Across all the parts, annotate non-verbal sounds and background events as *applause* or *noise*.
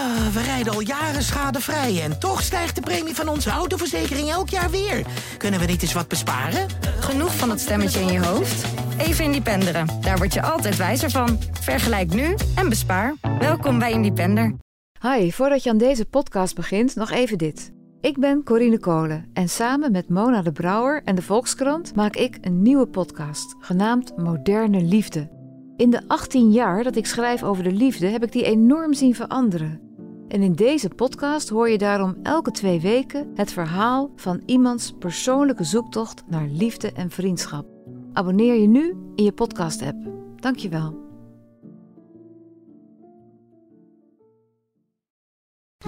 Ah, we rijden al jaren schadevrij en toch stijgt de premie van onze autoverzekering elk jaar weer. Kunnen we niet eens wat besparen? Genoeg van dat stemmetje in je hoofd? Even Independeren. Daar word je altijd wijzer van. Vergelijk nu en bespaar. Welkom bij Independer. Hi, voordat je aan deze podcast begint, nog even dit. Ik ben Corine Kolen en samen met Mona de Brouwer en de Volkskrant maak ik een nieuwe podcast genaamd Moderne Liefde. In de 18 jaar dat ik schrijf over de liefde heb ik die enorm zien veranderen. En in deze podcast hoor je daarom elke twee weken het verhaal van iemands persoonlijke zoektocht naar liefde en vriendschap. Abonneer je nu in je podcast-app. Dankjewel.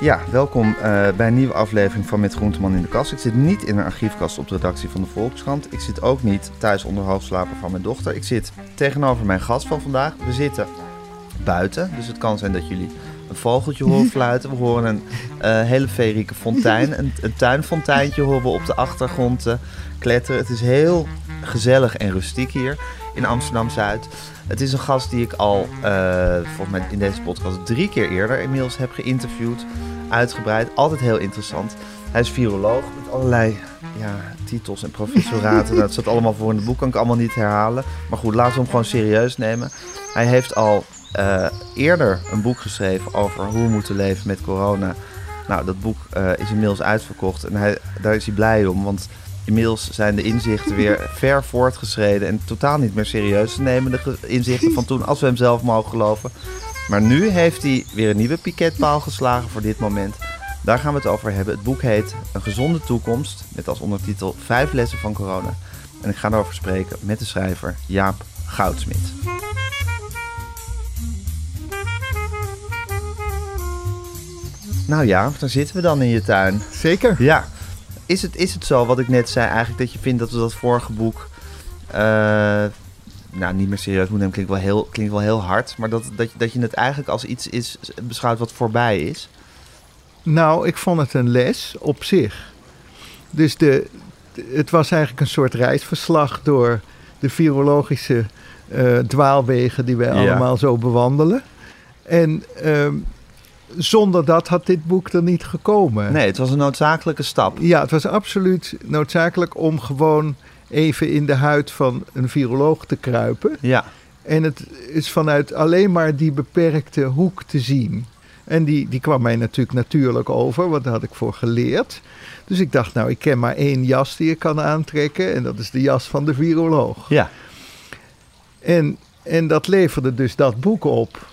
Ja, welkom eh, bij een nieuwe aflevering van Met Groenteman in de Kast. Ik zit niet in een archiefkast op de redactie van de Volkskrant. Ik zit ook niet thuis onder hoofdslaper van mijn dochter. Ik zit tegenover mijn gast van vandaag. We zitten buiten, dus het kan zijn dat jullie een vogeltje horen *laughs* fluiten. We horen een uh, hele feerieke fontein. Een, een, tuinfonteintje horen we op de achtergrond uh, kletteren. Het is heel gezellig en rustiek hier in Amsterdam-Zuid. Het is een gast die ik al, uh, volgens mij in deze podcast, drie keer eerder inmiddels heb geïnterviewd. Uitgebreid, altijd heel interessant. Hij is viroloog met allerlei ja, titels en professoraten. *laughs* dat zat allemaal voor in het boek, kan ik allemaal niet herhalen. Maar goed, laten we hem gewoon serieus nemen. Hij heeft al uh, eerder een boek geschreven over hoe we moeten leven met corona. Nou, dat boek uh, is inmiddels uitverkocht en hij, daar is hij blij om, want inmiddels zijn de inzichten weer *laughs* ver voortgeschreden en totaal niet meer serieus te nemen. De inzichten van toen, als we hem zelf mogen geloven. Maar nu heeft hij weer een nieuwe piketpaal geslagen voor dit moment. Daar gaan we het over hebben. Het boek heet Een gezonde toekomst, met als ondertitel Vijf lessen van corona. En ik ga daarover spreken met de schrijver Jaap Goudsmit. Nou ja, daar zitten we dan in je tuin. Zeker. Ja. Is het, is het zo, wat ik net zei, eigenlijk dat je vindt dat we dat vorige boek... Uh, nou, niet meer serieus moeten nemen, klinkt wel heel, klinkt wel heel hard. Maar dat, dat, dat je het eigenlijk als iets is, beschouwt wat voorbij is? Nou, ik vond het een les op zich. Dus de, het was eigenlijk een soort reisverslag door de virologische uh, dwaalwegen die wij ja. allemaal zo bewandelen. En... Uh, zonder dat had dit boek er niet gekomen. Nee, het was een noodzakelijke stap. Ja, het was absoluut noodzakelijk om gewoon even in de huid van een viroloog te kruipen. Ja. En het is vanuit alleen maar die beperkte hoek te zien. En die, die kwam mij natuurlijk natuurlijk over, want daar had ik voor geleerd. Dus ik dacht, nou, ik ken maar één jas die ik kan aantrekken. En dat is de jas van de viroloog. Ja. En, en dat leverde dus dat boek op.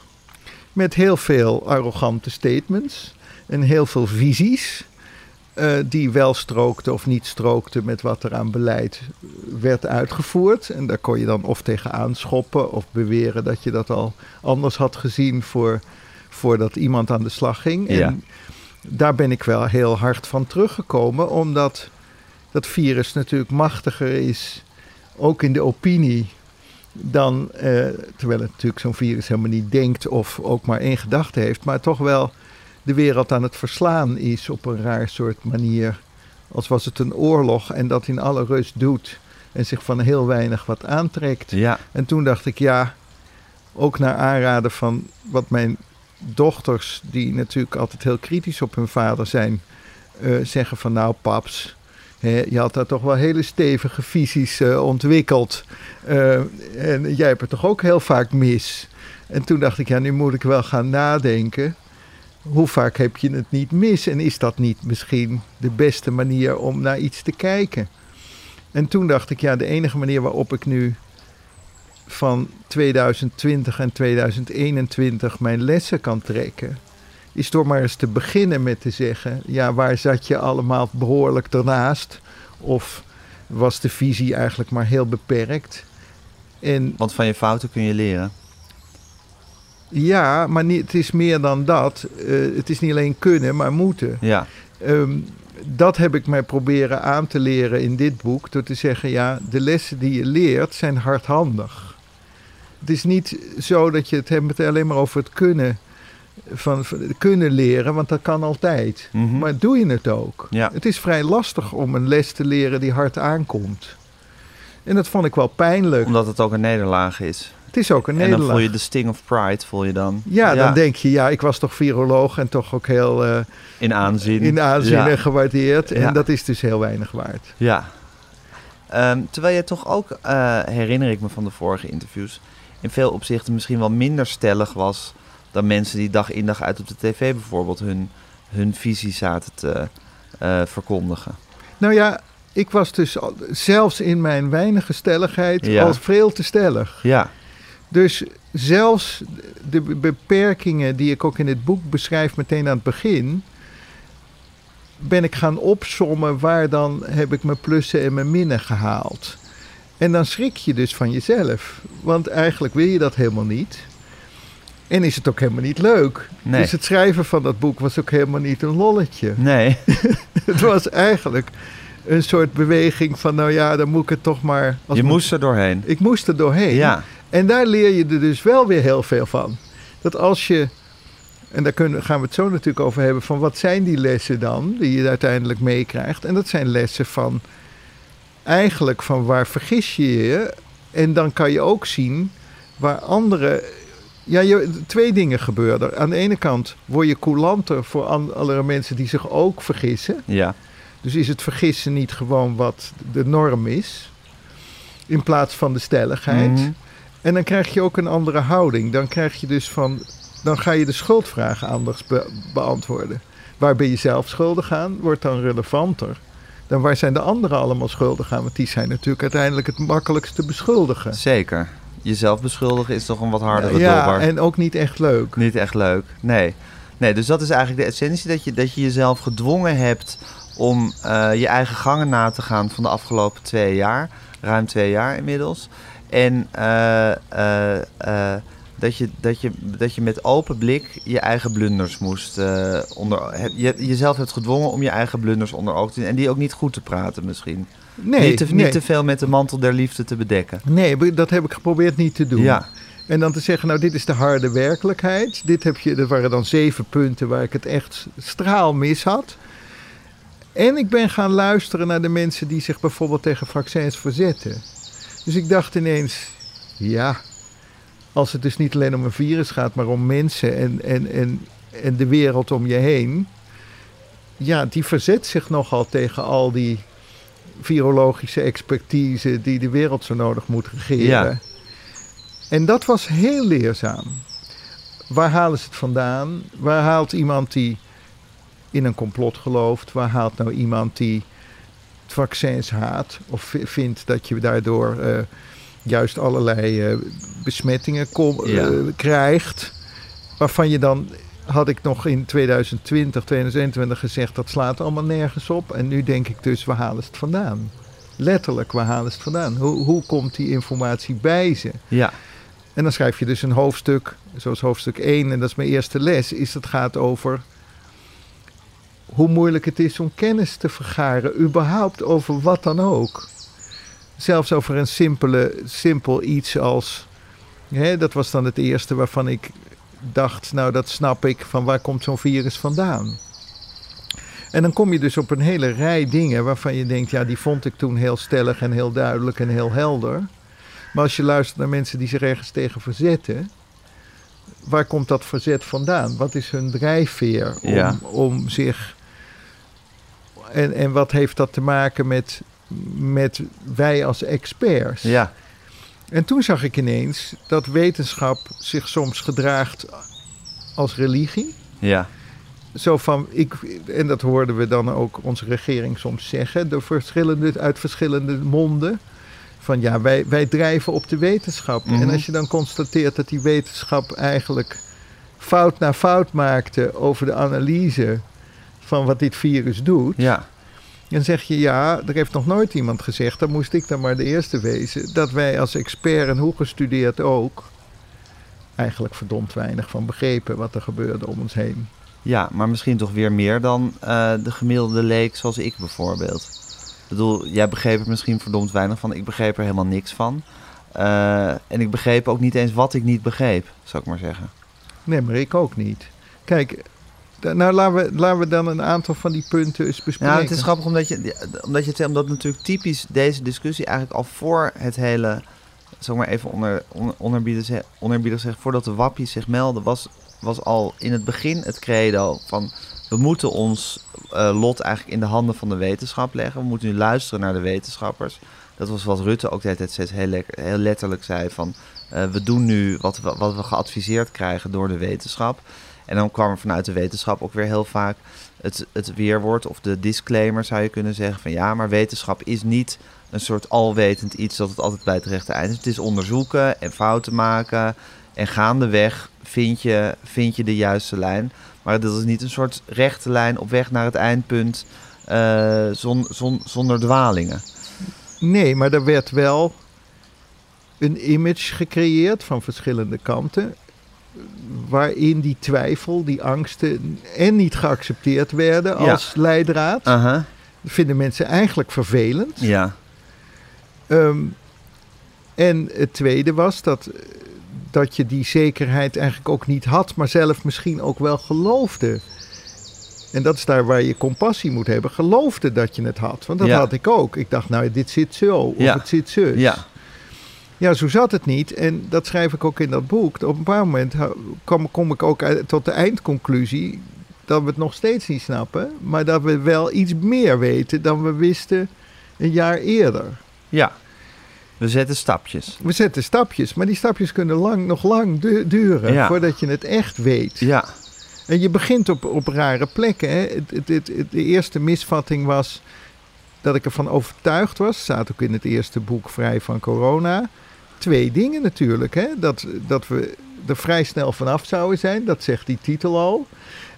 Met heel veel arrogante statements en heel veel visies. Uh, die wel strookten of niet strookten met wat er aan beleid werd uitgevoerd. En daar kon je dan of tegenaan schoppen of beweren dat je dat al anders had gezien voor, voordat iemand aan de slag ging. Ja. En daar ben ik wel heel hard van teruggekomen, omdat dat virus natuurlijk machtiger is, ook in de opinie, dan, uh, terwijl het natuurlijk zo'n virus helemaal niet denkt of ook maar één gedachte heeft, maar toch wel de wereld aan het verslaan is op een raar soort manier. Als was het een oorlog en dat in alle rust doet en zich van heel weinig wat aantrekt. Ja. En toen dacht ik, ja, ook naar aanraden van wat mijn dochters, die natuurlijk altijd heel kritisch op hun vader zijn, uh, zeggen van nou paps, je had daar toch wel hele stevige visies uh, ontwikkeld. Uh, en jij hebt het toch ook heel vaak mis. En toen dacht ik, ja, nu moet ik wel gaan nadenken. Hoe vaak heb je het niet mis? En is dat niet misschien de beste manier om naar iets te kijken? En toen dacht ik, ja, de enige manier waarop ik nu van 2020 en 2021 mijn lessen kan trekken, is door maar eens te beginnen met te zeggen: ja, waar zat je allemaal behoorlijk ernaast? Of was de visie eigenlijk maar heel beperkt? En, Want van je fouten kun je leren. Ja, maar niet, het is meer dan dat. Uh, het is niet alleen kunnen, maar moeten. Ja. Um, dat heb ik mij proberen aan te leren in dit boek. Door te zeggen, ja, de lessen die je leert zijn hardhandig. Het is niet zo dat je het hebt alleen maar over het kunnen van, van, kunnen leren, want dat kan altijd. Mhm. Maar doe je het ook? Ja. Het is vrij lastig om een les te leren die hard aankomt. En dat vond ik wel pijnlijk. Omdat het ook een nederlaag is. Het is ook een En dan nederlaag. voel je de sting of pride, voel je dan. Ja, dan denk je, ja, ik was toch viroloog en toch ook heel eh, In aanzien. in aanzien Ja. en gewaardeerd. En dat is dus heel weinig waard. Ja. Ehm, terwijl je toch ook, eh, herinner ik me van de vorige interviews, in veel opzichten misschien wel minder stellig was dan mensen die dag in dag uit op de tv bijvoorbeeld hun, hun visie zaten te eh, verkondigen. Nou ja, ik was dus zelfs in mijn weinige stelligheid Ja. al veel te stellig. Ja, Dus zelfs de be- beperkingen die ik ook in het boek beschrijf meteen aan het begin, ben ik gaan opsommen waar dan heb ik mijn plussen en mijn minnen gehaald. En dan schrik je dus van jezelf, want eigenlijk wil je dat helemaal niet. En is het ook helemaal niet leuk. Nee. Dus het schrijven van dat boek was ook helemaal niet een lolletje. *laughs* nee. Het was eigenlijk een soort beweging van, nou ja, dan moet ik het toch maar... als je moest er doorheen. Ik moest er doorheen. Ja, En daar leer je er dus wel weer heel veel van. Dat als je, en daar kunnen, gaan we het zo natuurlijk over hebben, van wat zijn die lessen dan, die je uiteindelijk meekrijgt. En dat zijn lessen van, eigenlijk van waar vergis je je. En dan kan je ook zien waar anderen, ja, je, twee dingen gebeuren. Aan de ene kant word je coulanter voor an- andere mensen die zich ook vergissen. ja, Dus is het vergissen niet gewoon wat de norm is, in plaats van de stelligheid. Mhm. En dan krijg je ook een andere houding. Dan krijg je dus van. Dan ga je de schuldvragen anders be- beantwoorden. Waar ben je zelf schuldig aan? Wordt dan relevanter. Dan waar zijn de anderen allemaal schuldig aan? Want die zijn natuurlijk uiteindelijk het makkelijkst te beschuldigen. zeker. Jezelf beschuldigen is toch een wat hardere ja, dobber. en ook niet echt leuk. Niet echt leuk. Nee. Nee, dus dat is eigenlijk de essentie. Dat je, dat je jezelf gedwongen hebt om eh, je eigen gangen na te gaan van de afgelopen twee jaar. Ruim twee jaar inmiddels. En eh, eh, dat, je, dat, je, dat je met open blik je eigen blunders moest onder... heb- Je, jezelf hebt gedwongen om je eigen blunders onder ogen te zien. En die ook niet goed te praten misschien. Nee, niet, te, nee. niet te veel met de mantel der liefde te bedekken. Nee, dat heb ik geprobeerd niet te doen. Ja, En dan te zeggen, nou, dit is de harde werkelijkheid. Dit heb je, dat waren dan zeven punten waar ik het echt straal mis had. En ik ben gaan luisteren naar de mensen die zich bijvoorbeeld tegen vaccins verzetten. Dus ik dacht ineens, ja, als het dus niet alleen om een virus gaat, maar om mensen en, en, en, en de wereld om je heen. Ja, die verzet zich nogal tegen al die virologische expertise die de wereld zo nodig moet regeren. Ja. En dat was heel leerzaam. Waar halen ze het vandaan? Waar haalt iemand die in een complot gelooft? Waar haalt nou iemand die het vaccins haat? Of vi- vindt dat je daardoor eh, juist allerlei eh, besmettingen kom- Ja. eh, krijgt? Waarvan je dan, had ik nog in 2020, 2021 gezegd, dat slaat allemaal nergens op. En nu denk ik dus, waar halen ze het vandaan? Letterlijk, waar halen ze het vandaan? Hoe, hoe komt die informatie bij ze? ja, En dan schrijf je dus een hoofdstuk, zoals hoofdstuk 1, en dat is mijn eerste les, is het gaat over hoe moeilijk het is om kennis te vergaren, überhaupt over wat dan ook. Zelfs over een simpele, simpel iets als, hè, dat was dan het eerste waarvan ik dacht, nou dat snap ik, van waar komt zo'n virus vandaan? En dan kom je dus op een hele rij dingen waarvan je denkt, ja die vond ik toen heel stellig en heel duidelijk en heel helder. Maar als je luistert naar mensen die zich ergens tegen verzetten, waar komt dat verzet vandaan? Wat is hun drijfveer om, Ja. om zich. En, en wat heeft dat te maken met, met wij als experts? ja, En toen zag ik ineens dat wetenschap zich soms gedraagt als religie. ja, Zo van, ik, en dat hoorden we dan ook onze regering soms zeggen, door verschillende, uit verschillende monden. Van ja, wij, wij drijven op de wetenschap. Mhm. En als je dan constateert dat die wetenschap eigenlijk fout na fout maakte over de analyse van wat dit virus doet. ja. Dan zeg je ja, er heeft nog nooit iemand gezegd, dan moest ik dan maar de eerste wezen, dat wij als expert en hoe gestudeerd ook, eigenlijk verdomd weinig van begrepen wat er gebeurde om ons heen. Ja, maar misschien toch weer meer dan eh, de gemiddelde leek zoals ik bijvoorbeeld. Ik bedoel, jij begreep er misschien verdomd weinig van. Ik begreep er helemaal niks van. Eh, en ik begreep ook niet eens wat ik niet begreep, zou ik maar zeggen. Nee, maar ik ook niet. Kijk, nou laten we, laten we dan een aantal van die punten eens bespreken. Ja, het is grappig omdat je, omdat je het omdat natuurlijk typisch deze discussie eigenlijk al voor het hele ik maar even onder, onder, onderbiedig, zeg- onderbiedig voordat de wappies zich melden, was, was al in het begin het credo van we moeten ons eh, lot eigenlijk in de handen van de wetenschap leggen. We moeten nu luisteren naar de wetenschappers. Dat was wat Rutte ook de hele tijd steeds heel, lekker, heel letterlijk zei van eh, we doen nu wat we, wat we geadviseerd krijgen door de wetenschap. En dan kwam er vanuit de wetenschap ook weer heel vaak het, het weerwoord of de disclaimer zou je kunnen zeggen van ja, maar wetenschap is niet een soort alwetend iets dat het altijd bij het rechte eind is. Het is onderzoeken en fouten maken en gaandeweg vind je, vind je de juiste lijn. Maar dat is niet een soort rechte lijn op weg naar het eindpunt eh, zon, zon, zonder dwalingen. Nee, maar er werd wel een image gecreëerd van verschillende kanten. Waarin die twijfel, die angsten en niet geaccepteerd werden Ja. als leidraad. Dat vinden mensen eigenlijk vervelend. ja. Ehm, en het tweede was dat, dat je die zekerheid eigenlijk ook niet had, maar zelf misschien ook wel geloofde. En dat is daar waar je compassie moet hebben. Geloofde dat je het had. Want dat Ja. had ik ook. Ik dacht, nou, dit zit zo. Of Ja. het zit zus. Ja, Ja, zo zat het niet. En dat schrijf ik ook in dat boek. Op een bepaald moment kom, kom ik ook uit- tot de eindconclusie dat we het nog steeds niet snappen. Maar dat we wel iets meer weten dan we wisten een jaar eerder. ja. We zetten stapjes. We zetten stapjes, maar die stapjes kunnen lang, nog lang du- duren Ja. voordat je het echt weet. Ja, En je begint op, op rare plekken. Hè. Het, het, het, het- de eerste misvatting was dat ik ervan overtuigd was, staat ook in het eerste boek Vrij van Corona. Twee dingen natuurlijk. Hè. Dat, dat we er vrij snel vanaf zouden zijn, dat zegt die titel al.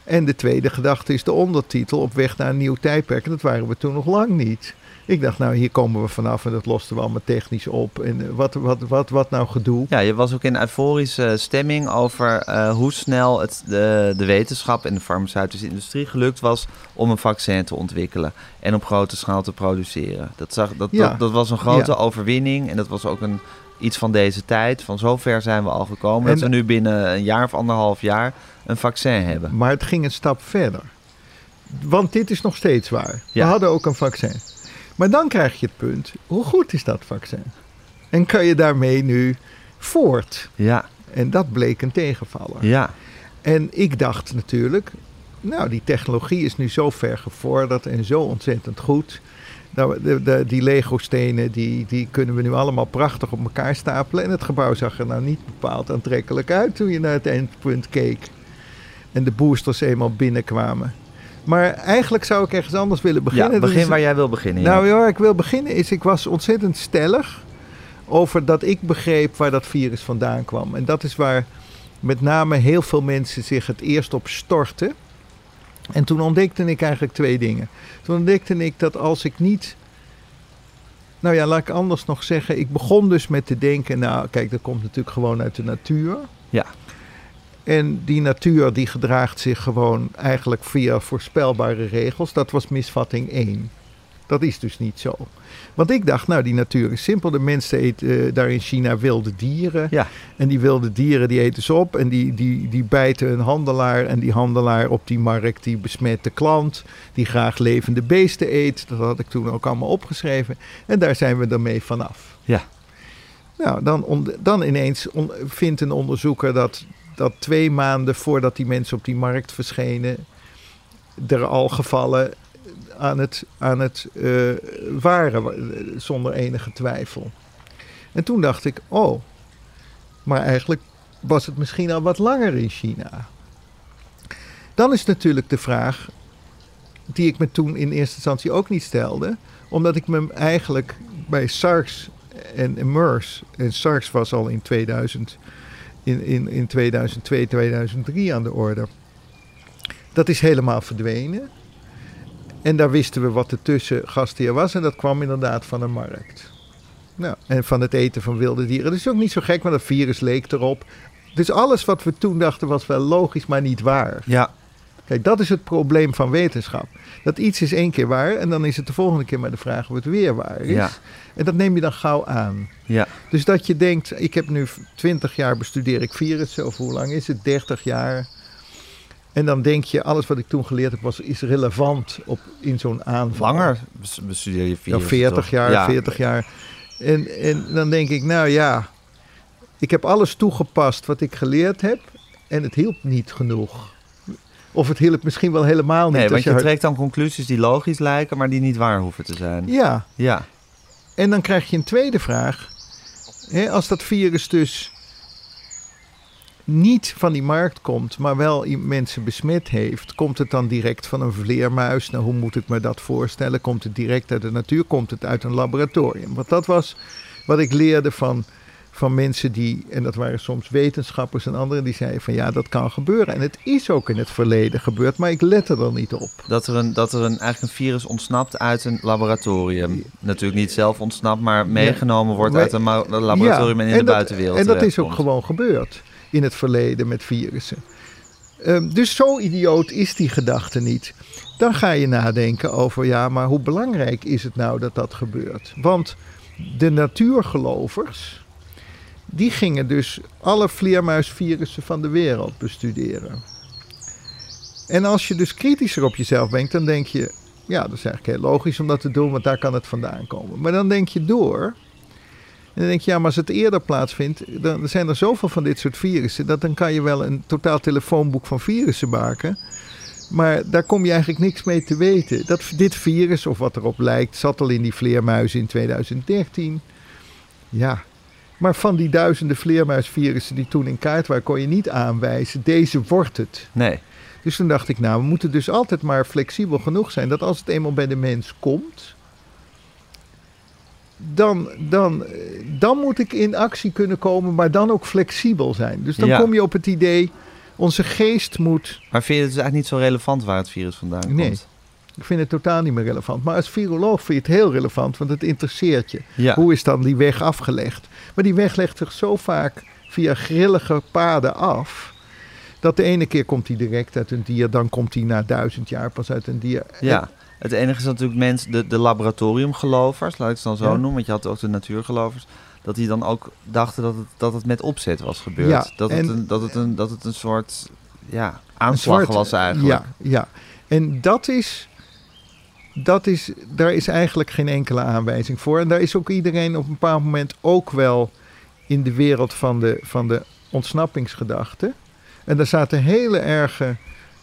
En de tweede gedachte is de ondertitel op weg naar een nieuw tijdperk. En dat waren we toen nog lang niet. Ik dacht, nou, hier komen we vanaf en dat losten we allemaal technisch op. En eh, wat, wat, wat, wat nou gedoe? Ja, je was ook in euforische stemming over eh, hoe snel het de, de wetenschap en de farmaceutische industrie gelukt was om een vaccin te ontwikkelen en op grote schaal te produceren. Dat, zag, dat, Ja. dat, dat was een grote Ja. overwinning en dat was ook een, iets van deze tijd. Van zover zijn we al gekomen En- dat we nu binnen een jaar of anderhalf jaar een vaccin hebben. Maar het ging een stap verder. Want dit is nog steeds waar. Ja. We hadden ook een vaccin. Maar dan krijg je het punt, hoe goed is dat vaccin? En kan je daarmee nu voort? Ja, En dat bleek een tegenvaller. ja, En ik dacht natuurlijk, nou die technologie is nu zo ver gevorderd en zo ontzettend goed. Nou, de, de, die Lego-stenen die, die kunnen we nu allemaal prachtig op elkaar stapelen. En het gebouw zag er nou niet bepaald aantrekkelijk uit toen je naar het eindpunt keek. En de boosters eenmaal binnenkwamen. Maar eigenlijk zou ik ergens anders willen beginnen. ja. Begin is- waar jij wil beginnen. nou ja, ik wil beginnen is, ik was ontzettend stellig over dat ik begreep waar dat virus vandaan kwam. En dat is waar met name heel veel mensen zich het eerst op storten. En toen ontdekte ik eigenlijk twee dingen. Toen ontdekte ik dat als ik niet... Nou ja, laat ik anders nog zeggen. Ik begon dus met te denken, nou kijk, dat komt natuurlijk gewoon uit de natuur. Ja. En die natuur die gedraagt zich gewoon eigenlijk via voorspelbare regels. Dat was misvatting 1. Dat is dus niet zo. Want ik dacht, nou die natuur is simpel. De mensen eten eh, daar in China wilde dieren. Ja. En die wilde dieren die eten ze op. En die, die, die bijten een handelaar. En die handelaar op die markt die besmet de klant. Die graag levende beesten eet. Dat had ik toen ook allemaal opgeschreven. En daar zijn we dan mee vanaf. Ja. Nou, dan, dan ineens vindt een onderzoeker dat, dat twee maanden voordat die mensen op die markt verschenen, er al gevallen aan het, aan het eh, waren, wa- zonder enige twijfel. En toen dacht ik, oh, maar eigenlijk was het misschien al wat langer in China. Dan is natuurlijk de vraag, die ik me toen in eerste instantie ook niet stelde, omdat ik me eigenlijk bij SARS en MERS, en SARS was al in 2000, in, in, in 2002, 2003 aan de orde. Dat is helemaal verdwenen. En daar wisten we wat er tussen gastheer was. En dat kwam inderdaad van de markt. Nou, en van het eten van wilde dieren. Dat is ook niet zo gek, want dat virus leek erop. Dus alles wat we toen dachten was wel logisch, maar niet waar. Ja, Kijk, dat is het probleem van wetenschap. Dat iets is één keer waar en dan is het de volgende keer maar de vraag of het weer waar is. Ja. En dat neem je dan gauw aan. ja, Dus dat je denkt, ik heb nu 20 jaar bestudeer ik virussen, of hoe lang is het? 30 jaar. En dan denk je, alles wat ik toen geleerd heb was, is relevant op, in zo'n aanval. langer bes- bestudeer je Ja, virus. 40 toch? jaar, Ja. 40 jaar. En, en dan denk ik, nou ja, ik heb alles toegepast wat ik geleerd heb en het hielp niet genoeg. Of het hielp misschien wel helemaal niet. Nee, want je trekt dan conclusies die logisch lijken, maar die niet waar hoeven te zijn. Ja, Ja, en dan krijg je een tweede vraag. Als dat virus dus niet van die markt komt, maar wel mensen besmet heeft, komt het dan direct van een vleermuis? Nou, hoe moet ik me dat voorstellen? Komt het direct uit de natuur? Komt het uit een laboratorium? Want dat was wat ik leerde van, van mensen die, en dat waren soms wetenschappers en anderen, die zeiden van ja, dat kan gebeuren. En het is ook in het verleden gebeurd, maar ik let er dan niet op. dat er, een, dat er een, eigenlijk een virus ontsnapt uit een laboratorium. Natuurlijk niet zelf ontsnapt, maar meegenomen wordt uit een laboratorium en in de dat- buitenwereld En dat is ook gewoon gebeurd in het verleden met virussen. Ehm, dus zo idioot is die gedachte niet. Dan ga je nadenken over, ja, maar hoe belangrijk is het nou dat dat gebeurt? Want de natuurgelovers, die gingen dus alle vleermuisvirussen van de wereld bestuderen. En als je dus kritischer op jezelf bent, dan denk je, ja, dat is eigenlijk heel logisch om dat te doen, want daar kan het vandaan komen. Maar dan denk je door. En dan denk je, ja, maar als het eerder plaatsvindt, dan zijn er zoveel van dit soort virussen, dat dan kan je wel een totaal telefoonboek van virussen maken. Maar daar kom je eigenlijk niks mee te weten. Dat, dit virus, of wat erop lijkt, zat al in die vleermuizen in 2013. Ja, maar van die duizenden vleermuisvirussen die toen in kaart waren, kon je niet aanwijzen, deze wordt het. Nee, Dus toen dacht ik, nou, we moeten dus altijd maar flexibel genoeg zijn dat als het eenmaal bij de mens komt, dan, dan, eh, dan moet ik in actie kunnen komen, maar dan ook flexibel zijn. Dus dan Ja. kom je op het idee, onze geest moet. maar vind je het dus eigenlijk niet zo relevant waar het virus vandaan Nee. komt? Ik vind het totaal niet meer relevant. Maar als viroloog vind je het heel relevant, want het interesseert je. Ja. Hoe is dan die weg afgelegd? Maar die weg legt zich zo vaak via grillige paden af. Dat de ene keer komt hij direct uit een dier, dan komt hij na duizend jaar pas uit een dier. Ja, het enige is natuurlijk mensen, de, de laboratoriumgelovers, laat ik het dan zo Ja. noemen, want je had ook de natuurgelovers, dat die dan ook dachten dat het, dat het met opzet was gebeurd. Ja, dat, het en- een, dat, het een, dat het een soort ja, aanslag soort- was eigenlijk. Ja, ja. En dat is, dat is, daar is eigenlijk geen enkele aanwijzing voor. En daar is ook iedereen op een bepaald moment ook wel in de wereld van de, van de ontsnappingsgedachte. En daar zaten hele erge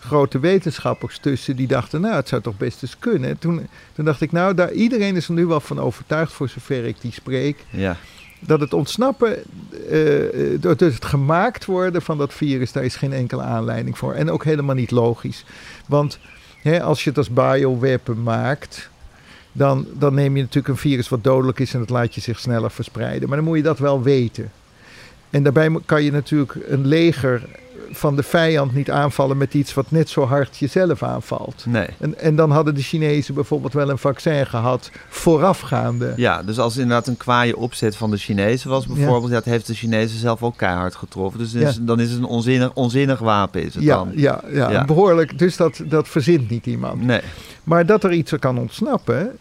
grote wetenschappers tussen die dachten, nou, het zou toch best eens kunnen. Toen, toen dacht ik, nou, daar, iedereen is er nu wel van overtuigd, voor zover ik die spreek, Ja. dat het ontsnappen, eh, eh, door dus het gemaakt worden van dat virus, daar is geen enkele aanleiding voor. En ook helemaal niet logisch. Want hè, als je het als bioweapon maakt, dan, dan neem je natuurlijk een virus wat dodelijk is en dat laat je zich sneller verspreiden. Maar dan moet je dat wel weten. En daarbij kan je natuurlijk een leger van de vijand niet aanvallen met iets wat net zo hard jezelf aanvalt. Nee. En, en dan hadden de Chinezen bijvoorbeeld wel een vaccin gehad voorafgaande. Ja, dus als inderdaad een kwaaie opzet van de Chinezen was bijvoorbeeld, ja. dat heeft de Chinezen zelf ook keihard getroffen. Dus, dus Ja. dan is het een onzinnig, onzinnig wapen is het Ja, dan. ja, ja, Ja. behoorlijk. Dus dat, dat verzint niet iemand. Nee. Maar dat er iets kan ontsnappen,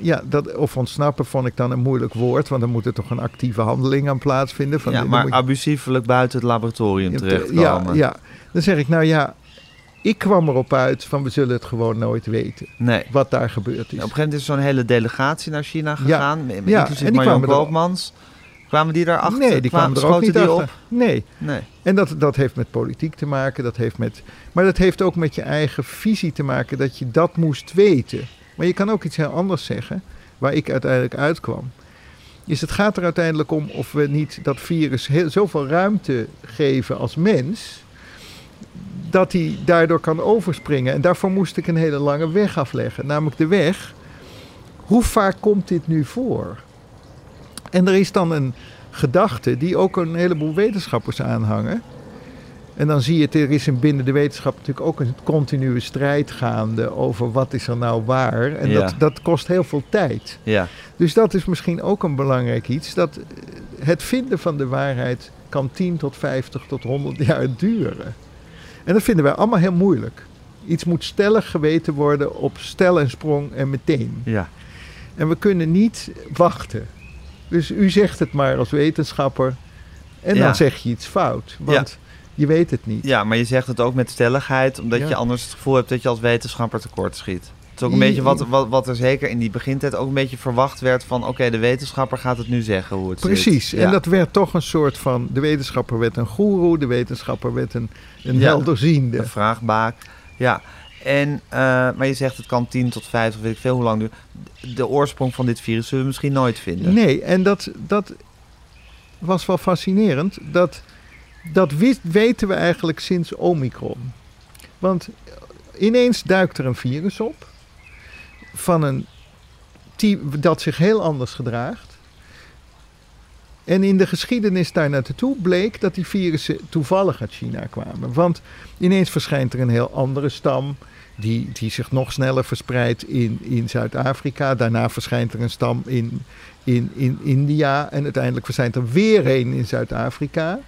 ja, dat, of ontsnappen vond ik dan een moeilijk woord, want dan moet er toch een actieve handeling aan plaatsvinden. Van, Ja, maar je- abusiefelijk buiten het laboratorium ja, terechtkomen. ja, dan zeg ik, nou ja, ik kwam erop uit van we zullen het gewoon nooit weten, Nee. wat daar gebeurd is. Op een gegeven moment is zo'n hele delegatie naar China gegaan, met- Ja, inclusief en die kwamen Koopmans. Kwamen die daarachter? nee, die kwamen er ook niet achter. op? Nee, Nee. En dat, dat heeft met politiek te maken, dat heeft met, maar dat heeft ook met je eigen visie te maken dat je dat moest weten. Maar je kan ook iets heel anders zeggen, waar ik uiteindelijk uitkwam. Is het gaat er uiteindelijk om of we niet dat virus heel, zoveel ruimte geven als mens, dat hij daardoor kan overspringen. En daarvoor moest ik een hele lange weg afleggen, namelijk de weg. Hoe vaak komt dit nu voor? En er is dan een gedachte die ook een heleboel wetenschappers aanhangen. En dan zie je, het, er is in binnen de wetenschap natuurlijk ook een continue strijd gaande over wat is er nou waar. En Ja. dat, dat kost heel veel tijd. Ja. Dus dat is misschien ook een belangrijk iets. Dat het vinden van de waarheid kan 10 tot 50 tot 100 jaar duren. En dat vinden wij allemaal heel moeilijk. Iets moet stellig geweten worden op stel en sprong en meteen. Ja. En we kunnen niet wachten. Dus u zegt het maar als wetenschapper. En Ja. dan zeg je iets fout. Want je weet het niet. ja, maar je zegt het ook met stelligheid, omdat Ja. je anders het gevoel hebt dat je als wetenschapper tekort schiet. Het is ook een beetje wat, wat, wat er zeker in die begintijd ook een beetje verwacht werd van... oké, de wetenschapper gaat het nu zeggen hoe het Precies, zit. en Ja. dat werd toch een soort van... De wetenschapper werd een goeroe, de wetenschapper werd een, een Ja. helderziende. Een vraagbaak. Ja. En, eh, maar je zegt het kan 10 tot 50, weet ik veel hoe lang duurt. De oorsprong van dit virus zullen we misschien nooit vinden. Nee, en dat, dat was wel fascinerend. Dat, dat weten we eigenlijk sinds Omicron. Want ineens duikt er een virus op. Van een type dat zich heel anders gedraagt. En in de geschiedenis daar naartoe bleek dat die virussen toevallig uit China kwamen. Want ineens verschijnt er een heel andere stam. Die, die zich nog sneller verspreidt in, in Zuid-Afrika. Daarna verschijnt er een stam in, in, in India. En uiteindelijk verschijnt er weer een in Zuid-Afrika.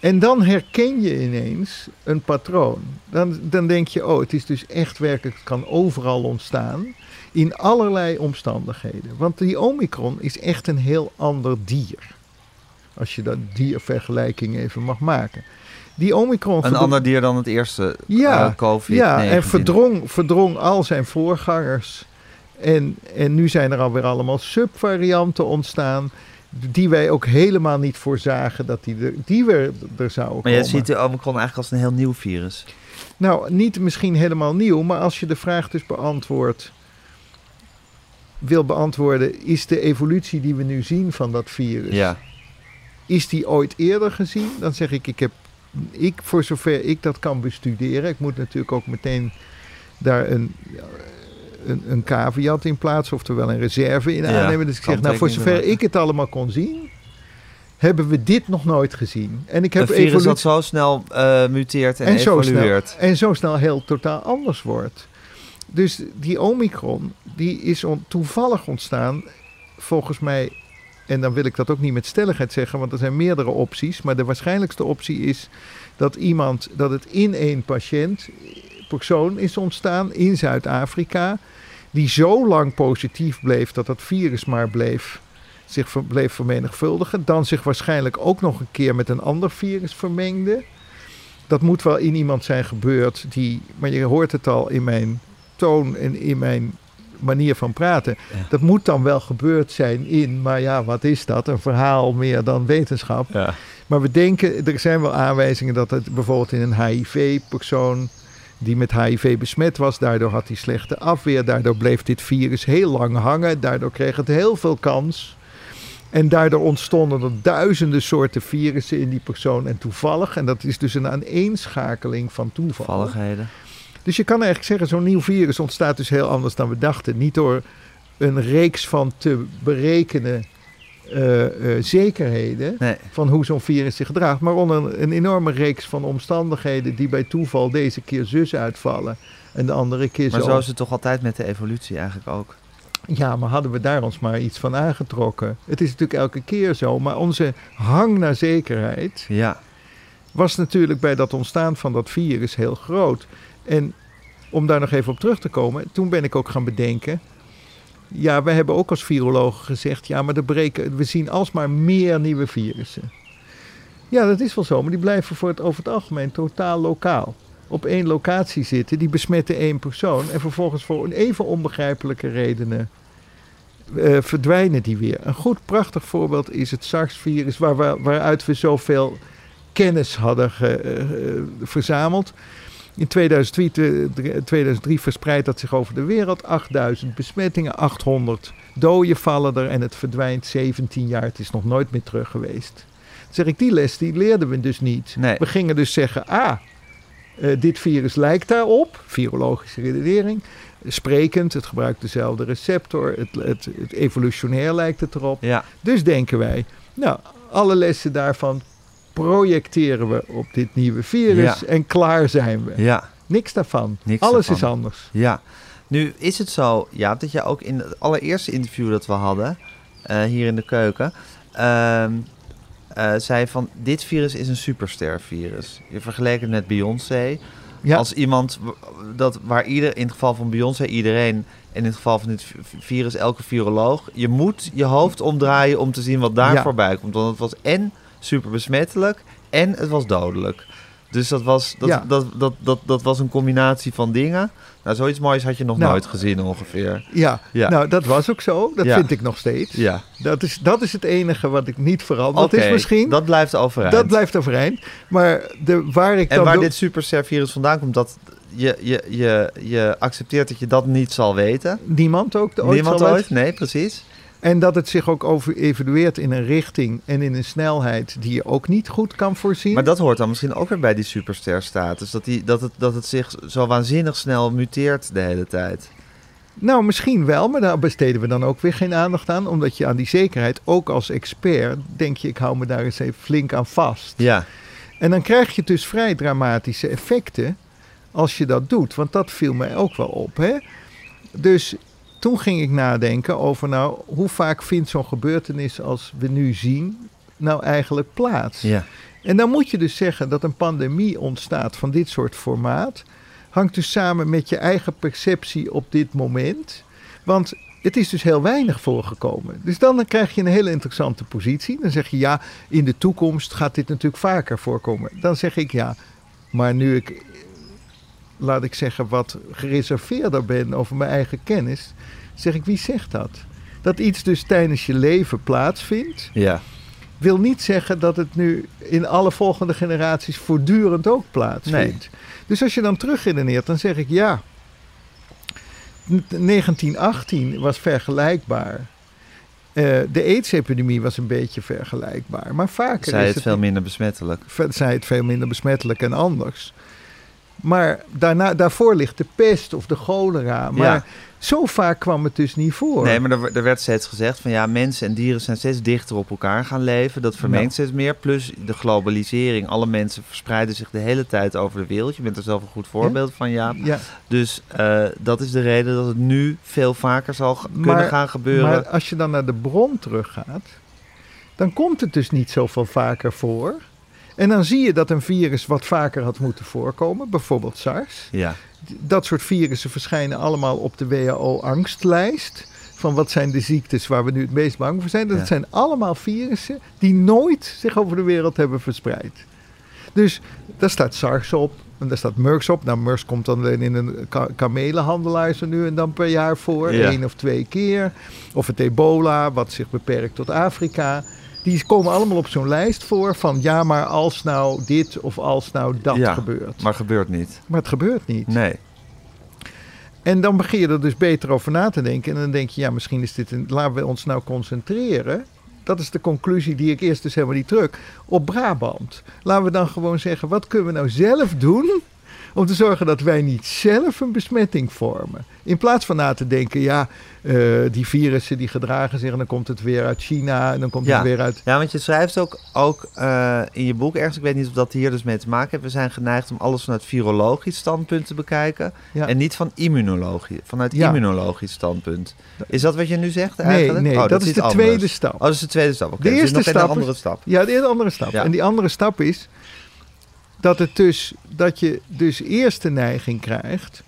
En dan herken je ineens een patroon. Dan, dan denk je, oh, het is dus echt werkelijk, het kan overal ontstaan. In allerlei omstandigheden. Want die Omicron is echt een heel ander dier. Als je dat diervergelijking even mag maken. Die Omicron Een ander dier dan het eerste ja, eh, COVID-19. ja, en verdrong, verdrong al zijn voorgangers. En, en nu zijn er alweer allemaal subvarianten ontstaan. Die wij ook helemaal niet voorzagen dat die er, die weer er zouden Maar je komen. ziet de Omicron eigenlijk als een heel nieuw virus. Nou, niet misschien helemaal nieuw, maar als je de vraag dus beantwoordt, wil beantwoorden, is de evolutie die we nu zien van dat virus, Ja. is die ooit eerder gezien? Dan zeg ik, ik heb, ik, voor zover ik dat kan bestuderen, ik moet natuurlijk ook meteen daar een, een, een caveat in plaatsen, oftewel een reserve in Ja, aannemen. Dus ik zeg, nou, voor zover ik het allemaal kon zien, hebben we dit nog nooit gezien. En ik heb Een virus dat zo snel eh, muteert en, en zo, evolueert. snel, en zo snel heel totaal anders wordt. Dus die Omicron, die is on- toevallig ontstaan, volgens mij, en dan wil ik dat ook niet met stelligheid zeggen, want er zijn meerdere opties, maar de waarschijnlijkste optie is dat iemand, dat het in één patiënt, persoon is ontstaan in Zuid-Afrika, die zo lang positief bleef dat dat virus maar bleef zich ver- bleef vermenigvuldigen. Dan zich waarschijnlijk ook nog een keer met een ander virus vermengde. Dat moet wel in iemand zijn gebeurd die, maar je hoort het al in mijn toon en in mijn manier van praten. Ja. Dat moet dan wel gebeurd zijn in, maar ja, wat is dat? Een verhaal meer dan wetenschap. Ja. Maar we denken, er zijn wel aanwijzingen dat het bijvoorbeeld in een HIV-persoon die met HIV besmet was, daardoor had hij slechte afweer, daardoor bleef dit virus heel lang hangen, daardoor kreeg het heel veel kans. En daardoor ontstonden er duizenden soorten virussen in die persoon. En toevallig, en dat is dus een aaneenschakeling van toeval. Toevalligheden. Dus je kan eigenlijk zeggen, zo'n nieuw virus ontstaat dus heel anders dan we dachten. Niet door een reeks van te berekenen eh, eh, zekerheden Nee. van hoe zo'n virus zich gedraagt, maar onder een enorme reeks van omstandigheden die bij toeval deze keer zus uitvallen en de andere keer Maar zo. zo is het toch altijd met de evolutie eigenlijk ook. Ja, maar hadden we daar ons maar iets van aangetrokken? Het is natuurlijk elke keer zo, maar onze hang naar zekerheid Ja. was natuurlijk bij dat ontstaan van dat virus heel groot. En om daar nog even op terug te komen, toen ben ik ook gaan bedenken. Ja, we hebben ook als virologen gezegd, ja, maar breken, we zien alsmaar meer nieuwe virussen. Ja, dat is wel zo, maar die blijven voor het, over het algemeen totaal lokaal. Op één locatie zitten, die besmetten één persoon en vervolgens voor een even onbegrijpelijke redenen eh, verdwijnen die weer. Een goed, prachtig voorbeeld is het SARS-virus, waar waaruit we zoveel kennis hadden ge- eh, eh, verzameld. In 2003, te- 2003 verspreidt dat zich over de wereld. 8000 besmettingen, 800 doden vallen er en het verdwijnt 17 jaar. Het is nog nooit meer terug geweest. Dan zeg ik, die les die leerden we dus niet. Nee. We gingen dus zeggen, ah, eh, dit virus lijkt daarop, virologische redenering. Sprekend, het gebruikt dezelfde receptor, het, het, het evolutionair lijkt het erop. Ja. Dus denken wij, nou, alle lessen daarvan projecteren we op dit nieuwe virus Ja. en klaar zijn we. Ja. Niks daarvan. Niks Alles daarvan. is anders. Ja. Nu is het zo, ja, dat je ook in het allereerste interview dat we hadden, eh, hier in de keuken, ehm, eh, zei van dit virus is een superster-virus. Je vergeleek het met Beyoncé. Ja, Als iemand dat waar ieder, in het geval van Beyoncé, iedereen, en in het geval van dit virus, elke viroloog, je moet je hoofd omdraaien om te zien wat daar Ja. voorbij komt. Want het was en super besmettelijk en het was dodelijk. Dus dat was, dat, Ja. dat, dat, dat, dat was een combinatie van dingen. Nou, zoiets moois had je nog Nou. nooit gezien ongeveer. Ja, Ja. nou dat was ook zo. Dat Ja. vind ik nog steeds. Ja. Dat, is, dat is het enige wat ik niet veranderd Oké, is misschien. dat blijft overeind. Dat blijft overeind. Maar de, waar ik en waar doe- dit superster-virus vandaan komt, dat je, je, je, je accepteert dat je dat niet zal weten. niemand ook ooit Niemand ooit? Nee, precies. En dat het zich ook over evalueert in een richting en in een snelheid die je ook niet goed kan voorzien. Maar dat hoort dan misschien ook weer bij die superster-status. Dat, die, dat, het, dat het zich zo waanzinnig snel muteert de hele tijd. Nou, misschien wel, maar daar besteden we dan ook weer geen aandacht aan. Omdat je aan die zekerheid, ook als expert, denk je, ik hou me daar eens even flink aan vast. Ja, En dan krijg je dus vrij dramatische effecten als je dat doet. Want dat viel mij ook wel op. Hè? Dus toen ging ik nadenken over, nou, hoe vaak vindt zo'n gebeurtenis als we nu zien, nou eigenlijk plaats? ja. En dan moet je dus zeggen dat een pandemie ontstaat van dit soort formaat. Hangt dus samen met je eigen perceptie op dit moment. Want het is dus heel weinig voorgekomen. Dus dan krijg je een hele interessante positie. Dan zeg je ja, in de toekomst gaat dit natuurlijk vaker voorkomen. Dan zeg ik ja, maar nu ik, laat ik zeggen, wat gereserveerder ben over mijn eigen kennis, zeg ik wie zegt dat? Dat iets dus tijdens je leven plaatsvindt ja. wil niet zeggen dat het nu in alle volgende generaties voortdurend ook plaatsvindt. Dus als je dan terugredeneert, dan zeg ik ja. 1918 was vergelijkbaar. Eh, de AIDS-epidemie was een beetje vergelijkbaar. Maar vaker Zij is het het, veel minder besmettelijk. zij het veel minder besmettelijk en anders. Maar daarna, daarvoor ligt de pest of de cholera. Maar Ja. zo vaak kwam het dus niet voor. Nee, maar er, er werd steeds gezegd van ja, mensen en dieren zijn steeds dichter op elkaar gaan leven. Dat vermengt Nou. steeds meer. Plus de globalisering. Alle mensen verspreiden zich de hele tijd over de wereld. Je bent er zelf een goed voorbeeld van, ja. ja, Dus eh, dat is de reden dat het nu veel vaker zal Maar- kunnen gaan gebeuren. Maar als je dan naar de bron teruggaat, dan komt het dus niet zoveel vaker voor. En dan zie je dat een virus wat vaker had moeten voorkomen, bijvoorbeeld SARS. ja, Dat soort virussen verschijnen allemaal op de WHO-angstlijst. Van wat zijn de ziektes waar we nu het meest bang voor zijn. Dat Ja. zijn allemaal virussen die nooit zich over de wereld hebben verspreid. Dus daar staat SARS op en daar staat MERS op. Nou, MERS komt dan alleen in een ka kamelenhandelaar zo nu en dan per jaar voor. Ja. één of twee keer. Of het ebola, wat zich beperkt tot Afrika. Die komen allemaal op zo'n lijst voor van ja, maar als nou dit of als nou dat Ja, gebeurt. maar gebeurt niet. Maar het gebeurt niet. Nee. En dan begin je er dus beter over na te denken. En dan denk je, ja, misschien is dit een. Laten we ons nou concentreren. Dat is de conclusie die ik eerst dus helemaal niet druk. Op Brabant. Laten we dan gewoon zeggen, wat kunnen we nou zelf doen om te zorgen dat wij niet zelf een besmetting vormen. In plaats van na te denken, ja, eh, die virussen die gedragen zich en dan komt het weer uit China en dan komt Ja. het weer uit... Ja, want je schrijft ook, ook eh, in je boek ergens, ik weet niet of dat hier dus mee te maken heeft, we zijn geneigd om alles vanuit virologisch standpunt te bekijken Ja. en niet van immunologie, vanuit Ja. immunologisch standpunt. Is dat wat je nu zegt Nee, eigenlijk? nee, Oh, dat, is de anders. tweede stap. Oh, dat is de tweede stap. Oké, De dus is eerste nog een stap andere stap. Ja, de andere stap. En die andere stap is dat, het dus, dat je dus eerst de neiging krijgt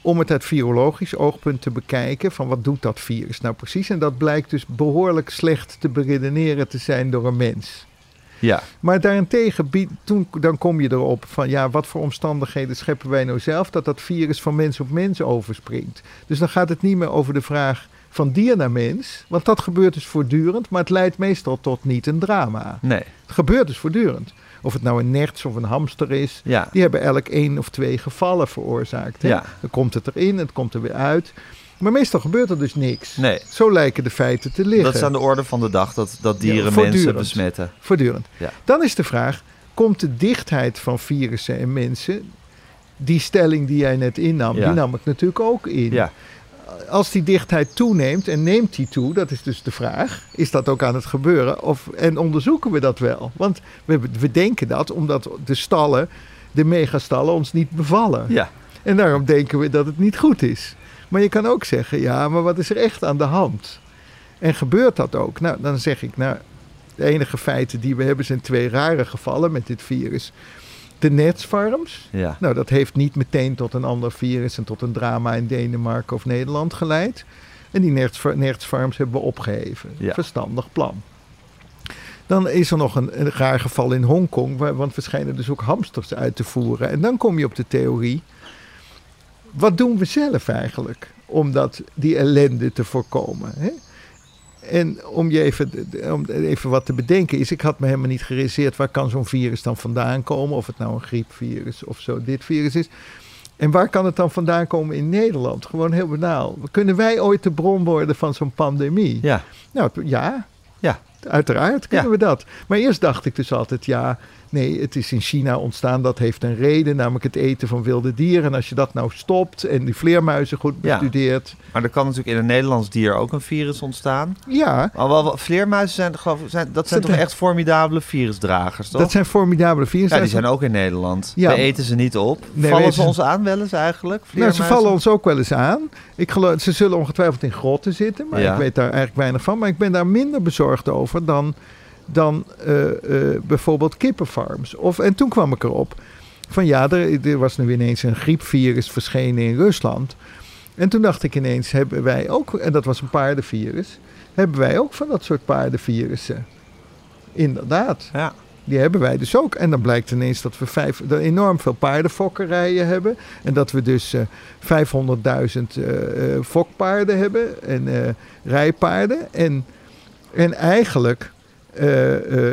om het uit virologisch oogpunt te bekijken van wat doet dat virus nou precies. En dat blijkt dus behoorlijk slecht te beredeneren te zijn door een mens. Ja, Maar daarentegen, toen, dan kom je erop van ja, wat voor omstandigheden scheppen wij nou zelf dat dat virus van mens op mens overspringt. Dus dan gaat het niet meer over de vraag van dier naar mens, want dat gebeurt dus voortdurend, maar het leidt meestal tot niet een drama. nee. Het gebeurt dus voortdurend. Of het nou een nerts of een hamster is. Ja, Die hebben elk één of twee gevallen veroorzaakt. Hè? Ja. Dan komt het erin, het komt er weer uit. Maar meestal gebeurt er dus niks. nee. Zo lijken de feiten te liggen. Dat is aan de orde van de dag dat, dat dieren Ja, mensen besmetten. Voortdurend. Dan is de vraag, komt de dichtheid van virussen en mensen... Die stelling die jij net innam, Ja. die nam ik natuurlijk ook in. Ja, Als die dichtheid toeneemt en neemt die toe, dat is dus de vraag. Is dat ook aan het gebeuren? Of, en onderzoeken we dat wel? Want we, we denken dat omdat de stallen, de megastallen, ons niet bevallen. ja. En daarom denken we dat het niet goed is. Maar je kan ook zeggen, ja, maar wat is er echt aan de hand? En gebeurt dat ook? Nou, dan zeg ik, nou, de enige feiten die we hebben zijn twee rare gevallen met dit virus. De netsfarms, ja. nou, dat heeft niet meteen tot een ander virus en tot een drama in Denemarken of Nederland geleid. En die nertsfarms hebben we opgeheven. Ja. Verstandig plan. Dan is er nog een, een raar geval in Hongkong, waar- want we schijnen dus ook hamsters uit te voeren. En dan kom je op de theorie, wat doen we zelf eigenlijk om dat, die ellende te voorkomen? Hè? En om je even, om even wat te bedenken is, ik had me helemaal niet gerealiseerd waar kan zo'n virus dan vandaan komen. Of het nou een griepvirus of zo dit virus is. En waar kan het dan vandaan komen in Nederland? Gewoon heel banaal. Kunnen wij ooit de bron worden van zo'n pandemie? Ja. Nou, ja. Ja. Uiteraard kunnen Ja. we dat. Maar eerst dacht ik dus altijd, ja, nee, het is in China ontstaan. Dat heeft een reden, namelijk het eten van wilde dieren. En als je dat nou stopt en die vleermuizen goed Ja. bestudeert. Maar er kan natuurlijk in een Nederlands dier ook een virus ontstaan. Ja, Al wel, wel- vleermuizen zijn, geloof zijn, dat zijn Dat- toch echt formidabele virusdragers, toch? dat zijn formidabele virussen. ja, die zijn ook in Nederland. Ja. We eten ze niet op. Nee, Vallen ze ons aan wel eens eigenlijk? Nou, ze vallen ons ook wel eens aan. Ik geloof, ze zullen ongetwijfeld in grotten zitten, maar Ja. ik weet daar eigenlijk weinig van. Maar ik ben daar minder bezorgd over dan, dan eh, eh, bijvoorbeeld kippenfarms. Of, en toen kwam ik erop van ja, er, er was nu ineens een griepvirus verschenen in Rusland. En toen dacht ik ineens, hebben wij ook, en dat was een paardenvirus, hebben wij ook van dat soort paardenvirussen? Inderdaad. Ja. Die hebben wij dus ook. En dan blijkt ineens dat we vijf, dat enorm veel paardenfokkerijen hebben. En dat we dus 500.000 eh, eh, fokpaarden hebben en rijpaarden. En, en eigenlijk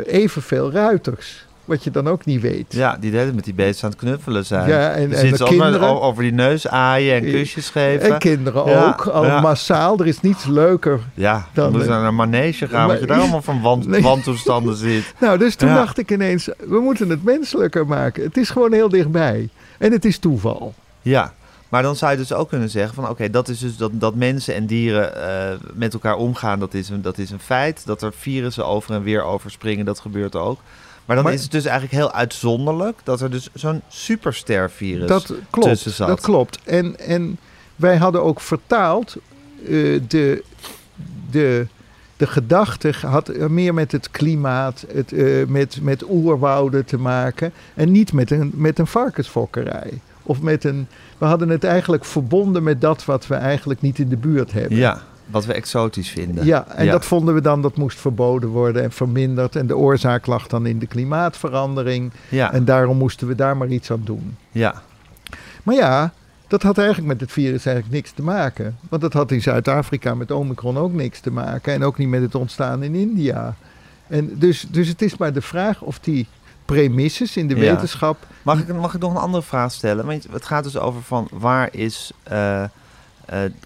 evenveel ruiters. Wat je dan ook niet weet. ja, die deden met die beesten aan het knuffelen zijn. Ja, en- Die en de kinderen- over die neus aaien en Eh, kusjes geven. En kinderen Ja, ook, al ja. massaal. Er is niets leuker. ja, Dan- ze naar een manege gaan, Maar- wat je daar *laughs* allemaal van wand, Nee. wantoestanden ziet. *laughs* Nou, dus toen Ja. dacht ik ineens, we moeten het menselijker maken. Het is gewoon heel dichtbij. En het is toeval. Ja, maar dan zou je dus ook kunnen zeggen van oké, dat is dus dat, dat mensen en dieren eh, met elkaar omgaan, dat is, een, dat is een feit. Dat er virussen over en weer overspringen, dat gebeurt ook. Maar dan Maar- is het dus eigenlijk heel uitzonderlijk dat er dus zo'n superstervirus dat tussen klopt. zat. Dat klopt. En, en wij hadden ook vertaald eh, de, de, de gedachte had meer met het klimaat, het, eh, met, met oerwouden te maken. En niet met een, met een varkensfokkerij. Of met een. We hadden het eigenlijk verbonden met dat wat we eigenlijk niet in de buurt hebben. Ja, wat we exotisch vinden. Ja, en Ja. dat vonden we dan, dat moest verboden worden en verminderd. En de oorzaak lag dan in de klimaatverandering. Ja, En daarom moesten we daar maar iets aan doen. ja, Maar ja, dat had eigenlijk met het virus eigenlijk niks te maken. Want dat had in Zuid-Afrika met Omicron ook niks te maken. En ook niet met het ontstaan in India. En dus, dus het is maar de vraag of die premisses in de Ja. wetenschap... Mag ik, mag ik nog een andere vraag stellen? Want het gaat dus over van waar is... eh, eh,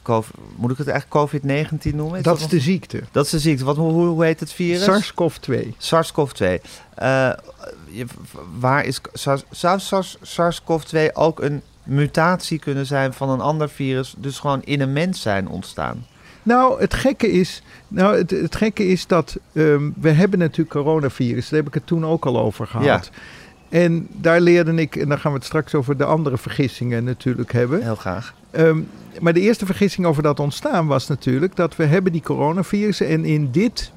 COVID moet ik het eigenlijk COVID-19 noemen? dat is nog- de ziekte. dat is de ziekte. Wat, hoe, hoe heet het virus? SARS-CoV-2. SARS-CoV-2. Eh, waar is zou SARS- SARS-CoV-2 ook een mutatie kunnen zijn van een ander virus, dus gewoon in een mens zijn ontstaan? Nou, het gekke is, nou, het, het gekke is dat ehm, we hebben natuurlijk coronavirus. Daar heb ik het toen ook al over gehad. En daar leerde ik, en dan gaan we het straks over de andere vergissingen natuurlijk hebben. Heel graag. Ehm, maar de eerste vergissing over dat ontstaan was natuurlijk dat we hebben die coronavirussen en in dit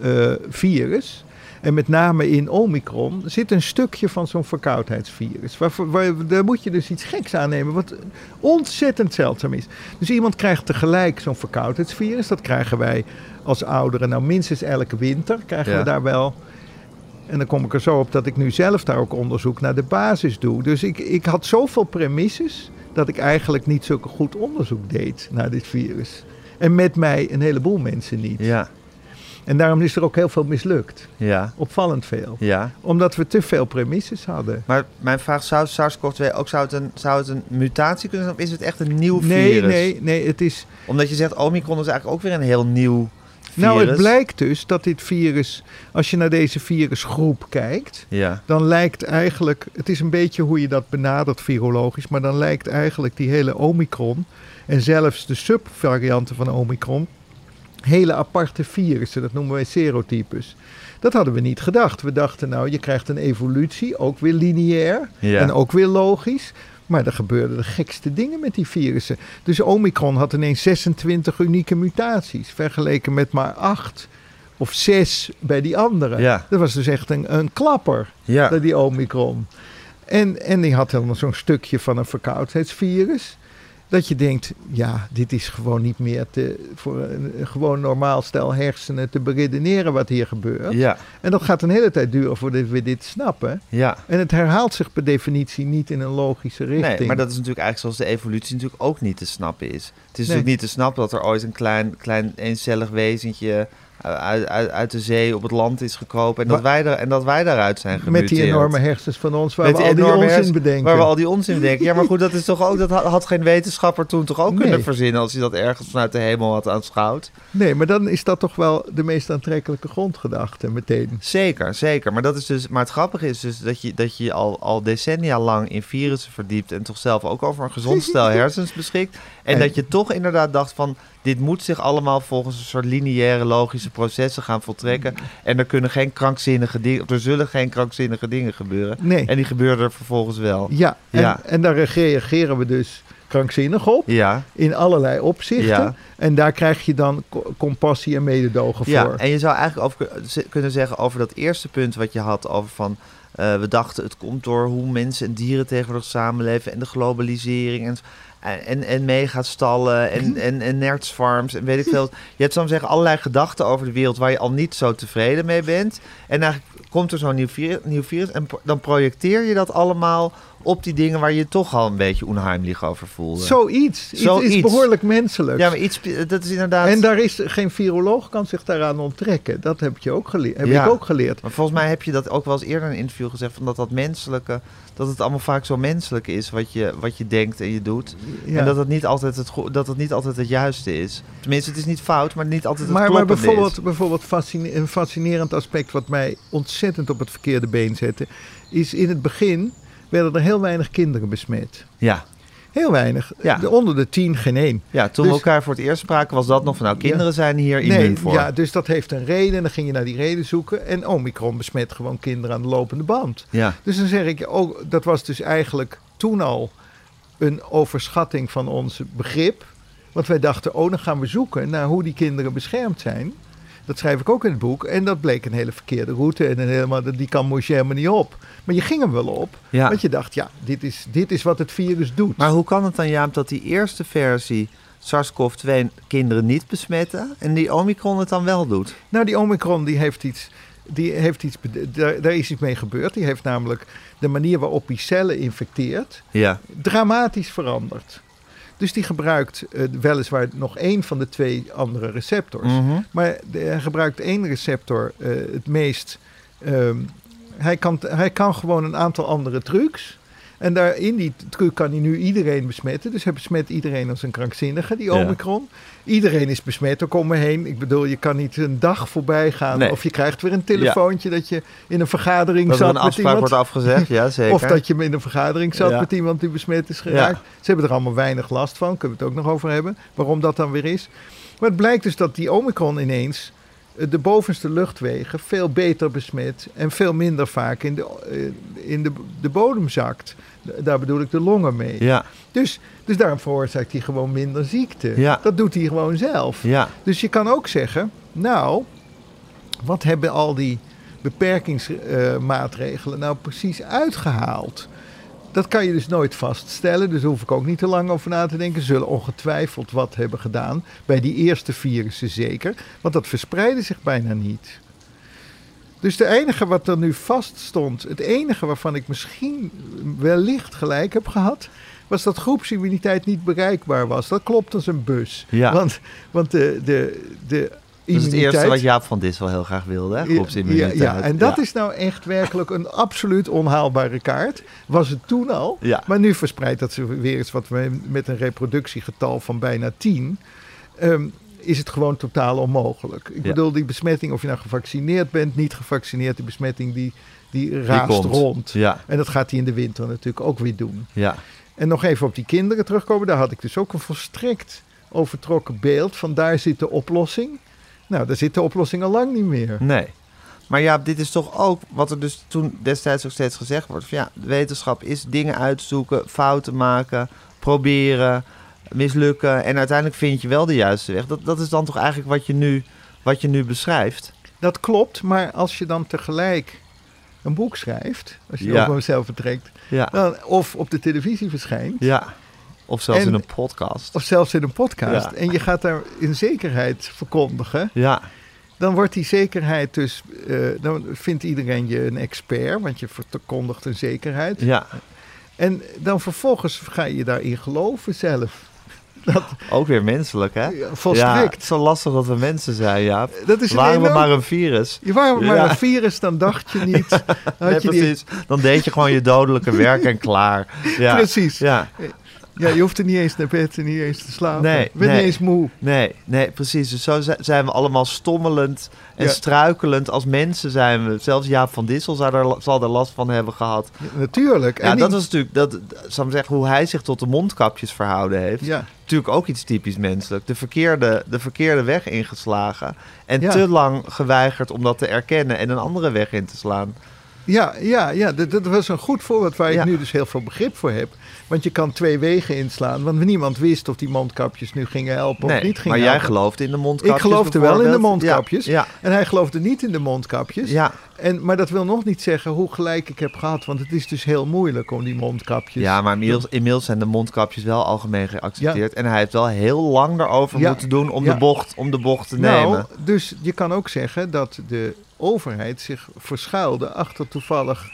eh, virus, en met name in Omicron, zit een stukje van zo'n verkoudheidsvirus. Waar, waar, daar moet je dus iets geks aannemen, wat ontzettend zeldzaam is. Dus iemand krijgt tegelijk zo'n verkoudheidsvirus. Dat krijgen wij als ouderen nou minstens elke winter, krijgen Ja. we daar wel. En dan kom ik er zo op dat ik nu zelf daar ook onderzoek naar de basis doe. Dus ik, ik had zoveel premisses dat ik eigenlijk niet zulke goed onderzoek deed naar dit virus. En met mij een heleboel mensen niet. Ja, En daarom is er ook heel veel mislukt. ja, Opvallend veel. ja. Omdat we te veel premisses hadden. Maar mijn vraag, zou SARS-CoV-2 ook, zou het, een, zou het een mutatie kunnen zijn of is het echt een nieuw Nee, virus? nee, nee. Het is, Omdat je zegt, Omicron is eigenlijk ook weer een heel nieuw virus. nou, het blijkt dus dat dit virus, als je naar deze virusgroep kijkt, Ja, dan lijkt eigenlijk, het is een beetje hoe je dat benadert virologisch, maar dan lijkt eigenlijk die hele Omicron en zelfs de subvarianten van Omicron hele aparte virussen, dat noemen wij serotypes. Dat hadden we niet gedacht. We dachten nou, je krijgt een evolutie, ook weer lineair ja. en ook weer logisch. Maar er gebeurden de gekste dingen met die virussen. Dus Omicron had ineens 26 unieke mutaties, vergeleken met maar 8 of 6 bij die andere. Ja. Dat was dus echt een, een klapper, ja. dat die Omicron. En, en die had helemaal zo'n stukje van een verkoudheidsvirus. Dat je denkt, ja, dit is gewoon niet meer te, voor een, gewoon normaal stel hersenen te beredeneren wat hier gebeurt. Ja, En dat gaat een hele tijd duren voordat we dit snappen. ja. En het herhaalt zich per definitie niet in een logische richting. Nee, maar dat is natuurlijk eigenlijk zoals de evolutie natuurlijk ook niet te snappen is. Het is Nee. natuurlijk niet te snappen dat er ooit een klein, klein eencellig wezentje uit, uit, uit de zee op het land is gekropen en dat, wij, er, en dat wij daaruit zijn gemuteerd. Met die enorme hersens van ons, waar Met we al die onzin bedenken. Waar we al die onzin bedenken. Ja, maar goed, dat is toch ook, dat had, had geen wetenschapper toen toch ook Nee. kunnen verzinnen als hij dat ergens vanuit de hemel had aanschouwd. Nee, maar dan is dat toch wel de meest aantrekkelijke grondgedachte meteen. Zeker, zeker. Maar, dat is dus, maar het grappige is dus dat je dat je al, al decennia lang in virussen verdiept en toch zelf ook over een gezond *laughs* stel hersens beschikt. En En- dat je toch inderdaad dacht van dit moet zich allemaal volgens een soort lineaire logische processen gaan voltrekken. En er kunnen geen krankzinnige dingen, er zullen geen krankzinnige dingen gebeuren. Nee. En die gebeuren er vervolgens wel. Ja, en, Ja. en daar reageren we dus krankzinnig op. Ja, In allerlei opzichten. Ja. En daar krijg je dan co- compassie en mededogen ja. voor. En je zou eigenlijk over ku- kunnen zeggen over dat eerste punt wat je had over van eh, we dachten het komt door hoe mensen en dieren tegenwoordig samenleven en de globalisering en, en, en megastallen en, *laughs* en, en nerdsfarms en weet ik veel. Je hebt zo zeggen allerlei gedachten over de wereld waar je al niet zo tevreden mee bent. En eigenlijk komt er zo'n nieuw virus, nieuw virus en dan projecteer je dat allemaal op die dingen waar je toch al een beetje onheimlich over voelde. Zoiets. Iets Zoiets. is behoorlijk menselijk. Ja, maar iets, dat is inderdaad... En daar is geen viroloog kan zich daaraan onttrekken. Dat heb, je ook geleerd, heb Ja. ik ook geleerd. Maar volgens mij heb je dat ook wel eens eerder in een interview gezegd, van dat dat menselijke, dat het allemaal vaak zo menselijk is wat je, wat je denkt en je doet. Ja. En dat het, niet altijd het, dat het niet altijd het juiste is. Tenminste, het is niet fout, maar niet altijd het maar, maar bijvoorbeeld, is. bijvoorbeeld fascine- een fascinerend aspect wat mij ontzettend op het verkeerde been zette, is in het begin werden er heel weinig kinderen besmet. Ja, Heel weinig. Ja. Onder de tien geen één. ja toen Dus- we elkaar voor het eerst spraken was dat nog van, nou, kinderen Ja. zijn hier immuun Nee, voor. ja, dus dat heeft een reden. En dan ging je naar die reden zoeken. En Omicron besmet gewoon kinderen aan de lopende band. ja. Dus dan zeg ik, oh, dat was dus eigenlijk toen al een overschatting van ons begrip. Want wij dachten, oh, dan gaan we zoeken naar hoe die kinderen beschermd zijn. Dat schrijf ik ook in het boek. En dat bleek een hele verkeerde route. En een helemaal, die kan moest je helemaal niet op. Maar je ging hem wel op. Ja. Want je dacht, ja, dit is, dit is wat het virus doet. Maar hoe kan het dan, Jaap, dat die eerste versie SARS-CoV-2 kinderen niet besmetten en die Omicron het dan wel doet? Nou, die Omicron die heeft iets. Die heeft iets daar, daar is iets mee gebeurd. Die heeft namelijk de manier waarop hij cellen infecteert Ja, dramatisch veranderd. Dus die gebruikt eh, weliswaar nog één van de twee andere receptors. Mhm. Maar de- hij gebruikt één receptor eh, het meest. ehm, hij, kan, hij kan gewoon een aantal andere trucs. En daar in die truc kan hij nu iedereen besmetten. Dus hij besmet iedereen als een krankzinnige, die Ja. Omicron. Iedereen is besmet, ook om me heen. Ik bedoel, je kan niet een dag voorbij gaan. Nee. Of je krijgt weer een telefoontje dat je in een vergadering dat er zat een met afspraak iemand. wordt afgezegd, ja *laughs* zeker. Of dat je in een vergadering zat Ja. met iemand die besmet is geraakt. Ze hebben er allemaal weinig last van. Kunnen we het ook nog over hebben. Waarom dat dan weer is. Maar het blijkt dus dat die Omicron ineens de bovenste luchtwegen veel beter besmet. En veel minder vaak in de, eh, in de, de bodem zakt. Daar bedoel ik de longen mee. Ja, Dus, dus daarom veroorzaakt hij gewoon minder ziekte. Ja. Dat doet hij gewoon zelf. ja, Dus je kan ook zeggen, nou, wat hebben al die beperkingsmaatregelen nou precies uitgehaald? Dat kan je dus nooit vaststellen, dus daar hoef ik ook niet te lang over na te denken. Ze zullen ongetwijfeld wat hebben gedaan, bij die eerste virussen zeker, want dat verspreidde zich bijna niet. Dus de enige wat er nu vaststond, het enige waarvan ik misschien wellicht gelijk heb gehad, was dat groepsimmuniteit niet bereikbaar was. Dat klopt als een bus. Ja. Want, want de, de, de dat is het eerste wat Jaap van Dis wel heel graag wilde, groepsimmuniteit. Ja, ja, en dat Ja. is nou echt werkelijk een absoluut onhaalbare kaart. Was het toen al. Ja. Maar nu verspreidt dat ze weer eens wat met een reproductiegetal van bijna 10. ehm, is het gewoon totaal onmogelijk. Ik bedoel, die besmetting, of je nou gevaccineerd bent, niet gevaccineerd, die besmetting die, die raast komt. rond. Ja, En dat gaat hij in de winter natuurlijk ook weer doen. ja. En nog even op die kinderen terugkomen. Daar had ik dus ook een volstrekt overtrokken beeld van daar zit de oplossing. Nou, daar zit de oplossing al lang niet meer. Nee. Maar ja, dit is toch ook wat er dus toen destijds ook steeds gezegd wordt. Van ja, wetenschap is dingen uitzoeken, fouten maken, proberen, mislukken. En uiteindelijk vind je wel de juiste weg. Dat, dat is dan toch eigenlijk wat je nu, wat je nu beschrijft. Dat klopt, maar als je dan tegelijk een boek schrijft, als je Ja. op mezelf betrekt, Ja, dan, of op de televisie verschijnt, ja, Of zelfs En- in een podcast. Of zelfs in een podcast. Ja. En je gaat daar in zekerheid verkondigen. Ja, Dan wordt die zekerheid dus... eh, dan vindt iedereen je een expert. Want je verkondigt een zekerheid. ja. En dan vervolgens ga je daarin geloven zelf. Dat, Ook weer menselijk, hè? Ja, volstrekt. het is zo lastig dat we mensen zijn, ja. dat is Waren we maar een virus? Je waren maar Ja. een virus, dan dacht je niet. *laughs* Had Nee, je die, precies. Dan deed je gewoon je dodelijke werk en klaar. *laughs* Ja. Precies. Ja, Ja, je hoeft er niet eens naar bed en niet eens te slapen. Nee, je bent nee. niet eens moe. nee, nee, precies. Dus zo zi- zijn we allemaal stommelend en Ja. struikelend. Als mensen zijn we. Zelfs Jaap van Dissel zou er, la- zal er last van hebben gehad. Ja, natuurlijk. Ja, En dat was natuurlijk, dat, zou ik zeggen, hoe hij zich tot de mondkapjes verhouden heeft. Ja, Natuurlijk ook iets typisch menselijk. De verkeerde, de verkeerde weg ingeslagen. En Ja. te lang geweigerd om dat te erkennen en een andere weg in te slaan. Ja, ja, ja dat, dat was een goed voorbeeld waar Ja. ik nu dus heel veel begrip voor heb. Want je kan twee wegen inslaan. Want niemand wist of die mondkapjes nu gingen helpen of niet gingen maar jij helpen. geloofde in de mondkapjes. Ik geloofde wel in de mondkapjes. Ja, En hij geloofde niet in de mondkapjes. ja, En, maar dat wil nog niet zeggen hoe gelijk ik heb gehad. Want het is dus heel moeilijk om die mondkapjes... ja, maar inmiddels, inmiddels zijn de mondkapjes wel algemeen geaccepteerd. En hij heeft wel heel lang daarover Ja. moeten doen om, de bocht, om de bocht te Nou, nemen. dus je kan ook zeggen dat de overheid zich verschuilde achter toevallig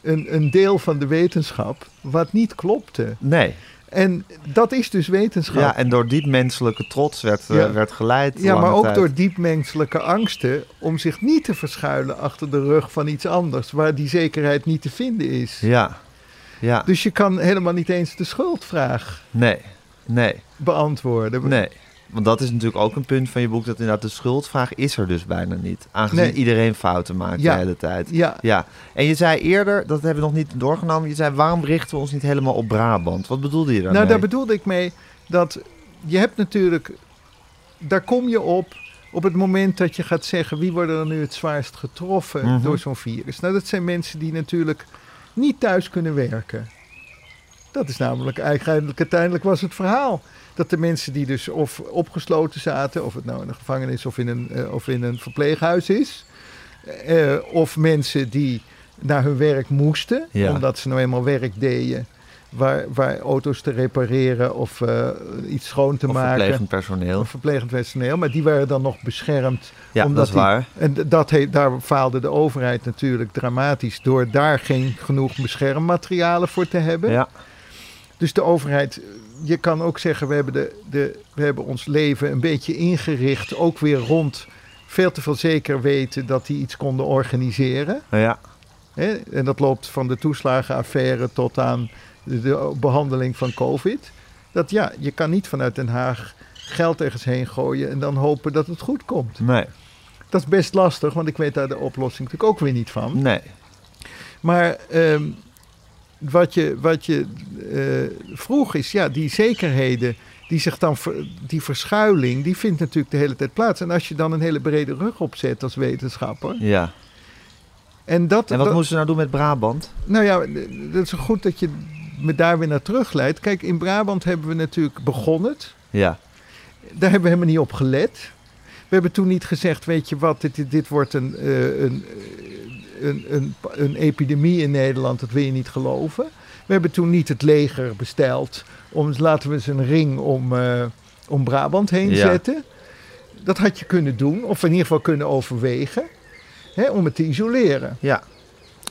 een, een deel van de wetenschap wat niet klopte. Nee. En dat is dus wetenschap. Ja, en door diep menselijke trots werd, eh, werd geleid. Ja, maar ook tijd. door diepmenselijke angsten om zich niet te verschuilen achter de rug van iets anders waar die zekerheid niet te vinden is. Ja, ja. Dus je kan helemaal niet eens de schuldvraag Nee, nee, beantwoorden. nee. Want dat is natuurlijk ook een punt van je boek, dat inderdaad de schuldvraag is er dus bijna niet. Aangezien Nee. iedereen fouten maakt Ja. de hele tijd. Ja, Ja, en je zei eerder, dat hebben we nog niet doorgenomen, je zei waarom richten we ons niet helemaal op Brabant? Wat bedoelde je daarmee? Nou, daar bedoelde ik mee dat je hebt natuurlijk, daar kom je op op het moment dat je gaat zeggen wie worden er nu het zwaarst getroffen Mhm. door zo'n virus. Nou, dat zijn mensen die natuurlijk niet thuis kunnen werken. Dat is namelijk eigenlijk uiteindelijk was het verhaal. Dat de mensen die dus of opgesloten zaten, of het nou in een gevangenis of in een, eh, of in een verpleeghuis is, eh, of mensen die naar hun werk moesten, Ja. omdat ze nou eenmaal werk deden waar, waar auto's te repareren of eh, iets schoon te of maken. verplegend personeel. Of verplegend personeel, maar die waren dan nog beschermd. Ja, omdat dat is die- waar. En dat he, daar faalde de overheid natuurlijk dramatisch door daar geen genoeg beschermmaterialen voor te hebben. Ja, Dus de overheid, je kan ook zeggen, we hebben, de, de, we hebben ons leven een beetje ingericht, ook weer rond veel te veel zeker weten dat die iets konden organiseren. ja? En dat loopt van de toeslagenaffaire tot aan de, de behandeling van COVID. Dat ja, je kan niet vanuit Den Haag geld ergens heen gooien en dan hopen dat het goed komt. nee, Dat is best lastig, want ik weet daar de oplossing natuurlijk ook weer niet van. nee. Maar ehm, wat je, wat je eh, vroeg is, ja, die zekerheden, die zich dan, die verschuiling, die vindt natuurlijk de hele tijd plaats. En als je dan een hele brede rug opzet als wetenschapper. Ja. En, dat, En wat dat- moesten ze nou doen met Brabant? Nou ja, dat is goed dat je me daar weer naar terugleidt. Kijk, in Brabant hebben we natuurlijk begonnen. Ja, Daar hebben we helemaal niet op gelet. We hebben toen niet gezegd, weet je wat, dit, dit, dit wordt een, eh, een, een, een, een epidemie in Nederland, dat wil je niet geloven. We hebben toen niet het leger besteld om, laten we eens een ring om, eh, om Brabant heen Ja. zetten. Dat had je kunnen doen, of in ieder geval kunnen overwegen, hè, om het te isoleren. ja,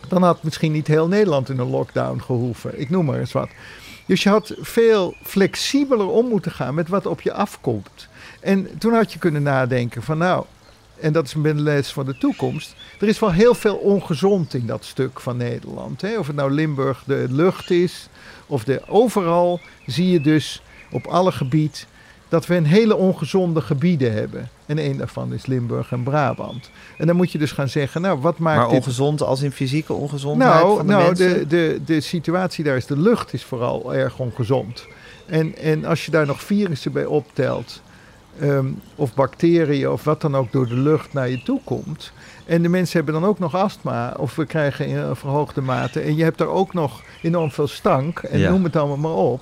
Dan had misschien niet heel Nederland in een lockdown gehoeven. Ik noem maar eens wat. Dus je had veel flexibeler om moeten gaan met wat op je afkomt. En toen had je kunnen nadenken van nou, en dat is een les voor de toekomst. Er is wel heel veel ongezond in dat stuk van Nederland. Hè? Of het nou Limburg de lucht is, of de, overal zie je dus op alle gebied dat we een hele ongezonde gebieden hebben. En één daarvan is Limburg en Brabant. En dan moet je dus gaan zeggen, nou wat maakt maar dit ongezond als in fysieke ongezondheid nou, van de nou mensen? de, de, de situatie daar is, de lucht is vooral erg ongezond. En, en als je daar nog virussen bij optelt, ehm, of bacteriën of wat dan ook door de lucht naar je toe komt. En de mensen hebben dan ook nog astma, of we krijgen in een verhoogde mate. En je hebt daar ook nog enorm veel stank, en Ja. noem het allemaal maar op.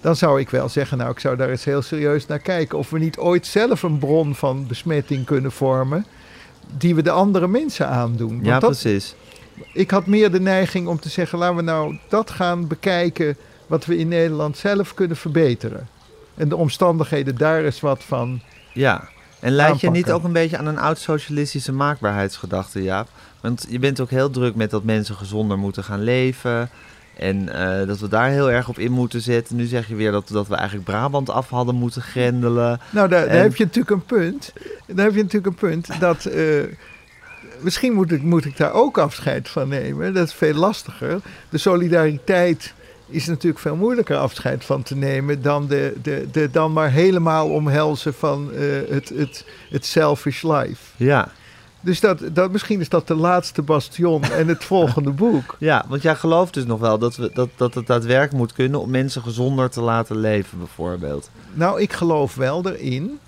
Dan zou ik wel zeggen, nou, ik zou daar eens heel serieus naar kijken. Of we niet ooit zelf een bron van besmetting kunnen vormen. Die we de andere mensen aandoen. Want ja, dat, precies. ik had meer de neiging om te zeggen, laten we nou dat gaan bekijken wat we in Nederland zelf kunnen verbeteren. En de omstandigheden daar is wat van. Ja. En leid je niet ook een beetje aan een oud-socialistische maakbaarheidsgedachte, Jaap? Want je bent ook heel druk met dat mensen gezonder moeten gaan leven. En eh, dat we daar heel erg op in moeten zetten. Nu zeg je weer dat, dat we eigenlijk Brabant af hadden moeten grendelen. Nou, daar, daar heb je natuurlijk een punt. Daar heb je natuurlijk een punt dat. eh, misschien moet ik, moet ik daar ook afscheid van nemen. Dat is veel lastiger. De solidariteit is natuurlijk veel moeilijker afscheid van te nemen dan de, de, de dan maar helemaal omhelzen van eh, het, het, het selfish life. Ja. Dus dat, dat, misschien is dat de laatste bastion *laughs* en het volgende boek. ja, want jij gelooft dus nog wel dat, we, dat, dat het daadwerkelijk moet kunnen om mensen gezonder te laten leven, bijvoorbeeld. Nou, ik geloof wel erin.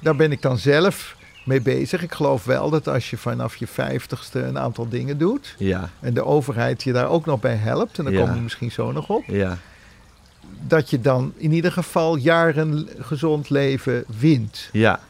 Daar ben ik dan zelf mee bezig. Ik geloof wel dat als je vanaf je vijftigste een aantal dingen doet. Ja, en de overheid je daar ook nog bij helpt. en daar Ja. komen we misschien zo nog op. ja, dat je dan in ieder geval jaren gezond leven wint. ja,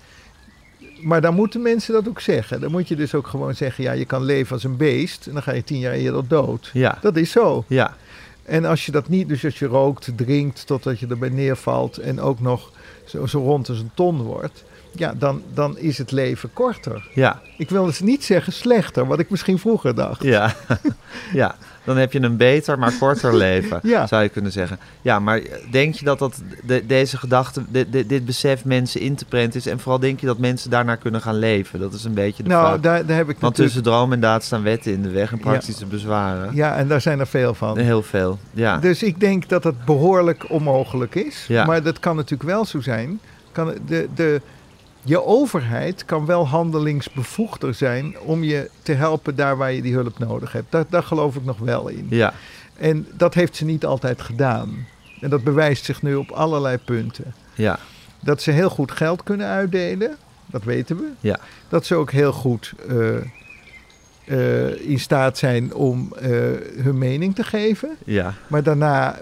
Maar dan moeten mensen dat ook zeggen. Dan moet je dus ook gewoon zeggen: ja, je kan leven als een beest. en dan ga je tien jaar eerder dood. ja, Dat is zo. ja, En als je dat niet, dus als je rookt, drinkt totdat je erbij neervalt en ook nog zo, zo rond als een ton wordt, ja, dan, dan is het leven korter. ja, Ik wil dus niet zeggen slechter, wat ik misschien vroeger dacht. ja. *laughs* ja. Dan heb je een beter, maar korter *laughs* leven, Ja. zou je kunnen zeggen. Ja, maar denk je dat, dat de- deze gedachte, dit, dit, dit besef mensen in te prenten is? En vooral denk je dat mensen daarnaar kunnen gaan leven? Dat is een beetje de nou, vraag. daar, daar heb ik Want tussen droom en daad staan wetten in de weg en praktische bezwaren. Ja, en daar zijn er veel van. Heel veel, ja. Dus ik denk dat het behoorlijk onmogelijk is. Ja. Maar dat kan natuurlijk wel zo zijn. Kan de, de, je overheid kan wel handelingsbevoegder zijn om je te helpen daar waar je die hulp nodig hebt. Daar, daar geloof ik nog wel in. Ja, En dat heeft ze niet altijd gedaan. En dat bewijst zich nu op allerlei punten. ja, Dat ze heel goed geld kunnen uitdelen, dat weten we. Ja. Dat ze ook heel goed eh, eh, in staat zijn om eh, hun mening te geven. ja, Maar daarna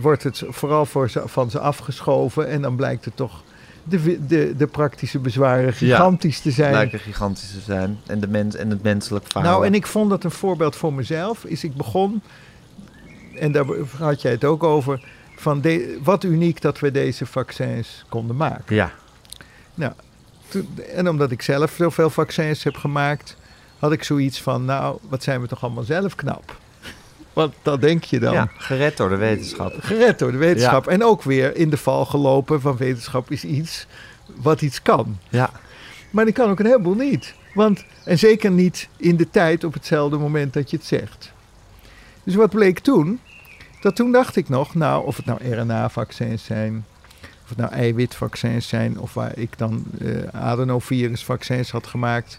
wordt het vooral voor ze, van ze afgeschoven. En dan blijkt het toch de, de, de praktische bezwaren gigantisch te zijn. lijken gigantisch te zijn. En, de mens, en het menselijk verhaal. Nou, en ik vond dat een voorbeeld voor mezelf. Is ik begon, en daar had jij het ook over. Van de, wat uniek dat we deze vaccins konden maken. Ja, Toen- En omdat ik zelf zoveel vaccins heb gemaakt, had ik zoiets van: Nou, wat zijn we toch allemaal zelf knap? Want dat denk je dan. ja, gered door de wetenschap. Gered door de wetenschap. En ook weer in de val gelopen van wetenschap is iets wat iets kan. Ja, Maar die kan ook een heleboel niet. Want, en zeker niet in de tijd op hetzelfde moment dat je het zegt. Dus wat bleek toen? Dat toen dacht ik nog, nou, of het nou RNA-vaccins zijn, of het nou eiwitvaccins zijn, of waar ik dan eh adenovirusvaccins had gemaakt.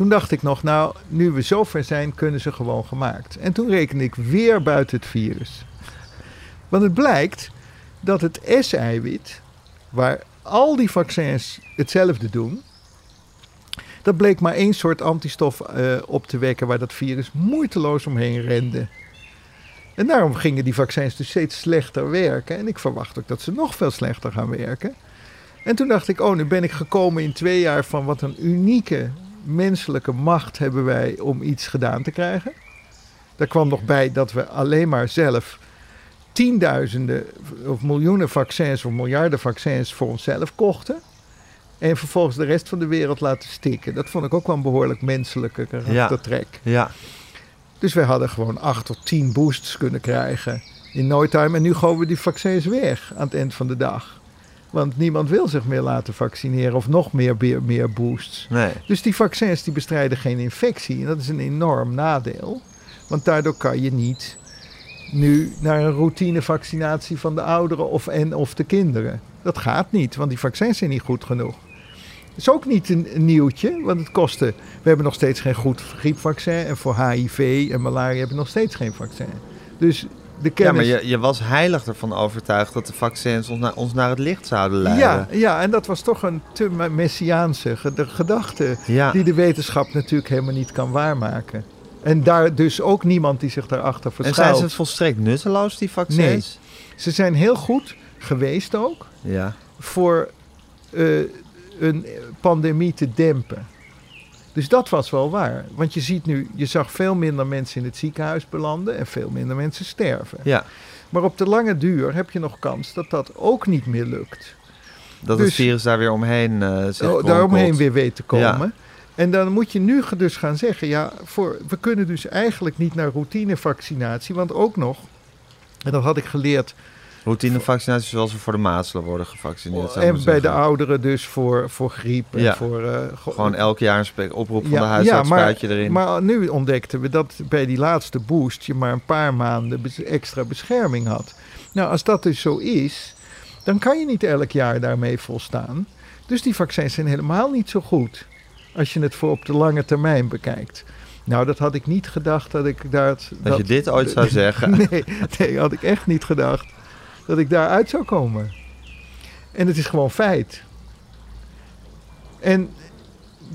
Toen dacht ik nog, nou, nu we zover zijn, kunnen ze gewoon gemaakt. En toen rekende ik weer buiten het virus. Want het blijkt dat het S-eiwit, waar al die vaccins hetzelfde doen. Dat bleek maar één soort antistof eh, op te wekken waar dat virus moeiteloos omheen rende. En daarom gingen die vaccins dus steeds slechter werken. En ik verwacht ook dat ze nog veel slechter gaan werken. En toen dacht ik, oh, nu ben ik gekomen in twee jaar van wat een unieke menselijke macht hebben wij om iets gedaan te krijgen. Daar kwam nog bij dat we alleen maar zelf tienduizenden of miljoenen vaccins of miljarden vaccins voor onszelf kochten. En vervolgens de rest van de wereld laten stikken. Dat vond ik ook wel een behoorlijk menselijke karaktertrek. ja, Dus wij hadden gewoon acht of tien boosts kunnen krijgen in no time. En nu gooien we die vaccins weg aan het eind van de dag. Want niemand wil zich meer laten vaccineren of nog meer, meer, meer boosts. nee. Dus die vaccins die bestrijden geen infectie. En dat is een enorm nadeel. Want daardoor kan je niet nu naar een routinevaccinatie van de ouderen of, en of de kinderen. Dat gaat niet, want die vaccins zijn niet goed genoeg. Dat is ook niet een, een nieuwtje, want het kostte... We hebben nog steeds geen goed griepvaccin. En voor HIV en malaria hebben we nog steeds geen vaccin. Dus de Ja, maar je, je was heilig ervan overtuigd dat de vaccins ons, naar ons naar het licht zouden leiden. ja, ja, en dat was toch een te me- messiaanse ged- gedachte... ja. die de wetenschap natuurlijk helemaal niet kan waarmaken. En daar dus ook niemand die zich daarachter En zijn verschuilt. ze volstrekt nutteloos, die vaccins? Ze zijn heel goed geweest ook Ja, voor eh, een pandemie te dempen. Dus dat was wel waar. Want je ziet nu, je zag veel minder mensen in het ziekenhuis belanden en veel minder mensen sterven. Ja, Maar op de lange duur heb je nog kans dat dat ook niet meer lukt. dat Dus- het virus daar weer omheen eh zich Oh, daaromheen weer weet te komen. Ja. En dan moet je nu dus gaan zeggen, ja, voor, we kunnen dus eigenlijk niet naar routinevaccinatie, want ook nog, en dat had ik geleerd, Routinevaccinaties zoals we voor de mazelen worden gevaccineerd. en maar bij de ouderen dus voor, voor griep en Ja. voor... eh, ge- Gewoon elk jaar een oproep van Ja, de ja, huisarts, maar- spuit je erin. Maar nu ontdekten we dat bij die laatste boost je maar een paar maanden extra bescherming had. Nou, als dat dus zo is, dan kan je niet elk jaar daarmee volstaan. Dus die vaccins zijn helemaal niet zo goed. Als je het voor op de lange termijn bekijkt. Nou, dat had ik niet gedacht dat ik daar... dat, je dit ooit zou *laughs* zeggen. Nee, nee, had ik echt niet gedacht dat ik daaruit zou komen. En het is gewoon feit. En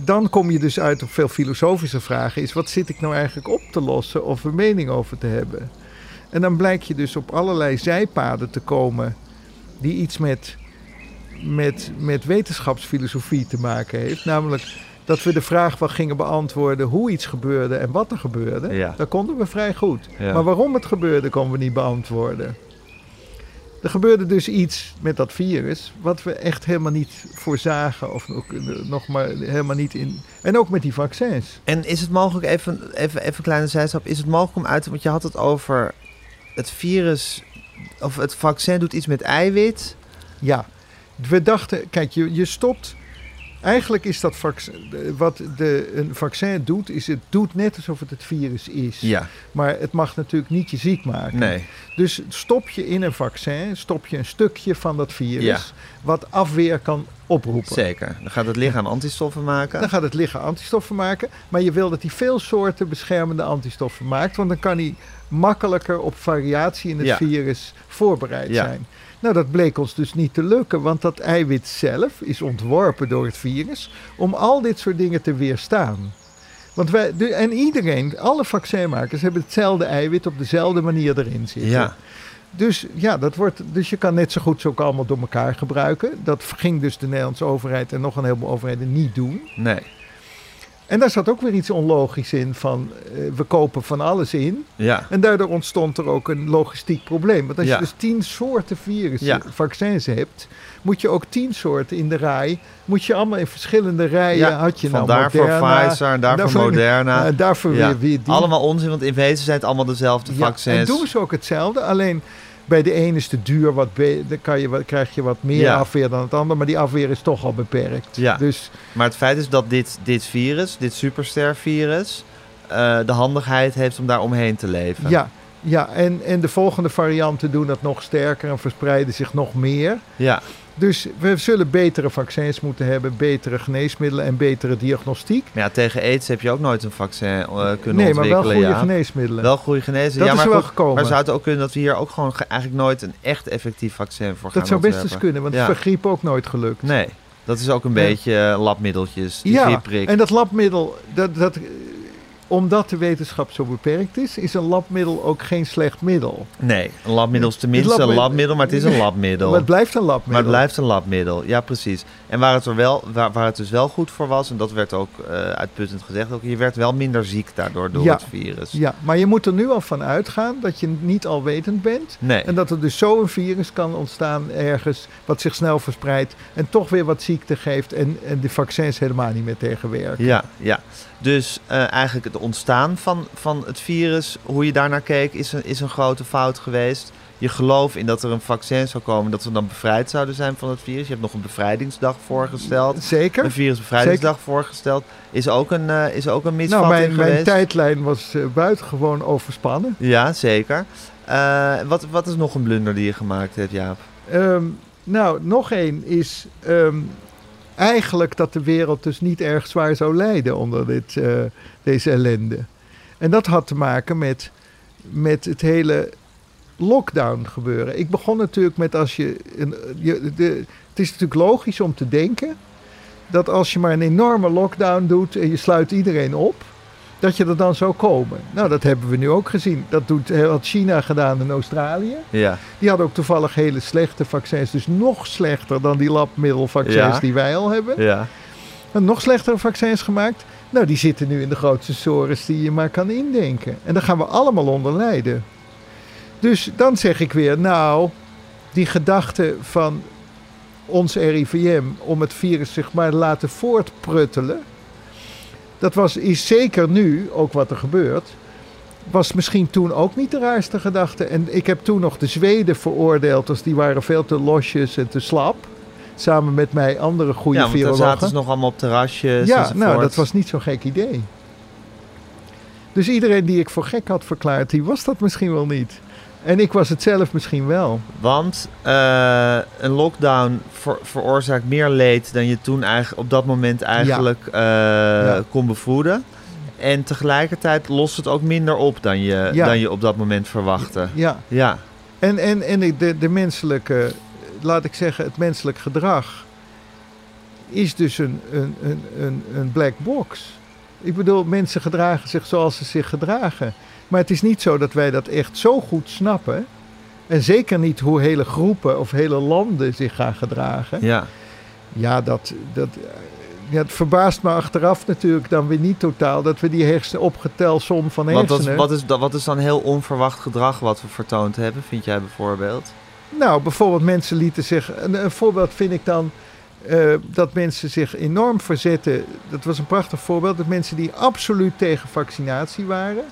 dan kom je dus uit op veel filosofische vragen. Is wat zit ik nou eigenlijk op te lossen of een mening over te hebben? En dan blijkt je dus op allerlei zijpaden te komen die iets met, met, met wetenschapsfilosofie te maken heeft. Namelijk dat we de vraag wel gingen beantwoorden hoe iets gebeurde en wat er gebeurde. Ja. Dat konden we vrij goed. Ja. Maar waarom het gebeurde, konden we niet beantwoorden. Er gebeurde dus iets met dat virus, wat we echt helemaal niet voorzagen, of nog, nog maar helemaal niet in. En ook met die vaccins. En is het mogelijk, even, even, even een kleine zijstap, is het mogelijk om uit te... Want je had het over het virus, of het vaccin doet iets met eiwit. Ja, we dachten, kijk, je, je stopt. Eigenlijk is dat vaccin, wat de, een vaccin doet, is het doet net alsof het het virus is. Ja, Maar het mag natuurlijk niet je ziek maken. nee. Dus stop je in een vaccin, stop je een stukje van dat virus, Ja. wat afweer kan oproepen. Zeker. Dan gaat het lichaam antistoffen maken. Dan gaat het lichaam antistoffen maken. Maar je wil dat hij veel soorten beschermende antistoffen maakt. Want dan kan hij makkelijker op variatie in het Ja. virus voorbereid Ja. zijn. Nou, dat bleek ons dus niet te lukken. Want dat eiwit zelf is ontworpen door het virus om al dit soort dingen te weerstaan. Want wij, en iedereen, alle vaccinmakers hebben hetzelfde eiwit op dezelfde manier erin zitten. Ja, Dus ja, dat wordt, dus je kan net zo goed ze ook allemaal door elkaar gebruiken. Dat ging dus de Nederlandse overheid en nog een heleboel overheden niet doen. nee. En daar zat ook weer iets onlogisch in van eh, we kopen van alles in. Ja, En daardoor ontstond er ook een logistiek probleem. Want als Ja. je dus tien soorten virussen, Ja. vaccins hebt, moet je ook tien soorten in de rij. Moet je allemaal in verschillende rijen. Had je nou vandaar voor Moderna, Pfizer en daarvoor daarvoor- Moderna. en daarvoor weer, weer die. Allemaal onzin, want in wezen zijn het allemaal dezelfde Ja, vaccins. en doen ze ook hetzelfde. Alleen bij de ene is de duur wat dan kan je, wat- krijg je wat meer Ja. afweer dan het andere. Maar die afweer is toch al beperkt. Ja. Dus Maar het feit is dat dit, dit virus, dit superstervirus, eh de handigheid heeft om daar omheen te leven. ja, ja en, en de volgende varianten doen dat nog sterker en verspreiden zich nog meer. Ja, Dus we zullen betere vaccins moeten hebben, betere geneesmiddelen en betere diagnostiek. maar ja, tegen aids heb je ook nooit een vaccin eh, kunnen nee, maar ontwikkelen. wel goede ja. geneesmiddelen. Wel goede genezen. Dat ja, is maar er wel goed, gekomen. Maar zou het ook kunnen dat we hier ook gewoon ge- eigenlijk nooit een echt effectief vaccin voor gaan dat zou best eens kunnen, want Ja. voor griep ook nooit gelukt. Nee, dat is ook een Nee. beetje eh, labmiddeltjes, die ja, en dat labmiddel, dat, dat, omdat de wetenschap zo beperkt is, is een labmiddel ook geen slecht middel. Nee, een labmiddel is tenminste een labmi- labmiddel, maar het is een *laughs* labmiddel. Maar het blijft een labmiddel. Maar het blijft een labmiddel, ja precies. En waar het, er wel, waar, waar het dus wel goed voor was, en dat werd ook eh, uitputtend gezegd, ook, je werd wel minder ziek daardoor door Ja. het virus. Ja, maar je moet er nu al van uitgaan dat je niet alwetend bent. Nee, En dat er dus zo een virus kan ontstaan ergens, wat zich snel verspreidt en toch weer wat ziekte geeft en, en de vaccins helemaal niet meer tegenwerken. ja, ja. Dus eh, eigenlijk het ontstaan van, van het virus, hoe je daarnaar keek, is een, is een grote fout geweest. Je geloof in dat er een vaccin zou komen, dat we dan bevrijd zouden zijn van het virus. Je hebt nog een bevrijdingsdag voorgesteld. Zeker? Een virusbevrijdingsdag voorgesteld. Is ook een, eh, is ook een misvatting Nou, mijn, mijn geweest. tijdlijn was eh, buitengewoon overspannen. Ja, zeker. Wat, wat is nog een blunder die je gemaakt hebt, Jaap? Ehm, nou, nog één is ehm, eigenlijk dat de wereld dus niet erg zwaar zou lijden onder dit, eh, deze ellende. En dat had te maken met, met het hele lockdown gebeuren. Ik begon natuurlijk met als je, een, je de, het is natuurlijk logisch om te denken dat als je maar een enorme lockdown doet en je sluit iedereen op, dat je er dan zou komen. Nou, dat hebben we nu ook gezien. Dat doet, had China gedaan in Australië. Ja, Die hadden ook toevallig hele slechte vaccins. Dus nog slechter dan die labmiddelvaccins Ja. die wij al hebben. ja. En nog slechtere vaccins gemaakt. Nou, die zitten nu in de grootste sores die je maar kan indenken. En daar gaan we allemaal onder lijden. Dus dan zeg ik weer, nou, die gedachte van ons RIVM om het virus zich maar te laten voortpruttelen. Dat was, is zeker nu, ook wat er gebeurt, was misschien toen ook niet de raarste gedachte. En ik heb toen nog de Zweden veroordeeld, als die waren veel te losjes en te slap. Samen met mij andere goede Ja, virologen. zaten ze nog allemaal op terrasjes Ja, enzovoort. nou, dat was niet zo'n gek idee. Dus iedereen die ik voor gek had verklaard, die was dat misschien wel niet. En ik was het zelf misschien wel. Want eh, een lockdown ver- veroorzaakt meer leed dan je toen eigenlijk op dat moment eigenlijk eh, kon bevoeden. En tegelijkertijd lost het ook minder op dan je, Ja. dan je op dat moment verwachtte. Ja, Ja, en, en, en de- de, de menselijke, laat ik zeggen, het menselijk gedrag is dus een, een, een, een, een black box. Ik bedoel, mensen gedragen zich zoals ze zich gedragen. Maar het is niet zo dat wij dat echt zo goed snappen. En zeker niet hoe hele groepen of hele landen zich gaan gedragen. ja. Ja, dat, dat, ja, het verbaast me achteraf natuurlijk dan weer niet totaal dat we die hersen opgetelsom van Want hersenen. dat, wat, is, wat is dan heel onverwacht gedrag wat we vertoond hebben, vind jij bijvoorbeeld? Nou, bijvoorbeeld mensen lieten zich. Een, een voorbeeld vind ik dan. eh, dat mensen zich enorm verzetten. Dat was een prachtig voorbeeld. Dat mensen die absoluut tegen vaccinatie waren.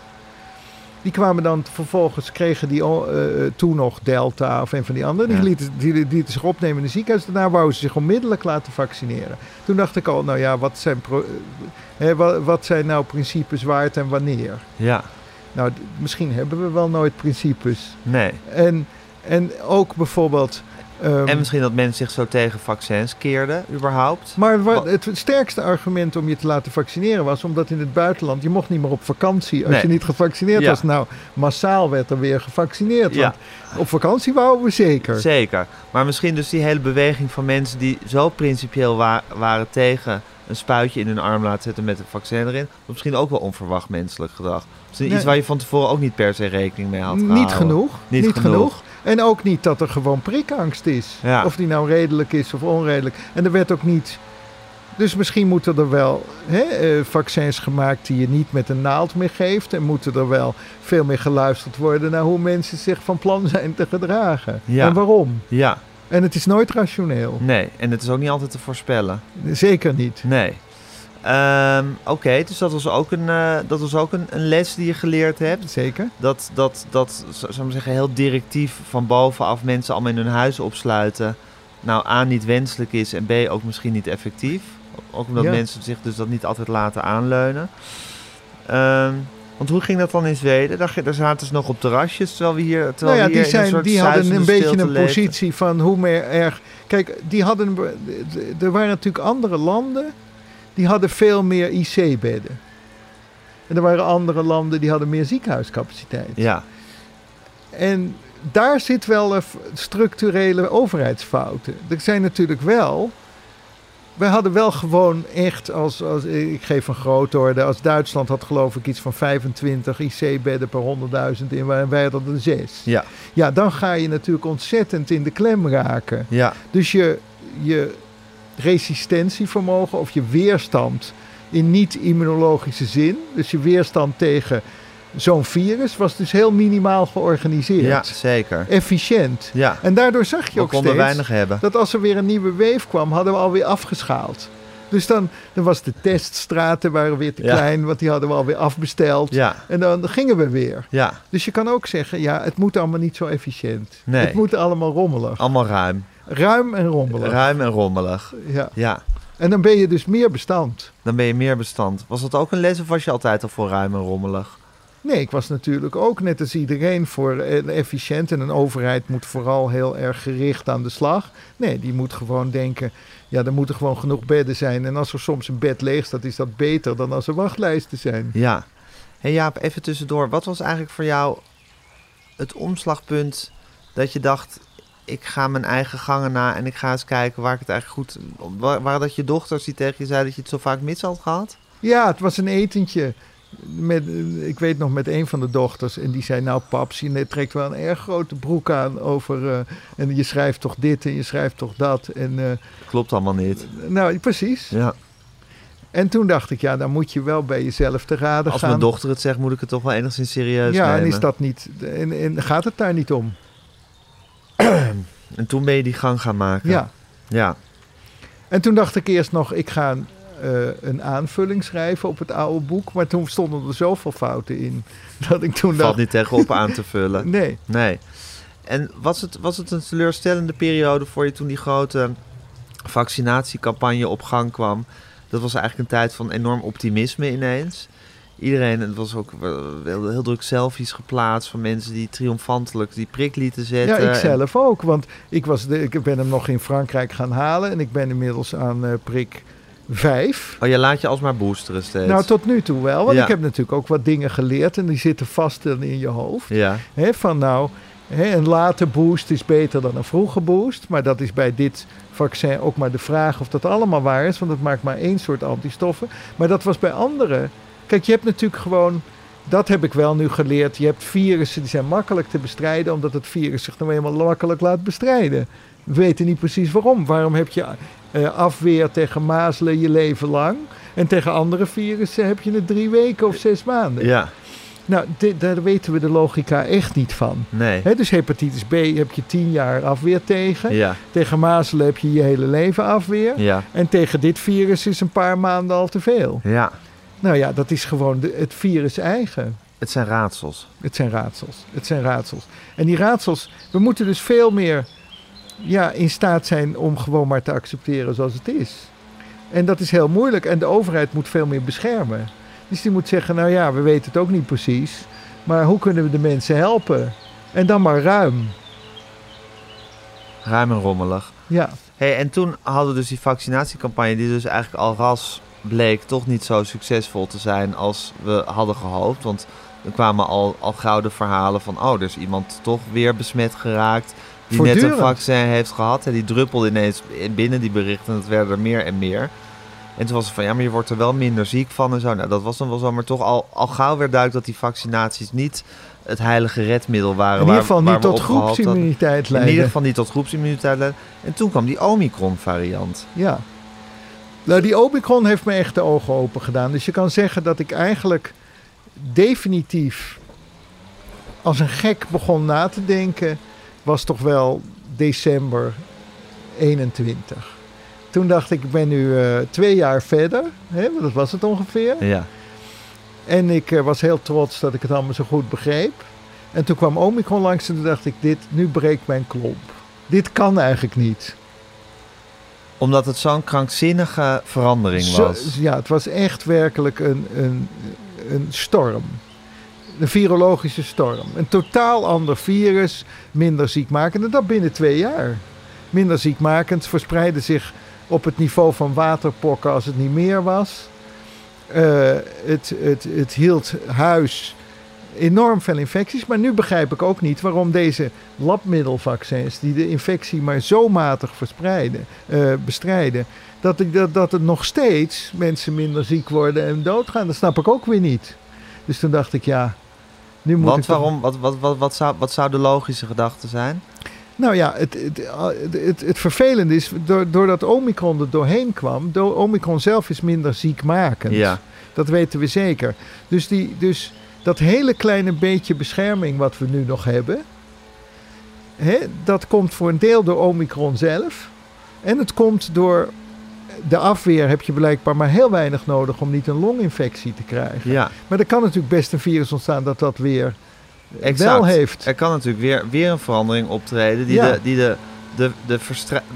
Die kwamen dan vervolgens, kregen die eh, toen nog Delta of een van die anderen. Die, lieten, die, die zich opnemen in het ziekenhuis. Daarna wouden ze zich onmiddellijk laten vaccineren. Toen dacht ik al, nou ja, wat zijn, pro- hè, wat, wat zijn nou principes waard en wanneer? Ja, Nou, misschien hebben we wel nooit principes. nee. En, en ook bijvoorbeeld. Ehm, En misschien dat mensen zich zo tegen vaccins keerden, überhaupt. maar wat, het sterkste argument om je te laten vaccineren was omdat in het buitenland je mocht niet meer op vakantie als Nee. je niet gevaccineerd Ja. was. Nou, massaal werd er weer gevaccineerd. Ja. Want op vakantie wouden we zeker. Zeker. Maar misschien dus die hele beweging van mensen die zo principieel wa- waren tegen een spuitje in hun arm laten zetten met een vaccin erin. Misschien ook wel onverwacht menselijk gedrag. Nee. iets waar je van tevoren ook niet per se rekening mee had gehouden. Niet genoeg. Niet Niet, genoeg. genoeg. En ook niet dat er gewoon prikangst is. Ja. Of die nou redelijk is of onredelijk. En er werd ook niet. Dus misschien moeten er wel hè, eh, vaccins gemaakt die je niet met een naald meer geeft. En moeten er wel veel meer geluisterd worden naar hoe mensen zich van plan zijn te gedragen. Ja. En waarom. Ja, En het is nooit rationeel. nee. En het is ook niet altijd te voorspellen. Zeker niet. Nee. Ehm, Oké, dus dat was ook, een, eh, dat was ook een, een les die je geleerd hebt. Zeker. Dat, dat, dat zou zeggen, heel directief van bovenaf mensen allemaal in hun huis opsluiten. Nou, A, niet wenselijk is en B, ook misschien niet effectief. Ook omdat Ja. mensen zich dus dat niet altijd laten aanleunen. Ehm, want hoe ging dat dan in Zweden? Daar, daar zaten ze nog op terrasjes, terwijl we hier, terwijl Nou ja, die, zijn, die hadden een beetje een leefden. positie van hoe meer erg. Kijk, die hadden. Er waren natuurlijk andere landen. Die hadden veel meer IC-bedden. En er waren andere landen die hadden meer ziekenhuiscapaciteit. Ja, En daar zit wel een structurele overheidsfouten. Er zijn natuurlijk wel. We hadden wel gewoon echt, als, als ik geef een grootorde, als Duitsland had geloof ik iets van 25 IC-bedden per 100.000 in, en wij hadden er zes. ja, Ja, dan ga je natuurlijk ontzettend in de klem raken. ja, Dus je, je resistentievermogen of je weerstand in niet-immunologische zin, dus je weerstand tegen zo'n virus, was dus heel minimaal georganiseerd. ja, zeker. Efficiënt. Ja, En daardoor zag je we ook steeds weinig hebben. dat als er weer een nieuwe wave kwam, hadden we alweer afgeschaald. Dus dan, dan was de teststraten waren weer te Ja. klein, want die hadden we alweer afbesteld. Ja, En dan gingen we weer. ja, Dus je kan ook zeggen, ja, het moet allemaal niet zo efficiënt. Nee. Het moet allemaal rommelig. allemaal ruim. Ruim en rommelig. Ruim en rommelig. Ja. Ja, En dan ben je dus meer bestand. dan ben je meer bestand. Was dat ook een les of was je altijd al voor ruim en rommelig? Nee, ik was natuurlijk ook net als iedereen voor efficiënt. En een overheid moet vooral heel erg gericht aan de slag. Nee, die moet gewoon denken, ja, er moeten gewoon genoeg bedden zijn. En als er soms een bed leeg staat, is dat beter dan als er wachtlijsten zijn. Ja. Hey Jaap, even tussendoor. Wat was eigenlijk voor jou het omslagpunt dat je dacht... ik ga mijn eigen gangen na en ik ga eens kijken waar ik het eigenlijk goed... Waar, waren dat je dochters die tegen je zei dat je het zo vaak mis had gehad? Ja, het was een etentje. Met, ik weet nog met een van de dochters. En die zei, nou paps, je trekt wel een erg grote broek aan over... eh, en je schrijft toch dit en je schrijft toch dat. En, eh, Klopt allemaal niet. nou, precies. Ja. En toen dacht ik, ja, dan moet je wel bij jezelf te raden Als gaan. mijn dochter het zegt, moet ik het toch wel enigszins serieus ja, nemen. en is dat niet. En, en gaat het daar niet om? *clears throat* En toen ben je die gang gaan maken. Ja. Ja. En toen dacht ik eerst nog, ik ga een, eh, een aanvulling schrijven op het oude boek. Maar toen stonden er zoveel fouten in. *laughs* Dat ik toen Valt dacht. niet tegenop aan te vullen. *laughs* Nee. Nee. En was het, was het een teleurstellende periode voor je toen die grote vaccinatiecampagne op gang kwam? Dat was eigenlijk een tijd van enorm optimisme ineens. Iedereen, het was ook wel heel druk selfies geplaatst van mensen die triomfantelijk die prik lieten zetten. Ja, ik zelf ook. Want ik, was de, ik ben hem nog in Frankrijk gaan halen. En ik ben inmiddels aan eh, prik 5. Oh, je laat je alsmaar boosteren steeds. Nou, tot nu toe wel. Want Ja. ik heb natuurlijk ook wat dingen geleerd. En die zitten vast in je hoofd. Ja, van nou, een late boost is beter dan een vroege boost. Maar dat is bij dit vaccin ook maar de vraag of dat allemaal waar is. Want het maakt maar één soort antistoffen. Maar dat was bij anderen. Kijk, je hebt natuurlijk gewoon... Dat heb ik wel nu geleerd. Je hebt virussen die zijn makkelijk te bestrijden... omdat het virus zich nou eenmaal makkelijk laat bestrijden. We weten niet precies waarom. Waarom heb je eh, afweer tegen mazelen je leven lang... en tegen andere virussen heb je het drie weken of zes maanden. ja, Nou, daar weten we de logica echt niet van. nee. Dus hepatitis B heb je tien jaar afweer tegen. Ja, Tegen mazelen heb je je hele leven afweer. ja, En tegen dit virus is een paar maanden al te veel. ja. Nou ja, dat is gewoon de, het virus eigen. Het zijn raadsels. Het zijn raadsels. Het zijn raadsels. En die raadsels, we moeten dus veel meer ja, in staat zijn om gewoon maar te accepteren zoals het is. En dat is heel moeilijk. En de overheid moet veel meer beschermen. Dus die moet zeggen, nou ja, we weten het ook niet precies. Maar hoe kunnen we de mensen helpen? En dan maar ruim. Ruim en rommelig. Ja, Hey, en toen hadden we dus die vaccinatiecampagne, die dus eigenlijk al ras bleek toch niet zo succesvol te zijn als we hadden gehoopt. Want er kwamen al, al gouden verhalen van, oh, er is iemand toch weer besmet geraakt. Die net een vaccin heeft gehad. En die druppelde ineens binnen die berichten. En het werden er meer en meer. En toen was het van, ja, maar je wordt er wel minder ziek van en zo. Nou, dat was dan wel zo. Maar toch al, al gauw werd duidelijk dat die vaccinaties niet het heilige redmiddel waren. in ieder geval waar niet tot groepsimmuniteit In leiden. ieder geval niet tot groepsimmuniteit leiden. En toen kwam die Omicron-variant. Ja. Nou, die Omicron heeft me echt de ogen open gedaan. Dus je kan zeggen dat ik eigenlijk definitief als een gek begon na te denken, was toch wel december 21. Toen dacht ik, ik ben nu eh, twee jaar verder, hè, want dat was het ongeveer. Ja. En ik eh, was heel trots dat ik het allemaal zo goed begreep. En toen kwam Omicron langs en toen dacht ik, dit, nu breekt mijn klomp. Dit kan eigenlijk niet. Omdat het zo'n krankzinnige verandering Zo- was. ja, het was echt werkelijk een, een, een storm. Een virologische storm. Een totaal ander virus, minder ziekmakend. En dat binnen twee jaar. Minder ziekmakend, verspreidde zich op het niveau van waterpokken als het niet meer was. Eh, het, het, het hield huis enorm veel infecties. Maar nu begrijp ik ook niet waarom deze labmiddelvaccins, die de infectie maar zo matig verspreiden, eh, bestrijden, dat, ik, dat, dat er nog steeds mensen minder ziek worden en doodgaan. Dat snap ik ook weer niet. Dus toen dacht ik, ja, nu moet Want waarom? Wat, wat, wat, wat, zou, wat zou de logische gedachte zijn? Nou ja, het, het, het, het vervelende is, door- doordat Omicron er doorheen kwam, door Omicron zelf is minder ziekmakend. Ja. Dat weten we zeker. Dus, die, dus dat hele kleine beetje bescherming wat we nu nog hebben, hè, dat komt voor een deel door Omicron zelf. En het komt door de afweer heb je blijkbaar maar heel weinig nodig om niet een longinfectie te krijgen. Ja, Maar er kan natuurlijk best een virus ontstaan dat dat weer exact. wel heeft. Er kan natuurlijk weer, weer een verandering optreden die, Ja. de, die de, de, de,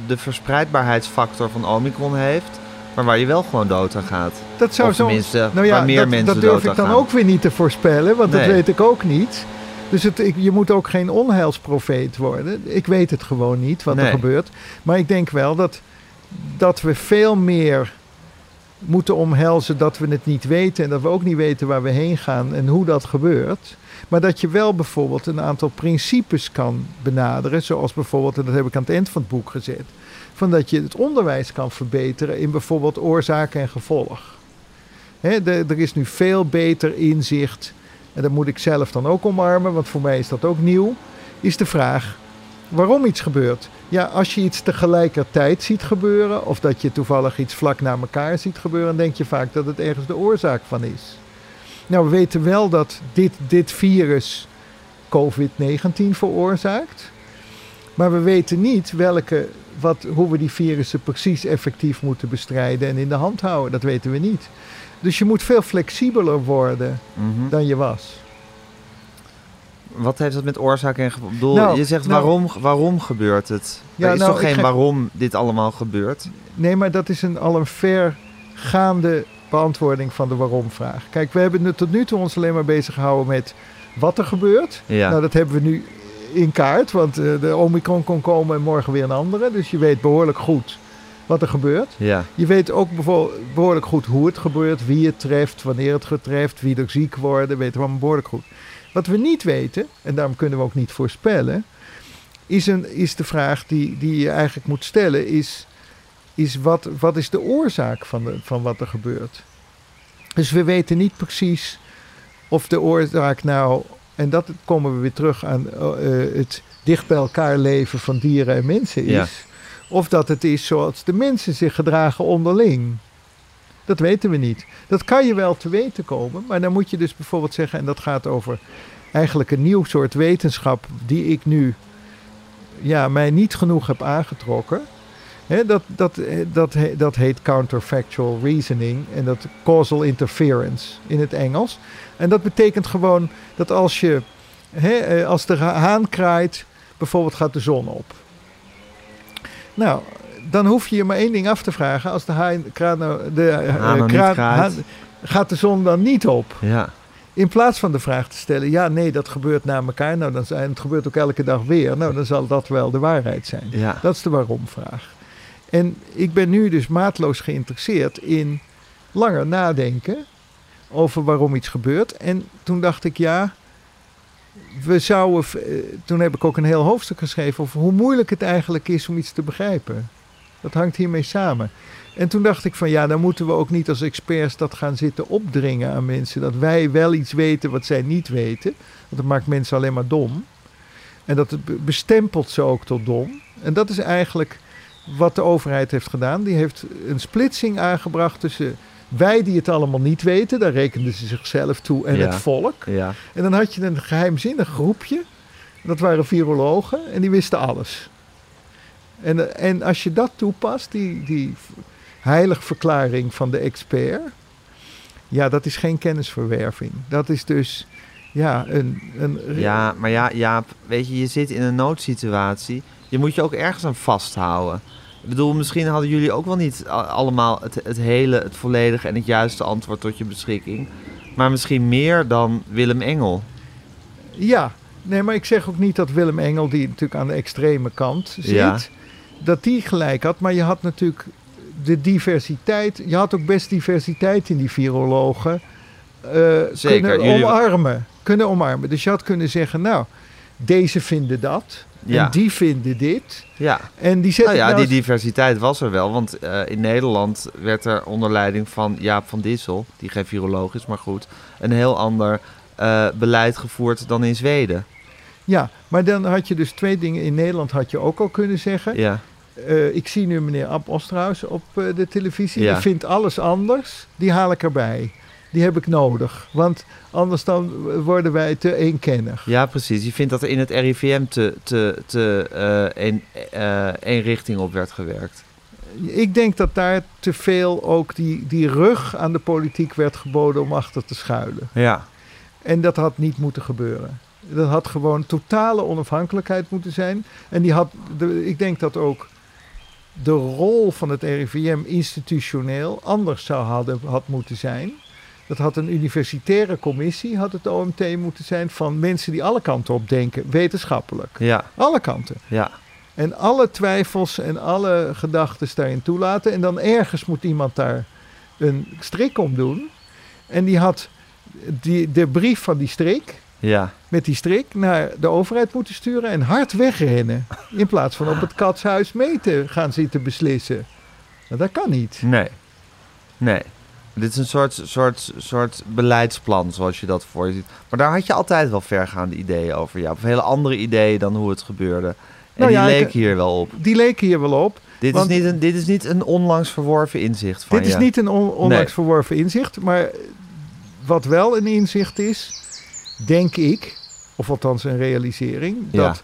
de verspreidbaarheidsfactor van Omicron heeft, maar waar je wel gewoon dood aan gaat. Dat zou zo tenminste, Nou ja, waar meer dat, mensen dat durf ik dan gaan. ook weer niet te voorspellen, want Nee. dat weet ik ook niet. Dus het, ik, je moet ook geen onheilsprofeet worden. Ik weet het gewoon niet wat er gebeurt. Maar ik denk wel dat, dat we veel meer moeten omhelzen dat we het niet weten. En dat we ook niet weten waar we heen gaan en hoe dat gebeurt. Maar dat je wel bijvoorbeeld een aantal principes kan benaderen. Zoals bijvoorbeeld, en dat heb ik aan het eind van het boek gezet. Van dat je het onderwijs kan verbeteren in bijvoorbeeld oorzaak en gevolg. Hè, er is nu veel beter inzicht. En dat moet ik zelf dan ook omarmen, want voor mij is dat ook nieuw. Is de vraag: waarom iets gebeurt. Ja, als je iets tegelijkertijd ziet gebeuren, of dat je toevallig iets vlak na elkaar ziet gebeuren, dan denk je vaak dat het ergens de oorzaak van is. Nou, we weten wel dat dit, dit virus COVID-19 veroorzaakt. Maar we weten niet welke, wat, hoe we die virussen precies effectief moeten bestrijden en in de hand houden. Dat weten we niet. Dus je moet veel flexibeler worden Mhm. dan je was. Wat heeft dat met oorzaak en gevolg? Nou, je zegt nou- waarom, waarom gebeurt het? Ja, er is nou, toch geen ga- waarom dit allemaal gebeurt? Nee, maar dat is een, al een vergaande beantwoording van de waarom-vraag. Kijk, we hebben nu, tot nu toe ons alleen maar bezig gehouden met wat er gebeurt. Ja. Nou, dat hebben we nu in kaart, want eh, de Omicron kon komen en morgen weer een andere. Dus je weet behoorlijk goed wat er gebeurt. ja. Je weet ook behoorlijk goed hoe het gebeurt, wie het treft, wanneer het getreft, wie er ziek worden, weten we allemaal behoorlijk goed. Wat we niet weten, en daarom kunnen we ook niet voorspellen, is, een, is de vraag die, die je eigenlijk moet stellen, is, is wat, wat is de oorzaak van, de, van wat er gebeurt? Dus we weten niet precies of de oorzaak nou, en dat komen we weer terug aan eh, het dicht bij elkaar leven van dieren en mensen is, Ja. of dat het is zoals de mensen zich gedragen onderling. Dat weten we niet. Dat kan je wel te weten komen, maar dan moet je dus bijvoorbeeld zeggen, en dat gaat over eigenlijk een nieuw soort wetenschap die ik nu ja, mij niet genoeg heb aangetrokken. Dat, dat, dat, dat heet counterfactual reasoning en dat causal interference in het Engels. En dat betekent gewoon dat als je, hè, eh, als de haan kraait, bijvoorbeeld gaat de zon op. Nou, dan hoef je je maar één ding af te vragen. Als de haan, kraan, nou- de, eh, Haan nou niet kraan- kraait. haan- gaat de zon dan niet op? ja. In plaats van de vraag te stellen, ja, nee, dat gebeurt na elkaar. Nou, dan zijn, het gebeurt ook elke dag weer. Nou, dan zal dat wel de waarheid zijn. Ja. Dat is de waarom-vraag. En ik ben nu dus maatloos geïnteresseerd in langer nadenken over waarom iets gebeurt. En toen dacht ik, ja, we zouden. eh, Toen heb ik ook een heel hoofdstuk geschreven over hoe moeilijk het eigenlijk is om iets te begrijpen. Dat hangt hiermee samen. En toen dacht ik van ja, dan moeten we ook niet als experts dat gaan zitten opdringen aan mensen. Dat wij wel iets weten wat zij niet weten. Want dat maakt mensen alleen maar dom. En dat bestempelt ze ook tot dom. En dat is eigenlijk wat de overheid heeft gedaan. Die heeft een splitsing aangebracht tussen wij die het allemaal niet weten. Daar rekenden ze zichzelf toe en Ja. het volk. Ja. En dan had je een geheimzinnig groepje. Dat waren virologen en die wisten alles. En, en als je dat toepast, die, die heiligverklaring van de expert. Ja, dat is geen kennisverwerving. Dat is dus ja, een... een ja, maar ja, Jaap, weet je, je zit in een noodsituatie. Je moet je ook ergens aan vasthouden. Ik bedoel, misschien hadden jullie ook wel niet allemaal het, het hele, het volledige en het juiste antwoord tot je beschikking. Maar misschien meer dan Willem Engel. Ja, nee, maar ik zeg ook niet dat Willem Engel, die natuurlijk aan de extreme kant zit, Ja. dat die gelijk had. Maar je had natuurlijk de diversiteit. Je had ook best diversiteit in die virologen. eh, Zeker, Kunnen jullie- omarmen. Kunnen omarmen. Dus je had kunnen zeggen, nou, deze vinden dat. Ja. En die vinden dit. Ja, En die zetten nou ja, nou die diversiteit was er wel. Want eh, in Nederland werd er onder leiding van Jaap van Dissel, die geen viroloog is, maar goed, een heel ander eh, beleid gevoerd dan in Zweden. Ja, maar dan had je dus twee dingen. In Nederland had je ook al kunnen zeggen. Ja, eh, ik zie nu meneer Ab Osterhaus op de televisie. Ja. Die vindt alles anders. Die haal ik erbij. Die heb ik nodig. Want anders dan worden wij te eenkennig. ja, precies. Je vindt dat er in het RIVM te, te, te eh, één eh, één richting op werd gewerkt. Ik denk dat daar te veel ook die, die rug aan de politiek werd geboden om achter te schuilen. Ja, En dat had niet moeten gebeuren. Dat had gewoon totale onafhankelijkheid moeten zijn. En die had, de, ik denk dat ook de rol van het RIVM institutioneel anders zou hadden, had moeten zijn. Dat had een universitaire commissie, had het OMT moeten zijn, van mensen die alle kanten op denken, wetenschappelijk. ja, Alle kanten. ja. En alle twijfels en alle gedachten daarin toelaten. En dan ergens moet iemand daar een strik om doen. En die had die, de brief van die strik, Ja, met die strik, naar de overheid moeten sturen en hard wegrennen. In plaats van op het katshuis mee te gaan zitten beslissen. Nou, dat kan niet. nee. Nee. Dit is een soort, soort, soort beleidsplan, zoals je dat voor je ziet. Maar daar had je altijd wel vergaande ideeën over, ja. Of hele andere ideeën dan hoe het gebeurde. Nou die ja, leken hier wel op. Die leken hier wel op. Dit, Want- is niet een, dit is niet een onlangs verworven inzicht van Dit is niet een on- onlangs Nee. verworven inzicht, maar wat wel een inzicht is, denk ik, of althans een realisering, Ja. dat,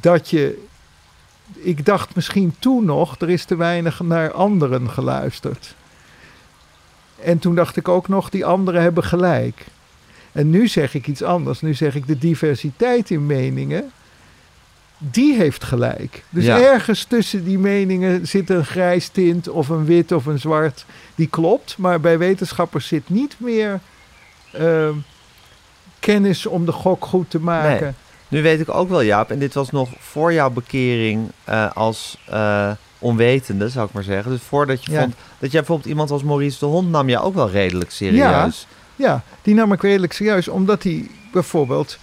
dat je. Ik dacht misschien toen nog, er is te weinig naar anderen geluisterd. En toen dacht ik ook nog, die anderen hebben gelijk. En nu zeg ik iets anders. Nu zeg ik de diversiteit in meningen, die heeft gelijk. Dus Ja. ergens tussen die meningen zit een grijs tint of een wit of een zwart. Die klopt, maar bij wetenschappers zit niet meer ehm, kennis om de gok goed te maken. Nu weet ik ook wel, Jaap, en dit was nog voor jouw bekering eh, als eh, onwetende, zou ik maar zeggen. Dus voordat je Ja. vond dat jij bijvoorbeeld iemand als Maurice de Hond nam je ook wel redelijk serieus. Ja, die nam ik redelijk serieus, omdat hij bijvoorbeeld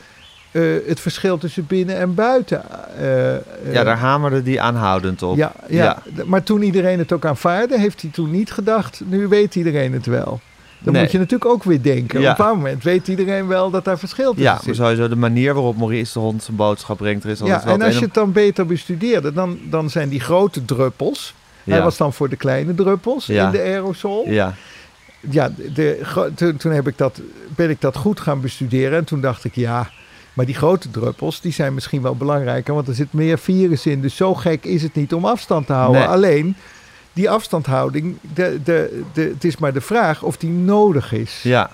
eh, het verschil tussen binnen en buiten. Ja, daar hamerde die aanhoudend op. ja, ja, maar toen iedereen het ook aanvaarde, heeft hij toen niet gedacht, nu weet iedereen het wel. Dan Nee. moet je natuurlijk ook weer denken. Ja. Op een bepaald moment weet iedereen wel dat daar verschil tussen Ja, maar zit. sowieso de manier waarop Maurice de Hond zijn boodschap brengt, er is Ja, en als je het dan beter bestudeerde, dan, dan zijn die grote druppels. Hij Ja. was dan voor de kleine druppels Ja. in de aerosol. Ja, Ja, de, toen, toen heb ik dat, ben ik dat goed gaan bestuderen. En toen dacht ik, ja, maar die grote druppels, die zijn misschien wel belangrijker. Want er zit meer virus in. Dus zo gek is het niet om afstand te houden. Nee. Alleen, die afstandhouding, de, de, de, het is maar de vraag of die nodig is. ja,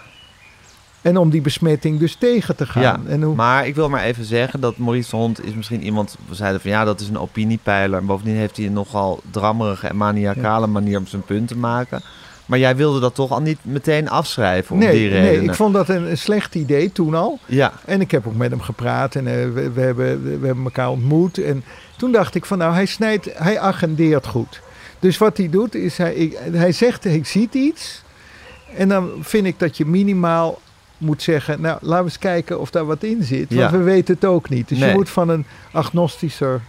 En om die besmetting dus tegen te gaan. ja. En hoe, Maar ik wil maar even zeggen dat Maurice de Hond is misschien iemand... We zeiden van ja, dat is een opiniepeiler. En bovendien heeft hij een nogal drammerige en maniacale manier om zijn punt te maken. Maar jij wilde dat toch al niet meteen afschrijven om die nee, redenen. nee, ik vond dat een, een slecht idee toen al. Ja, En ik heb ook met hem gepraat en eh, we, we hebben, we hebben elkaar ontmoet. En toen dacht ik van nou, hij snijdt, hij agendeert goed. Dus wat hij doet is, hij, ik- hij zegt, ik ziet iets. En dan vind ik dat je minimaal moet zeggen, nou laten we eens kijken of daar wat in zit. Want Ja. we weten het ook niet. Dus Nee. je moet van een agnostischer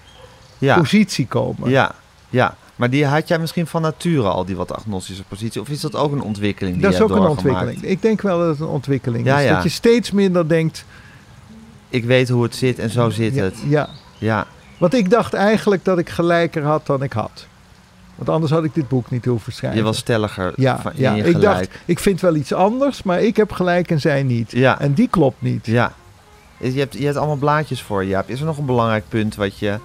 ja, positie komen. ja, ja. Maar die had jij misschien van nature al, die wat agnostische positie? Of is dat ook een ontwikkeling die dat is je ook hebt een doorgemaakt? ontwikkeling. Ik denk wel dat het een ontwikkeling Ja, is. Dat je steeds minder denkt, Ik weet hoe het zit en zo zit het. ja, Ja, Want ik dacht eigenlijk dat ik gelijker had dan ik had. Want anders had ik dit boek niet hoeven schrijven. je was stelliger ja, van, ja. je ik dacht, ik vind wel iets anders, maar ik heb gelijk en zij niet. Ja, En die klopt niet. ja. Je hebt, je hebt allemaal blaadjes voor je. Is er nog een belangrijk punt wat je...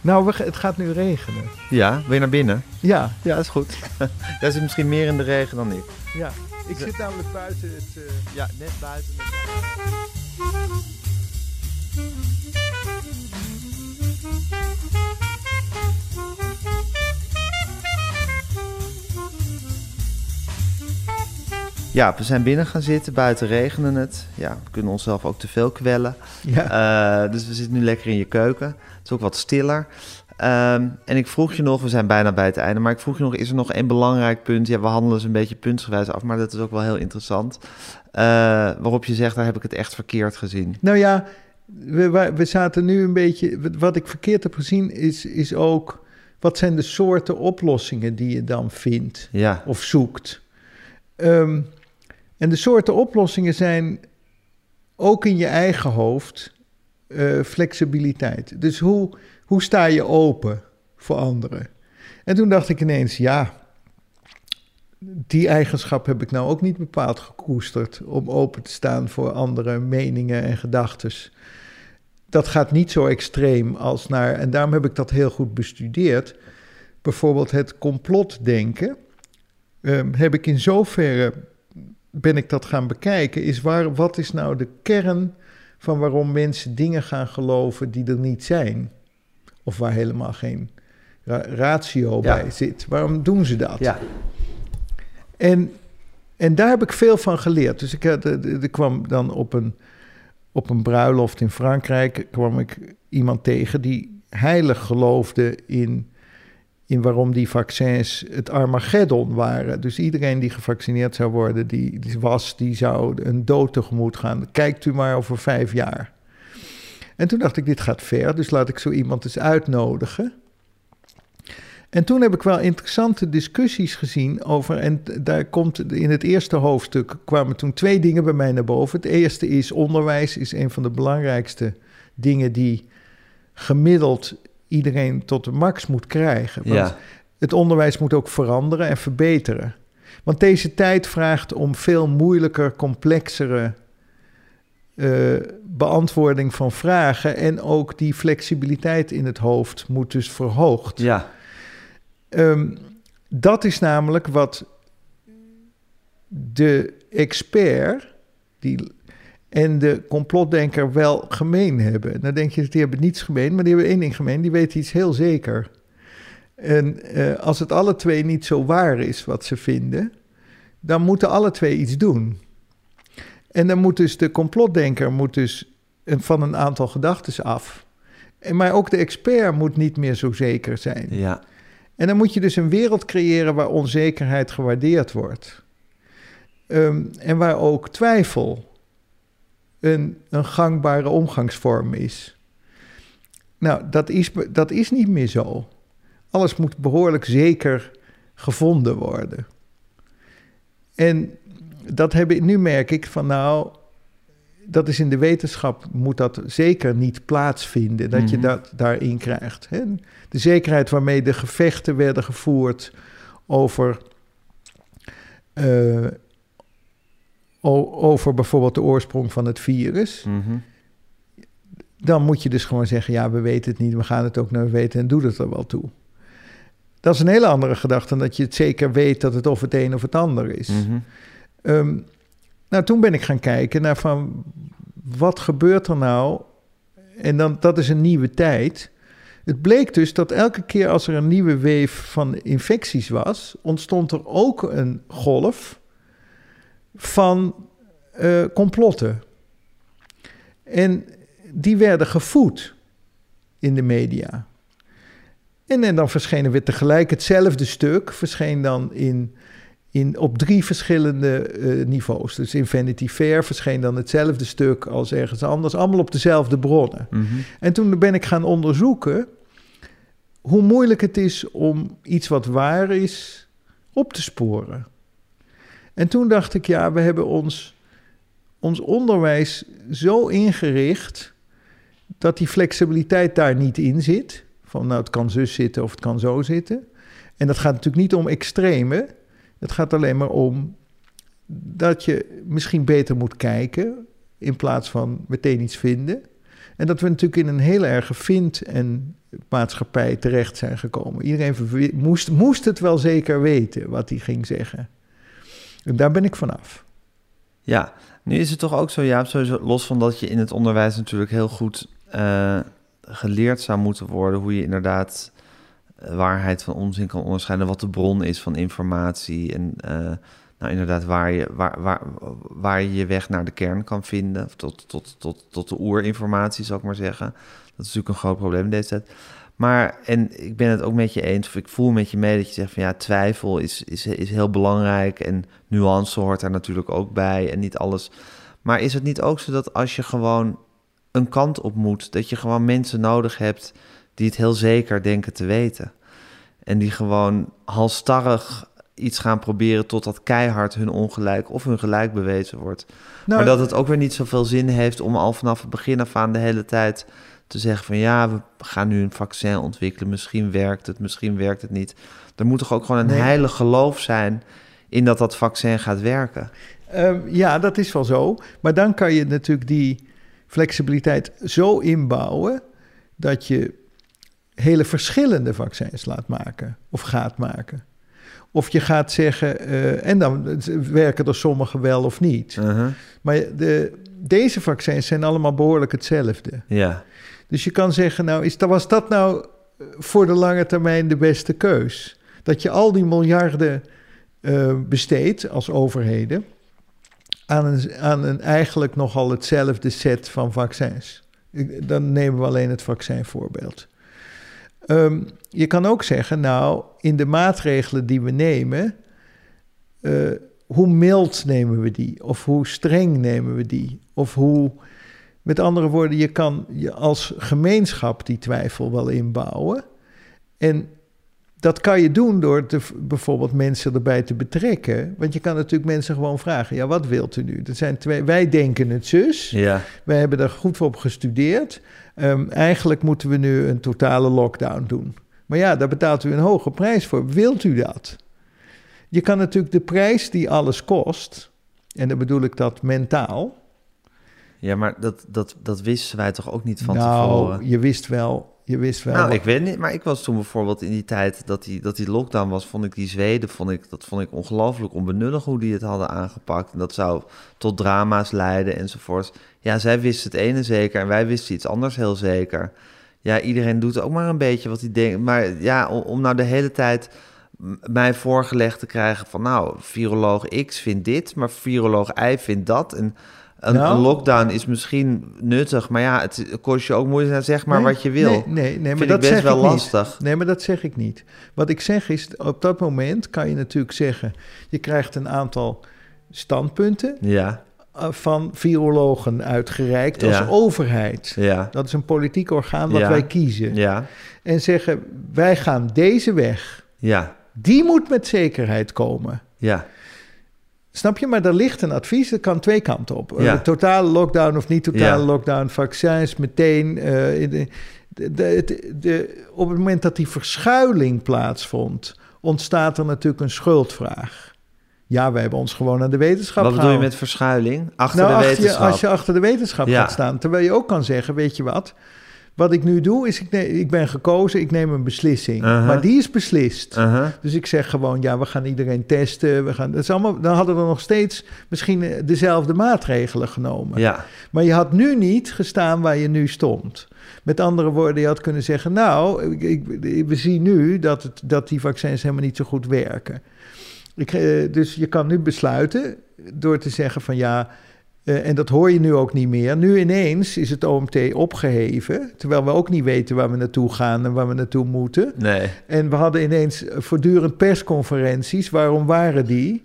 Nou, we, het gaat nu regenen. Ja, wil je naar binnen? Ja, Ja, dat is goed. *laughs* Jij zit misschien meer in de regen dan ik. ja. Ik zit namelijk buiten het... eh, Ja, net buiten. Ja, we zijn binnen gaan zitten, buiten regenen het. Ja, we kunnen onszelf ook te veel kwellen. ja. Eh, dus we zitten nu lekker in je keuken. Het is ook wat stiller. Ehm, en ik vroeg je nog, we zijn bijna bij het einde, maar ik vroeg je nog, is er nog één belangrijk punt? Ja, we handelen ze een beetje puntsgewijs af, maar dat is ook wel heel interessant. Eh, waarop je zegt, daar heb ik het echt verkeerd gezien. Nou ja, we, we zaten nu een beetje... Wat ik verkeerd heb gezien is, is ook... Wat zijn de soorten oplossingen die je dan vindt? Ja, of zoekt. Ehm, en de soorten oplossingen zijn ook in je eigen hoofd eh, flexibiliteit. Dus hoe, hoe sta je open voor anderen? En toen dacht ik ineens, ja, die eigenschap heb ik nou ook niet bepaald gekoesterd om open te staan voor andere meningen en gedachten. Dat gaat niet zo extreem als naar, en daarom heb ik dat heel goed bestudeerd. Bijvoorbeeld het complotdenken ehm, heb ik in zoverre ben ik dat gaan bekijken, is waar, wat is nou de kern van waarom mensen dingen gaan geloven die er niet zijn? Of waar helemaal geen ra- ratio Ja. bij zit. Waarom doen ze dat? ja, En, en daar heb ik veel van geleerd. Dus ik had, er er kwam dan op een, op een bruiloft in Frankrijk... kwam ik iemand tegen die heilig geloofde in, in waarom die vaccins het Armageddon waren. Dus iedereen die gevaccineerd zou worden, die, die was, die zou een dood tegemoet gaan. Kijkt u maar over vijf jaar. En toen dacht ik, dit gaat ver, dus laat ik zo iemand eens uitnodigen... En toen heb ik wel interessante discussies gezien over. En daar komt in het eerste hoofdstuk kwamen toen twee dingen bij mij naar boven. Het eerste is: onderwijs is een van de belangrijkste dingen die gemiddeld iedereen tot de max moet krijgen. Want Ja. het onderwijs moet ook veranderen en verbeteren. Want deze tijd vraagt om veel moeilijker, complexere eh, beantwoording van vragen. En ook die flexibiliteit in het hoofd moet dus verhoogd. Ja. Ehm, dat is namelijk wat de expert die, en de complotdenker wel gemeen hebben. Dan denk je, die hebben niets gemeen, maar die hebben één ding gemeen. Die weten iets heel zeker. En eh, als het alle twee niet zo waar is wat ze vinden, dan moeten alle twee iets doen. En dan moet dus de complotdenker moet dus een- van een aantal gedachten af. En, maar ook de expert moet niet meer zo zeker zijn. Ja. En dan moet je dus een wereld creëren waar onzekerheid gewaardeerd wordt. Ehm, en waar ook twijfel een, een gangbare omgangsvorm is. Nou, dat is, dat is niet meer zo. Alles moet behoorlijk zeker gevonden worden. En dat hebben, nu merk ik van nou, dat is in de wetenschap, moet dat zeker niet plaatsvinden, dat je Mhm. dat daarin krijgt. Hè? De zekerheid waarmee de gevechten werden gevoerd over, eh, over bijvoorbeeld de oorsprong van het virus. Mhm. Dan moet je dus gewoon zeggen, ja, we weten het niet, we gaan het ook nooit weten en doe het er wel toe. Dat is een hele andere gedachte dan dat je het zeker weet dat het of het een of het ander is. Mhm. Ehm, nou, toen ben ik gaan kijken naar van wat gebeurt er nou? En dan, dat is een nieuwe tijd. Het bleek dus dat elke keer als er een nieuwe wave van infecties was, ontstond er ook een golf van eh, complotten. En die werden gevoed in de media. En, en dan verschenen weer tegelijk hetzelfde stuk, verscheen dan in in, op drie verschillende eh, niveaus. Dus in Vanity Fair verscheen dan hetzelfde stuk als ergens anders, allemaal op dezelfde bronnen. Mhm. En toen ben ik gaan onderzoeken hoe moeilijk het is om iets wat waar is op te sporen. En toen dacht ik, ja, we hebben ons, ons onderwijs zo ingericht dat die flexibiliteit daar niet in zit. Van nou, het kan zus zitten of het kan zo zitten. En dat gaat natuurlijk niet om extreme. Het gaat alleen maar om dat je misschien beter moet kijken in plaats van meteen iets vinden. En dat we natuurlijk in een heel erge vind- en maatschappij terecht zijn gekomen. Iedereen moest, moest het wel zeker weten wat hij ging zeggen. Daar ben ik vanaf. Ja, nu is het toch ook zo, Jaap, sowieso, los van dat je in het onderwijs natuurlijk heel goed eh, geleerd zou moeten worden hoe je inderdaad eh, waarheid van onzin kan onderscheiden, wat de bron is van informatie en eh, nou inderdaad waar je, waar, waar, waar je je weg naar de kern kan vinden, tot, tot, tot, tot de oerinformatie, zou ik maar zeggen. Dat is natuurlijk een groot probleem in deze tijd. Maar, en ik ben het ook met je eens, of ik voel met je mee dat je zegt van ja, twijfel is, is, is heel belangrijk en nuance hoort daar natuurlijk ook bij en niet alles. Maar is het niet ook zo dat als je gewoon een kant op moet, dat je gewoon mensen nodig hebt die het heel zeker denken te weten? En die gewoon halstarrig iets gaan proberen totdat keihard hun ongelijk of hun gelijk bewezen wordt. Nou, maar dat het ook weer niet zoveel zin heeft om al vanaf het begin af aan de hele tijd te zeggen van ja, we gaan nu een vaccin ontwikkelen, misschien werkt het, misschien werkt het niet. Er moet toch ook gewoon een Nee. heilig geloof zijn in dat dat vaccin gaat werken. Ehm, ja, dat is wel zo. Maar dan kan je natuurlijk die flexibiliteit zo inbouwen dat je hele verschillende vaccins laat maken of gaat maken. Of je gaat zeggen, eh, en dan werken er sommige wel of niet. Uh-huh. Maar de, deze vaccins zijn allemaal behoorlijk hetzelfde. Ja, Dus je kan zeggen, nou, is, was dat nou eh, voor de lange termijn de beste keus? Dat je al die miljarden eh, besteedt als overheden aan een, aan een eigenlijk nogal hetzelfde set van vaccins. Dan nemen we alleen het vaccinvoorbeeld. Ehm, je kan ook zeggen, nou, in de maatregelen die we nemen, eh, hoe mild nemen we die? Of hoe streng nemen we die? Of hoe, met andere woorden, je kan je als gemeenschap die twijfel wel inbouwen. En dat kan je doen door te, bijvoorbeeld mensen erbij te betrekken. Want je kan natuurlijk mensen gewoon vragen: ja, wat wilt u nu? Dat zijn twee, wij denken het zus. Ja. Wij hebben er goed op gestudeerd. Ehm, eigenlijk moeten we nu een totale lockdown doen. Maar ja, daar betaalt u een hoge prijs voor. Wilt u dat? Je kan natuurlijk de prijs die alles kost, en dan bedoel ik dat mentaal. Ja, maar dat, dat, dat wisten wij toch ook niet van nou, tevoren? je wist wel, je wist wel. Nou, wat- ik weet niet, maar ik was toen bijvoorbeeld in die tijd dat die, dat die lockdown was, vond ik die Zweden, vond ik, dat vond ik ongelooflijk onbenullig hoe die het hadden aangepakt. En dat zou tot drama's leiden enzovoort. Ja, zij wisten het ene zeker en wij wisten iets anders heel zeker. Ja, iedereen doet ook maar een beetje wat hij denkt. Maar ja, om, om nou de hele tijd mij voorgelegd te krijgen van nou, viroloog X vindt dit, maar viroloog Y vindt dat. En een, Nou. een lockdown is misschien nuttig, maar ja, het kost je ook moeite. Nou, Zeg maar Nee, wat je wil. Nee, nee, nee maar dat best zeg wel ik niet. lastig. Nee, maar dat zeg ik niet. Wat ik zeg is, op dat moment kan je natuurlijk zeggen... je krijgt een aantal standpunten Ja, eh, van virologen uitgereikt als Ja. overheid. ja, Dat is een politiek orgaan wat Ja. wij kiezen. ja, En zeggen, wij gaan deze weg. ja, Die moet met zekerheid komen. ja, Snap je? Maar er ligt een advies, dat kan twee kanten op. Ja. Totale lockdown of niet totale Ja. lockdown, vaccins meteen. eh, de, de, de, op het moment dat die verschuiling plaatsvond, ontstaat er natuurlijk een schuldvraag. Ja, wij hebben ons gewoon aan de wetenschap Wat bedoel je met verschuiling? Achter nou, de achter je- wetenschap? als je achter de wetenschap Ja. gaat staan. Terwijl je ook kan zeggen, weet je wat... Wat ik nu doe, is ik, ne- ik ben gekozen, ik neem een beslissing. Maar die is beslist. Dus ik zeg gewoon, ja, we gaan iedereen testen. We gaan, dat is allemaal, dan hadden we nog steeds misschien eh, dezelfde maatregelen genomen. Ja, Maar je had nu niet gestaan waar je nu stond. Met andere woorden, je had kunnen zeggen... nou, ik, ik- we zien nu dat, het, dat die vaccins helemaal niet zo goed werken. Ik, eh, dus je kan nu besluiten door te zeggen van ja... eh, en dat hoor je nu ook niet meer. Nu ineens is het OMT opgeheven... terwijl we ook niet weten waar we naartoe gaan en waar we naartoe moeten... nee. En we hadden ineens voortdurend persconferenties. Waarom waren die?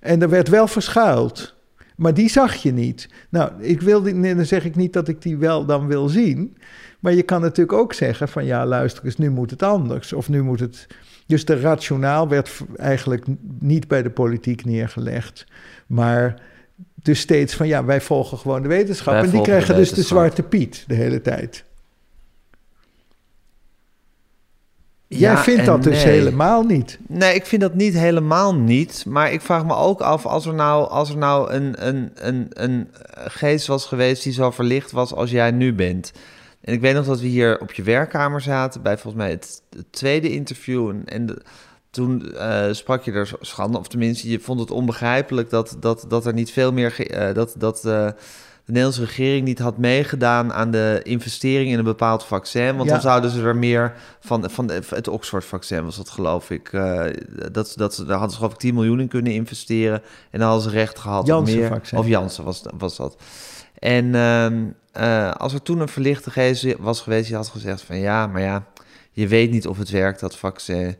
En er werd wel verschuild. Maar die zag je niet. Nou, ik wil die, nee, dan zeg ik niet dat ik die wel dan wil zien. Maar je kan natuurlijk ook zeggen van ja, luister eens, nu moet het anders. Of nu moet het... Dus de rationaal werd eigenlijk niet bij de politiek neergelegd. Maar dus steeds van ja, wij volgen gewoon de wetenschap. Wij en die de krijgen dus de zwarte piet de hele tijd. Jij Ja vindt dat dus helemaal niet. Nee, ik vind dat niet helemaal niet. Maar ik vraag me ook af als er nou, als er nou een, een, een, een geest was geweest die zo verlicht was als jij nu bent. En ik weet nog dat we hier op je werkkamer zaten bij volgens mij het, het tweede interview. En, en de- toen eh, sprak je er schande, of tenminste, je vond het onbegrijpelijk dat, dat, dat er niet veel meer. eh, dat, dat eh, de Nederlandse regering niet had meegedaan aan de investering in een bepaald vaccin. Want Ja. dan zouden ze er meer van, van het Oxford-vaccin was dat geloof ik. dat, dat, ze- daar hadden ze geloof ik 10 miljoen in kunnen investeren. En dan hadden ze recht gehad op meer. Janssen-vaccin. Of Janssen was, was dat. En ehm, eh, als er toen een verlichte geest was geweest, die had gezegd van ja, maar ja, je weet niet of het werkt, dat vaccin.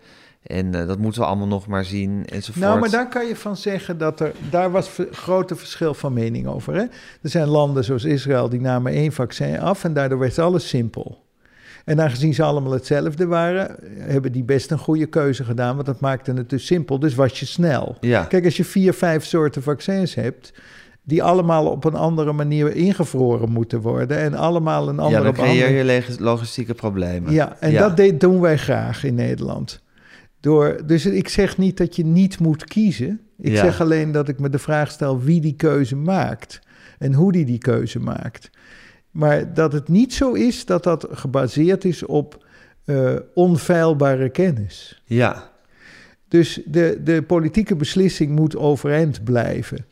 En eh, dat moeten we allemaal nog maar zien, enzovoort. Nou, maar daar kan je van zeggen dat er... Daar was grote verschil van mening over. Hè? Er zijn landen zoals Israël, die namen één vaccin af... en daardoor werd alles simpel. En aangezien ze allemaal hetzelfde waren... hebben die best een goede keuze gedaan... want dat maakte het dus simpel, dus was je snel. Ja, Kijk, als je vier, vijf soorten vaccins hebt... die allemaal op een andere manier ingevroren moeten worden... en allemaal een ja andere dan creëer je logistieke problemen. Ja, en dat deed, doen wij graag in Nederland. Door, dus ik zeg niet dat je niet moet kiezen. Ik Ja. zeg alleen dat ik me de vraag stel wie die keuze maakt. En hoe die die keuze maakt. Maar dat het niet zo is dat dat gebaseerd is op eh, onfeilbare kennis. Ja, Dus de, de politieke beslissing moet overeind blijven.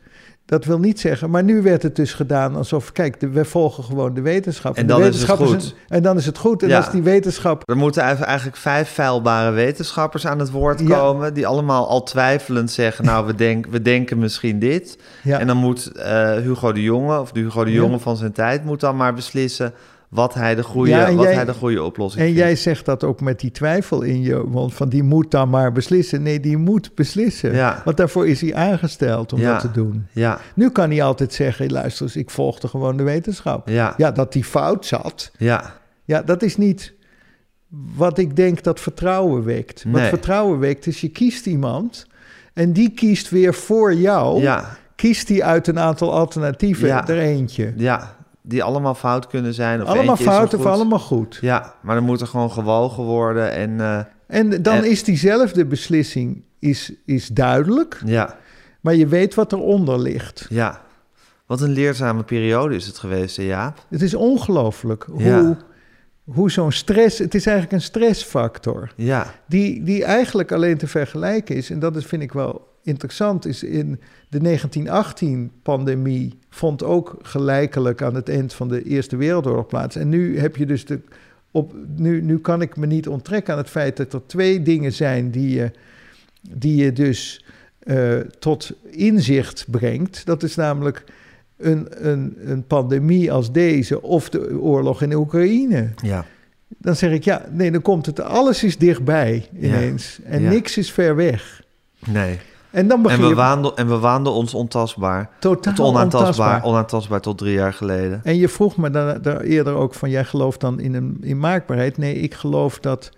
Dat wil niet zeggen, maar nu werd het dus gedaan alsof, kijk, de, we volgen gewoon de wetenschap. En de dan is het wetenschap goed. een- en dan is het goed. En Ja. als die wetenschap er moeten eigenlijk- vijf feilbare wetenschappers aan het woord Ja. komen... die allemaal al twijfelend zeggen, nou, we, denk, we denken misschien dit. Ja. En dan moet eh, Hugo de Jonge, of de Hugo de. Jonge van zijn tijd... moet dan maar beslissen wat hij de goede, Ja, wat jij- hij de goede oplossing En vindt. jij zegt dat ook met die twijfel in je, want van die moet dan maar beslissen. Nee, die moet beslissen. Ja. Want daarvoor is hij aangesteld om Ja. dat te doen. Ja, Nu kan hij altijd zeggen, luister eens, ik volgde gewoon de wetenschap. ja, Ja, dat die fout zat, ja, ja, dat is niet wat ik denk dat vertrouwen wekt. Wat Nee. vertrouwen wekt is je kiest iemand en die kiest weer voor jou. Ja, Kiest die uit een aantal alternatieven er eentje. ja, die allemaal fout kunnen zijn. Of allemaal fout of allemaal goed. Ja, maar dan moet er gewoon gewogen worden en eh, En dan En- is diezelfde beslissing is, is duidelijk, ja, maar je weet wat eronder ligt. ja. Wat een leerzame periode is het geweest, Jaap. Het is ongelooflijk hoe, Ja. hoe zo'n stress... Het is eigenlijk een stressfactor Ja, die, die eigenlijk alleen te vergelijken is. En dat is, vind ik wel interessant, is in de 1918-pandemie... vond ook gelijkelijk aan het eind van de Eerste Wereldoorlog plaats. En nu heb je dus de... Op, nu, nu kan ik me niet onttrekken aan het feit dat er twee dingen zijn die je, die je dus eh, tot inzicht brengt. Dat is namelijk een, een, een pandemie als deze of de oorlog in Oekraïne. ja, Dan zeg ik ja, nee, dan komt het, alles is dichtbij ineens. En Ja. niks is ver weg. nee. En dan begin En we, je waanden, en we waanden ons ontastbaar. totaal Tot onaantastbaar, ontastbaar. onaantastbaar tot drie jaar geleden. En je vroeg me daar, daar eerder ook van, jij gelooft dan in, een, in maakbaarheid? Nee, ik geloof dat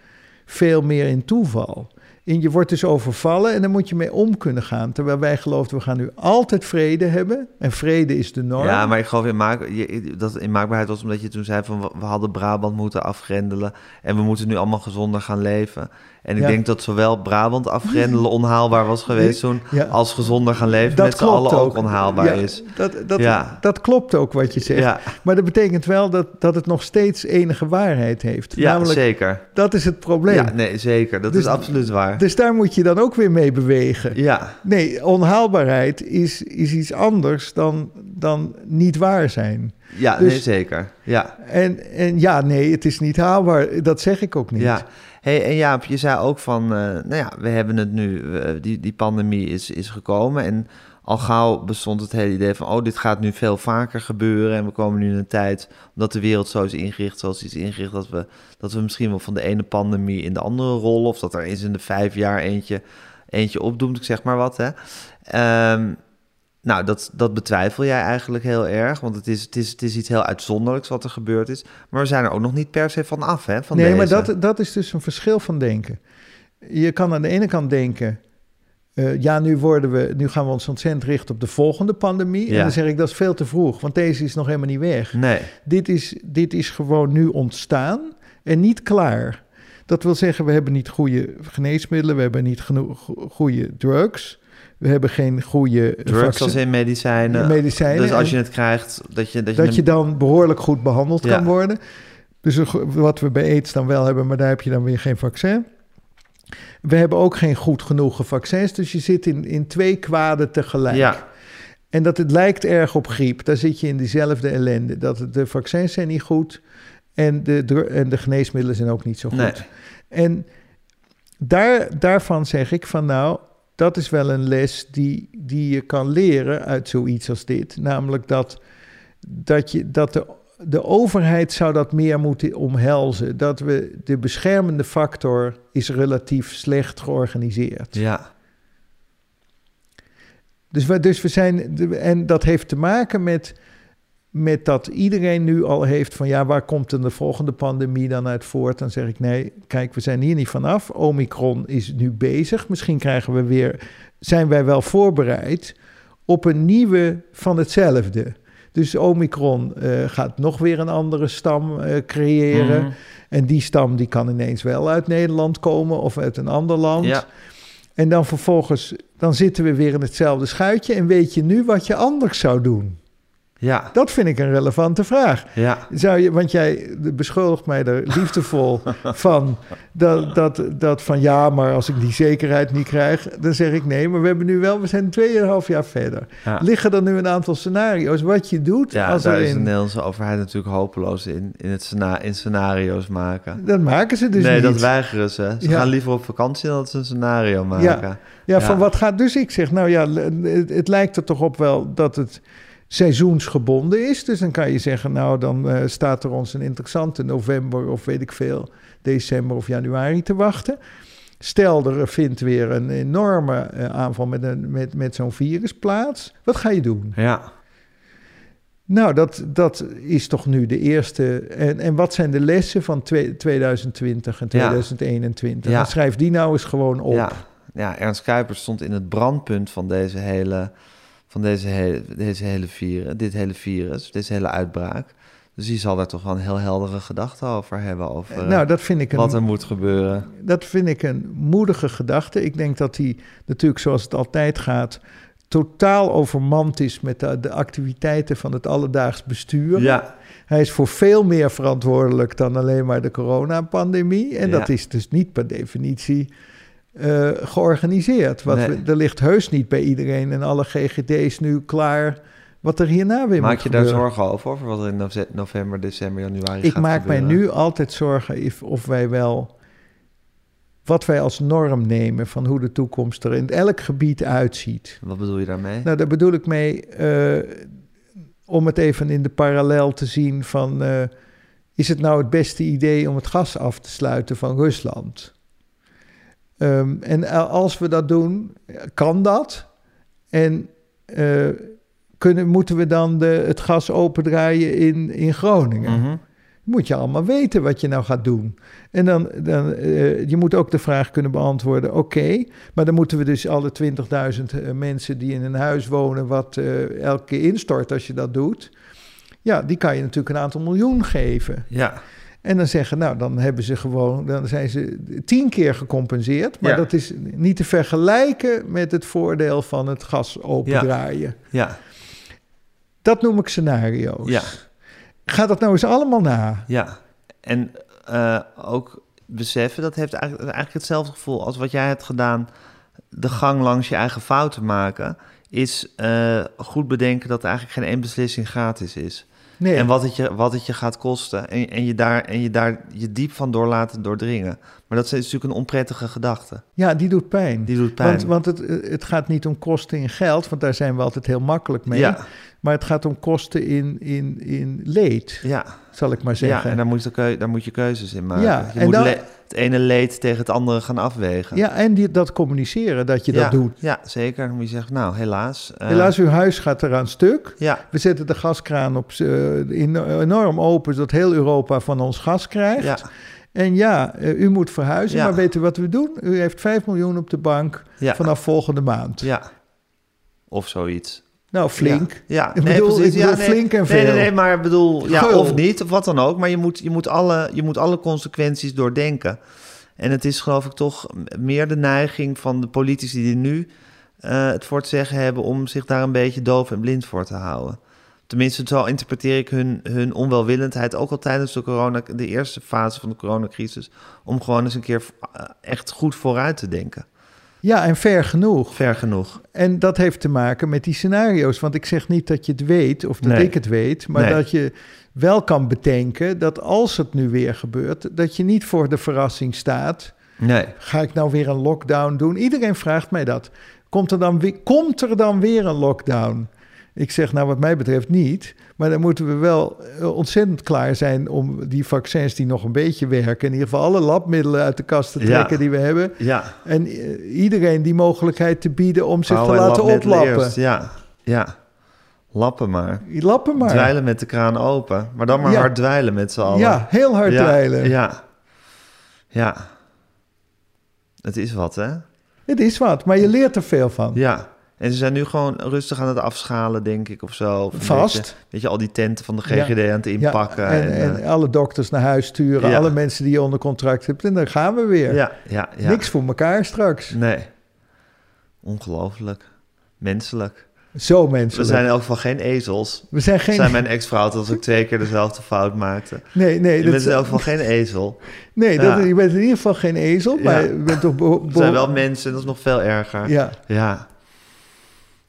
veel meer in toeval. En je wordt dus overvallen en dan moet je mee om kunnen gaan. Terwijl wij geloofden, we gaan nu altijd vrede hebben. En vrede is de norm. Ja, maar ik geloof in, maak, je- dat in maakbaarheid was omdat je toen zei van we hadden Brabant moeten afgrendelen en we moeten nu allemaal gezonder gaan leven. En ik Ja. denk dat zowel Brabant afgrendelen onhaalbaar was geweest toen, als gezonder gaan leven dat met z'n allen ook onhaalbaar is. Dat, dat, Ja. dat klopt ook wat je zegt. Ja, Maar dat betekent wel dat, dat het nog steeds enige waarheid heeft. ja Namelijk, zeker. dat is het probleem. Ja, nee, zeker. Dat Dus- is absoluut waar. Dus daar moet je dan ook weer mee bewegen. Ja, Nee, onhaalbaarheid is, is iets anders dan, dan niet waar zijn. ja Dus- nee, zeker. Ja, En, en ja, nee, het is niet haalbaar. Dat zeg ik ook niet. ja. Hey, en Jaap, je zei ook van, eh, nou ja, we hebben het nu, die, die pandemie is, is gekomen en al gauw bestond het hele idee van, oh, dit gaat nu veel vaker gebeuren en we komen nu in een tijd, omdat de wereld zo is ingericht zoals is ingericht, dat we, dat we misschien wel van de ene pandemie in de andere rollen, of dat er eens in de vijf jaar eentje, eentje opdoemt, ik zeg maar wat, hè. Ehm, nou, dat, dat betwijfel jij eigenlijk heel erg, want het is, het, is, het is iets heel uitzonderlijks wat er gebeurd is. Maar we zijn er ook nog niet per se van af, hè, van nee, deze. maar dat, dat is dus een verschil van denken. Je kan aan de ene kant denken... eh, ja, nu, worden we, nu gaan we ons ontzettend richten op de volgende pandemie. En Ja. dan zeg ik, dat is veel te vroeg, want deze is nog helemaal niet weg. Nee, Dit is, dit is gewoon nu ontstaan en niet klaar. Dat wil zeggen, we hebben niet goede geneesmiddelen, we hebben niet genoeg go- goede drugs, we hebben geen goede drugs vaccin- als in medicijnen. medicijnen. Dus als je het krijgt, dat je... Dat je, dat je dan behoorlijk goed behandeld Ja. kan worden. Dus wat we bij AIDS dan wel hebben, maar daar heb je dan weer geen vaccin. We hebben ook geen goed genoeg vaccins, dus je zit in, in twee kwaden tegelijk. Ja, En dat het lijkt erg op griep. Daar zit je in diezelfde ellende. Dat de vaccins zijn niet goed en de, en de geneesmiddelen zijn ook niet zo goed. nee. En daar, daarvan zeg ik van nou, dat is wel een les die, die je kan leren uit zoiets als dit. Namelijk dat, dat, je, dat de, de overheid zou dat meer moeten omhelzen. Dat we de beschermende factor is relatief slecht georganiseerd. Ja, Dus we, dus we zijn, en dat heeft te maken met, met dat iedereen nu al heeft van ja, waar komt dan de volgende pandemie dan uit voort? Dan zeg ik nee, kijk, we zijn hier niet vanaf. Omicron is nu bezig. Misschien krijgen we weer, zijn wij wel voorbereid op een nieuwe van hetzelfde. Dus Omicron eh, gaat nog weer een andere stam eh, creëren. Mhm. En die stam die kan ineens wel uit Nederland komen of uit een ander land. ja, En dan vervolgens, dan zitten we weer in hetzelfde schuitje. En weet je nu wat je anders zou doen? Ja, Dat vind ik een relevante vraag. ja, Zou je, want jij beschuldigt mij er liefdevol *laughs* van dat, dat, dat van ja, maar als ik die zekerheid niet krijg, dan zeg ik nee. Maar we hebben nu wel, we zijn 2,5 jaar verder. ja. Liggen er nu een aantal scenario's wat je doet Ja, als daar is de. Nederlandse overheid natuurlijk hopeloos in, in, het scena- in scenario's maken. Dat maken ze dus nee, niet. dat weigeren ze. Ze Ja. gaan liever op vakantie dan dat ze een scenario maken. Ja, van wat gaat... Dus ik zeg, nou ja, het, het lijkt er toch op wel dat het seizoensgebonden is. Dus dan kan je zeggen, nou, dan eh, staat er ons een interessante november of weet ik veel, december of januari te wachten. Stel, er vindt weer een enorme eh, aanval met, een, met, met zo'n virus plaats. Wat ga je doen? Ja, Nou, dat, dat is toch nu de eerste. En, en wat zijn de lessen van twee- 2020 en Ja. 2021? Ja. Schrijf die nou eens gewoon op. Ja, ja, Ernst Kuipers stond in het brandpunt van deze hele, van deze hele, deze hele virus, dit hele virus, deze hele uitbraak. Dus die zal daar toch wel een heel heldere gedachte over hebben, over eh, nou, dat vind ik een wat er moet gebeuren. Dat vind ik een moedige gedachte. Ik denk dat hij natuurlijk, zoals het altijd gaat, totaal overmand is met de, de activiteiten van het alledaags bestuur. Ja, Hij is voor veel meer verantwoordelijk dan alleen maar de coronapandemie. En dat is dus niet per definitie eh, georganiseerd. Wat Nee. we, er ligt heus niet bij iedereen en alle GGD's nu klaar wat er hierna weer maak je daar zorgen over, over wat er in nove- november, december, januari Ik gaat maak mij nu altijd zorgen if- of wij wel wat wij als norm nemen van hoe de toekomst er in elk gebied uitziet. Wat bedoel je daarmee? Nou, daar bedoel ik mee eh, om het even in de parallel te zien van eh, is het nou het beste idee om het gas af te sluiten van Rusland? Ehm, en als we dat doen, kan dat? En eh, kunnen, moeten we dan de, het gas opendraaien in, in Groningen? Mhm. moet je allemaal weten wat je nou gaat doen. En dan, dan eh, je moet ook de vraag kunnen beantwoorden, oké, maar dan moeten we dus alle 20.000 eh, mensen die in een huis wonen, wat elke keer instort als je dat doet, ja, die kan je natuurlijk een aantal miljoen geven. Ja, En dan zeggen, nou, dan hebben ze gewoon, dan zijn ze tien keer gecompenseerd, maar Ja. dat is niet te vergelijken met het voordeel van het gas opendraaien. ja, Dat noem ik scenario's. ja. Ga dat nou eens allemaal na. Ja, en eh, ook beseffen, dat heeft eigenlijk, eigenlijk hetzelfde gevoel als wat jij hebt gedaan. De gang langs je eigen fouten maken, is eh, goed bedenken dat er eigenlijk geen één beslissing gratis is. Nee. En wat het je, wat het je gaat kosten. En, en, je daar, en je daar je diep van door laten doordringen. Maar dat is natuurlijk een onprettige gedachte. Ja, die doet pijn. Die doet pijn. Want, want het, het gaat niet om kosten in geld, want daar zijn we altijd heel makkelijk mee. ja, Maar het gaat om kosten in, in, in leed, ja, zal ik maar ja, zeggen. en daar moet, je, daar moet je keuzes in maken. Ja, je en moet dan- het ene leed tegen het andere gaan afwegen. Ja, en die, dat communiceren, dat je ja, dat doet. Ja, zeker. Dan moet je zeggen, nou, helaas. eh, Helaas, uw huis gaat eraan stuk. Ja, We zetten de gaskraan op, eh, in- enorm open, zodat heel Europa van ons gas krijgt. ja, En ja, eh, u moet verhuizen, Ja. maar weet u wat we doen? U heeft 5 miljoen op de bank ja. vanaf volgende maand. Ja. Of zoiets. Nou, flink. Ja, Ik nee, bedoel- precies. ik bedoel ja, nee, flink en Nee, nee, veel. nee, maar ik bedoel, ja, of niet, of wat dan ook. Maar je moet, je, moet alle, je moet alle consequenties doordenken. En het is geloof ik toch meer de neiging van de politici die nu eh, het voor het zeggen hebben... om zich daar een beetje doof en blind voor te houden. Tenminste, zo interpreteer ik hun, hun onwelwillendheid ook al tijdens de, corona, de eerste fase van de coronacrisis... om gewoon eens een keer eh, echt goed vooruit te denken. Ja, en ver genoeg. Ver genoeg. En dat heeft te maken met die scenario's. Want ik zeg niet dat je het weet of dat Nee. ik het weet, maar Nee. dat je wel kan bedenken dat als het nu weer gebeurt, dat je niet voor de verrassing staat. Nee. Ga ik nou weer een lockdown doen? Iedereen vraagt mij dat. Komt er dan weer, komt er dan weer een lockdown? Ik zeg, nou, wat mij betreft niet. Maar dan moeten we wel eh, ontzettend klaar zijn om die vaccins die nog een beetje werken, in ieder geval alle labmiddelen uit de kast te Ja. trekken die we hebben. Ja. En eh, iedereen die mogelijkheid te bieden om zich te en laten oplappen. eerst. Ja, ja. Lappen maar. Die lappen maar. Dweilen met de kraan open. Maar dan maar Ja. hard dweilen met z'n allen. Ja, heel hard ja, dweilen. Ja. Ja. Het is wat, hè? Het is wat, maar je leert er veel van. Ja. En ze zijn nu gewoon rustig aan het afschalen, denk ik, of zo. Of Vast. Beetje, weet je, al die tenten van de GGD aan het inpakken. Ja, en, en, en, eh, alle dokters naar huis sturen, Ja. alle mensen die je onder contract hebt. En dan gaan we weer. ja, ja, ja. Niks voor elkaar straks. Nee. Ongelooflijk. Menselijk. Zo We mensen. zijn in elk geval geen ezels. We zijn geen... Zei mijn ex-vrouw dat als ik twee keer dezelfde fout maakte. Nee, nee, Je dat, bent in elk geval geen ezel. *laughs* nee dat, je bent in ieder geval geen ezel, maar je bent toch... We zijn wel mensen, dat is nog veel erger. Ja, Ja.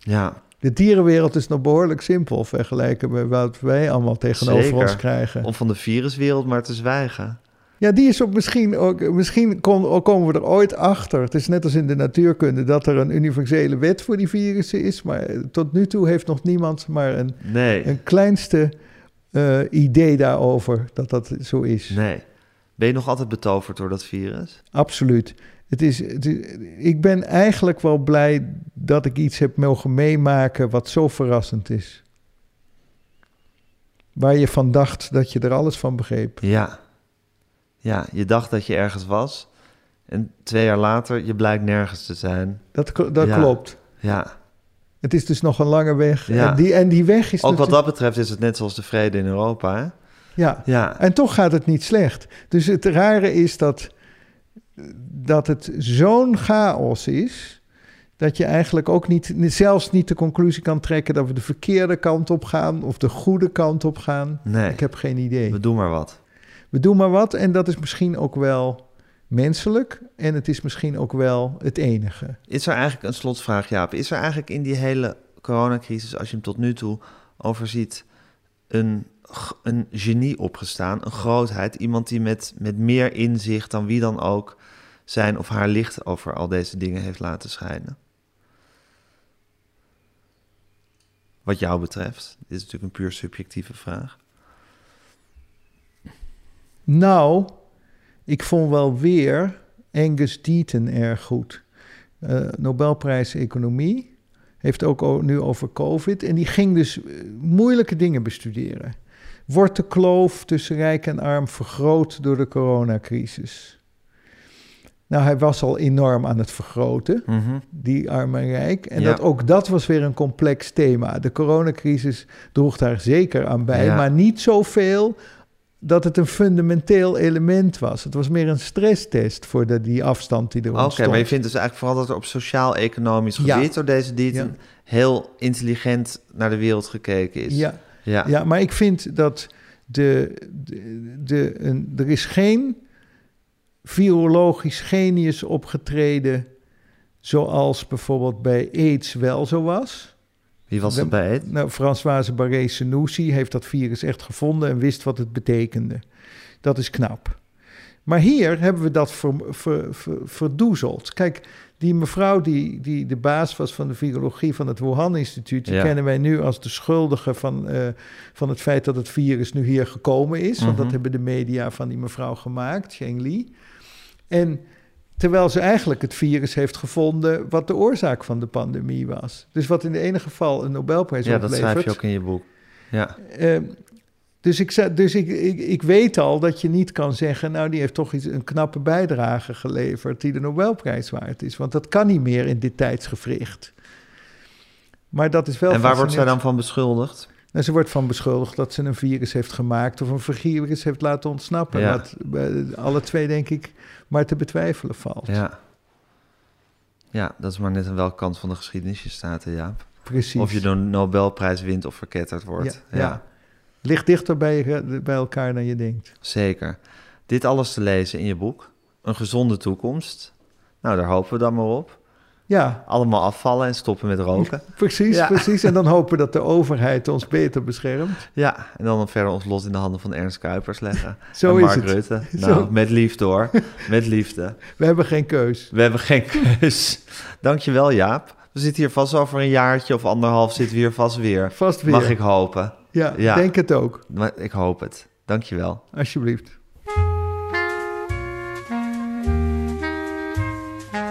Ja. de dierenwereld is nog behoorlijk simpel vergeleken met wat wij allemaal tegenover Zeker. ons krijgen. Om van de viruswereld maar te zwijgen. Ja, die is ook misschien ook. Misschien kom- komen we er ooit achter. Het is net als in de natuurkunde dat er een universele wet voor die virussen is. Maar tot nu toe heeft nog niemand maar een, Nee. een kleinste eh, idee daarover dat dat zo is. Nee. Ben je nog altijd betoverd door dat virus? Absoluut. Het is, het is- ik ben eigenlijk wel blij dat ik iets heb mogen meemaken wat zo verrassend is. waar je van dacht dat je er alles van begreep. Ja. Ja, je dacht dat je ergens was. En twee jaar later, je blijkt nergens te zijn. Dat, dat Ja. klopt. Ja. Het is dus nog een lange weg. Ja. En, die, en die weg is Ook wat dat betreft is het net zoals de vrede in Europa, hè? Ja. Ja. En toch gaat het niet slecht. Dus het rare is dat, dat het zo'n chaos is. dat je eigenlijk ook niet, zelfs niet de conclusie kan trekken dat we de verkeerde kant op gaan. of de goede kant op gaan. Nee, Ik heb geen idee. we doen maar wat. We doen maar wat en dat is misschien ook wel menselijk. En het is misschien ook wel het enige. Is er eigenlijk een slotvraag, Jaap? Is er eigenlijk in die hele coronacrisis, als je hem tot nu toe overziet, een, een genie opgestaan, een grootheid, iemand die met, met meer inzicht dan wie dan ook zijn of haar licht over al deze dingen heeft laten schijnen? Wat jou betreft, dit is natuurlijk een puur subjectieve vraag. Nou, ik vond wel weer Angus Deaton erg goed. Eh, Nobelprijs Economie. Heeft ook nu over COVID. En die ging dus eh, moeilijke dingen bestuderen. Wordt de kloof tussen rijk en arm vergroot door de coronacrisis? Nou, hij was al enorm aan het vergroten, Mhm. die arm en rijk. En Ja. dat, ook dat was weer een complex thema. De coronacrisis droeg daar zeker aan bij, Ja. maar niet zoveel dat het een fundamenteel element was. Het was meer een stresstest voor de, die afstand die er Oké, ontstond. maar je vindt dus eigenlijk vooral dat er op sociaal-economisch Ja. gebied door deze Dieten Ja. heel intelligent naar de wereld gekeken is. Ja, ja. ja, maar ik vind dat de, de, de, een, er is geen virologisch genius opgetreden zoals bijvoorbeeld bij AIDS wel zo was. Wie was dat bij het? Nou, Françoise Barré-Senoussi heeft dat virus echt gevonden en wist wat het betekende. Dat is knap. Maar hier hebben we dat ver, ver- ver- verdoezeld. Kijk, die mevrouw die, die de baas was van de virologie van het Wuhan-instituut... die Ja. kennen wij nu als de schuldige van, eh, van het feit dat het virus nu hier gekomen is. Want dat Mhm. hebben de media van die mevrouw gemaakt, Cheng Li. En terwijl ze eigenlijk het virus heeft gevonden... wat de oorzaak van de pandemie was. Dus wat in het ene geval een Nobelprijs Ja, dat oplevert... schrijf je ook in je boek. Ja, Ehm, dus ik, dus ik, ik, ik weet al dat je niet kan zeggen, nou, die heeft toch iets, een knappe bijdrage geleverd die de Nobelprijs waard is. Want dat kan niet meer in dit tijdsgevricht. Maar dat is wel. en waar wordt zij dan van beschuldigd? Nou, ze wordt van beschuldigd dat ze een virus heeft gemaakt of een virus heeft laten ontsnappen. Ja. Wat alle twee, denk ik, maar te betwijfelen valt. Ja. Ja, dat is maar net aan welke kant van de geschiedenis je staat, hè, Jaap. Precies. Of je een Nobelprijs wint of verketterd wordt. Ja, ja. Ligt dichter bij, je- bij elkaar dan je denkt. zeker. Dit alles te lezen in je boek. Een gezonde toekomst. Nou, daar hopen we dan maar op. Ja, Allemaal afvallen en stoppen met roken. *laughs* precies, Ja. precies. En dan hopen dat de overheid ons beter beschermt. Ja, en dan verder ons lot in de handen van Ernst Kuipers leggen. *laughs* Zo en is Mark het. Rutte. *laughs* Zo. Nou, met liefde hoor. Met liefde. We hebben geen keus. We hebben geen keus. Dankjewel, Jaap. We zitten hier vast over een jaartje of anderhalf zitten we hier vast weer. Vast weer. Mag ik hopen. Ja, Ja. denk het ook. Maar ik hoop het. Dankjewel. Alsjeblieft.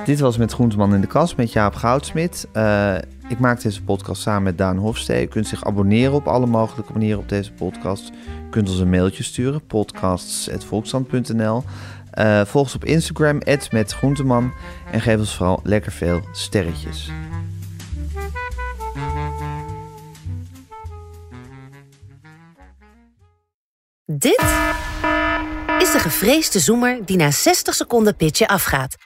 Dit was Met Groenteman in de Kast met Jaap Goudsmit. Eh, ik maak deze podcast samen met Daan Hofstee. U kunt zich abonneren op alle mogelijke manieren op deze podcast. U kunt ons een mailtje sturen, podcasts.volksstand.nl. Eh volg ons op Instagram, @metgroenteman En geef ons vooral lekker veel sterretjes. Dit is de gevreesde zoemer die na 60 seconden pitchen afgaat.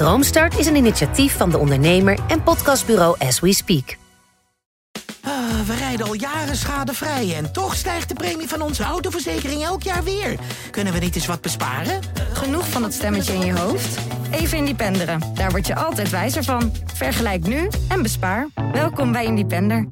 Droomstart is een initiatief van de ondernemer en podcastbureau As We Speak. we rijden al jaren schadevrij en toch stijgt de premie van onze autoverzekering elk jaar weer. Kunnen we niet eens wat besparen? Genoeg van dat stemmetje in je hoofd? Even Independeren. Daar word je altijd wijzer van. Vergelijk nu en bespaar. Welkom bij Independer.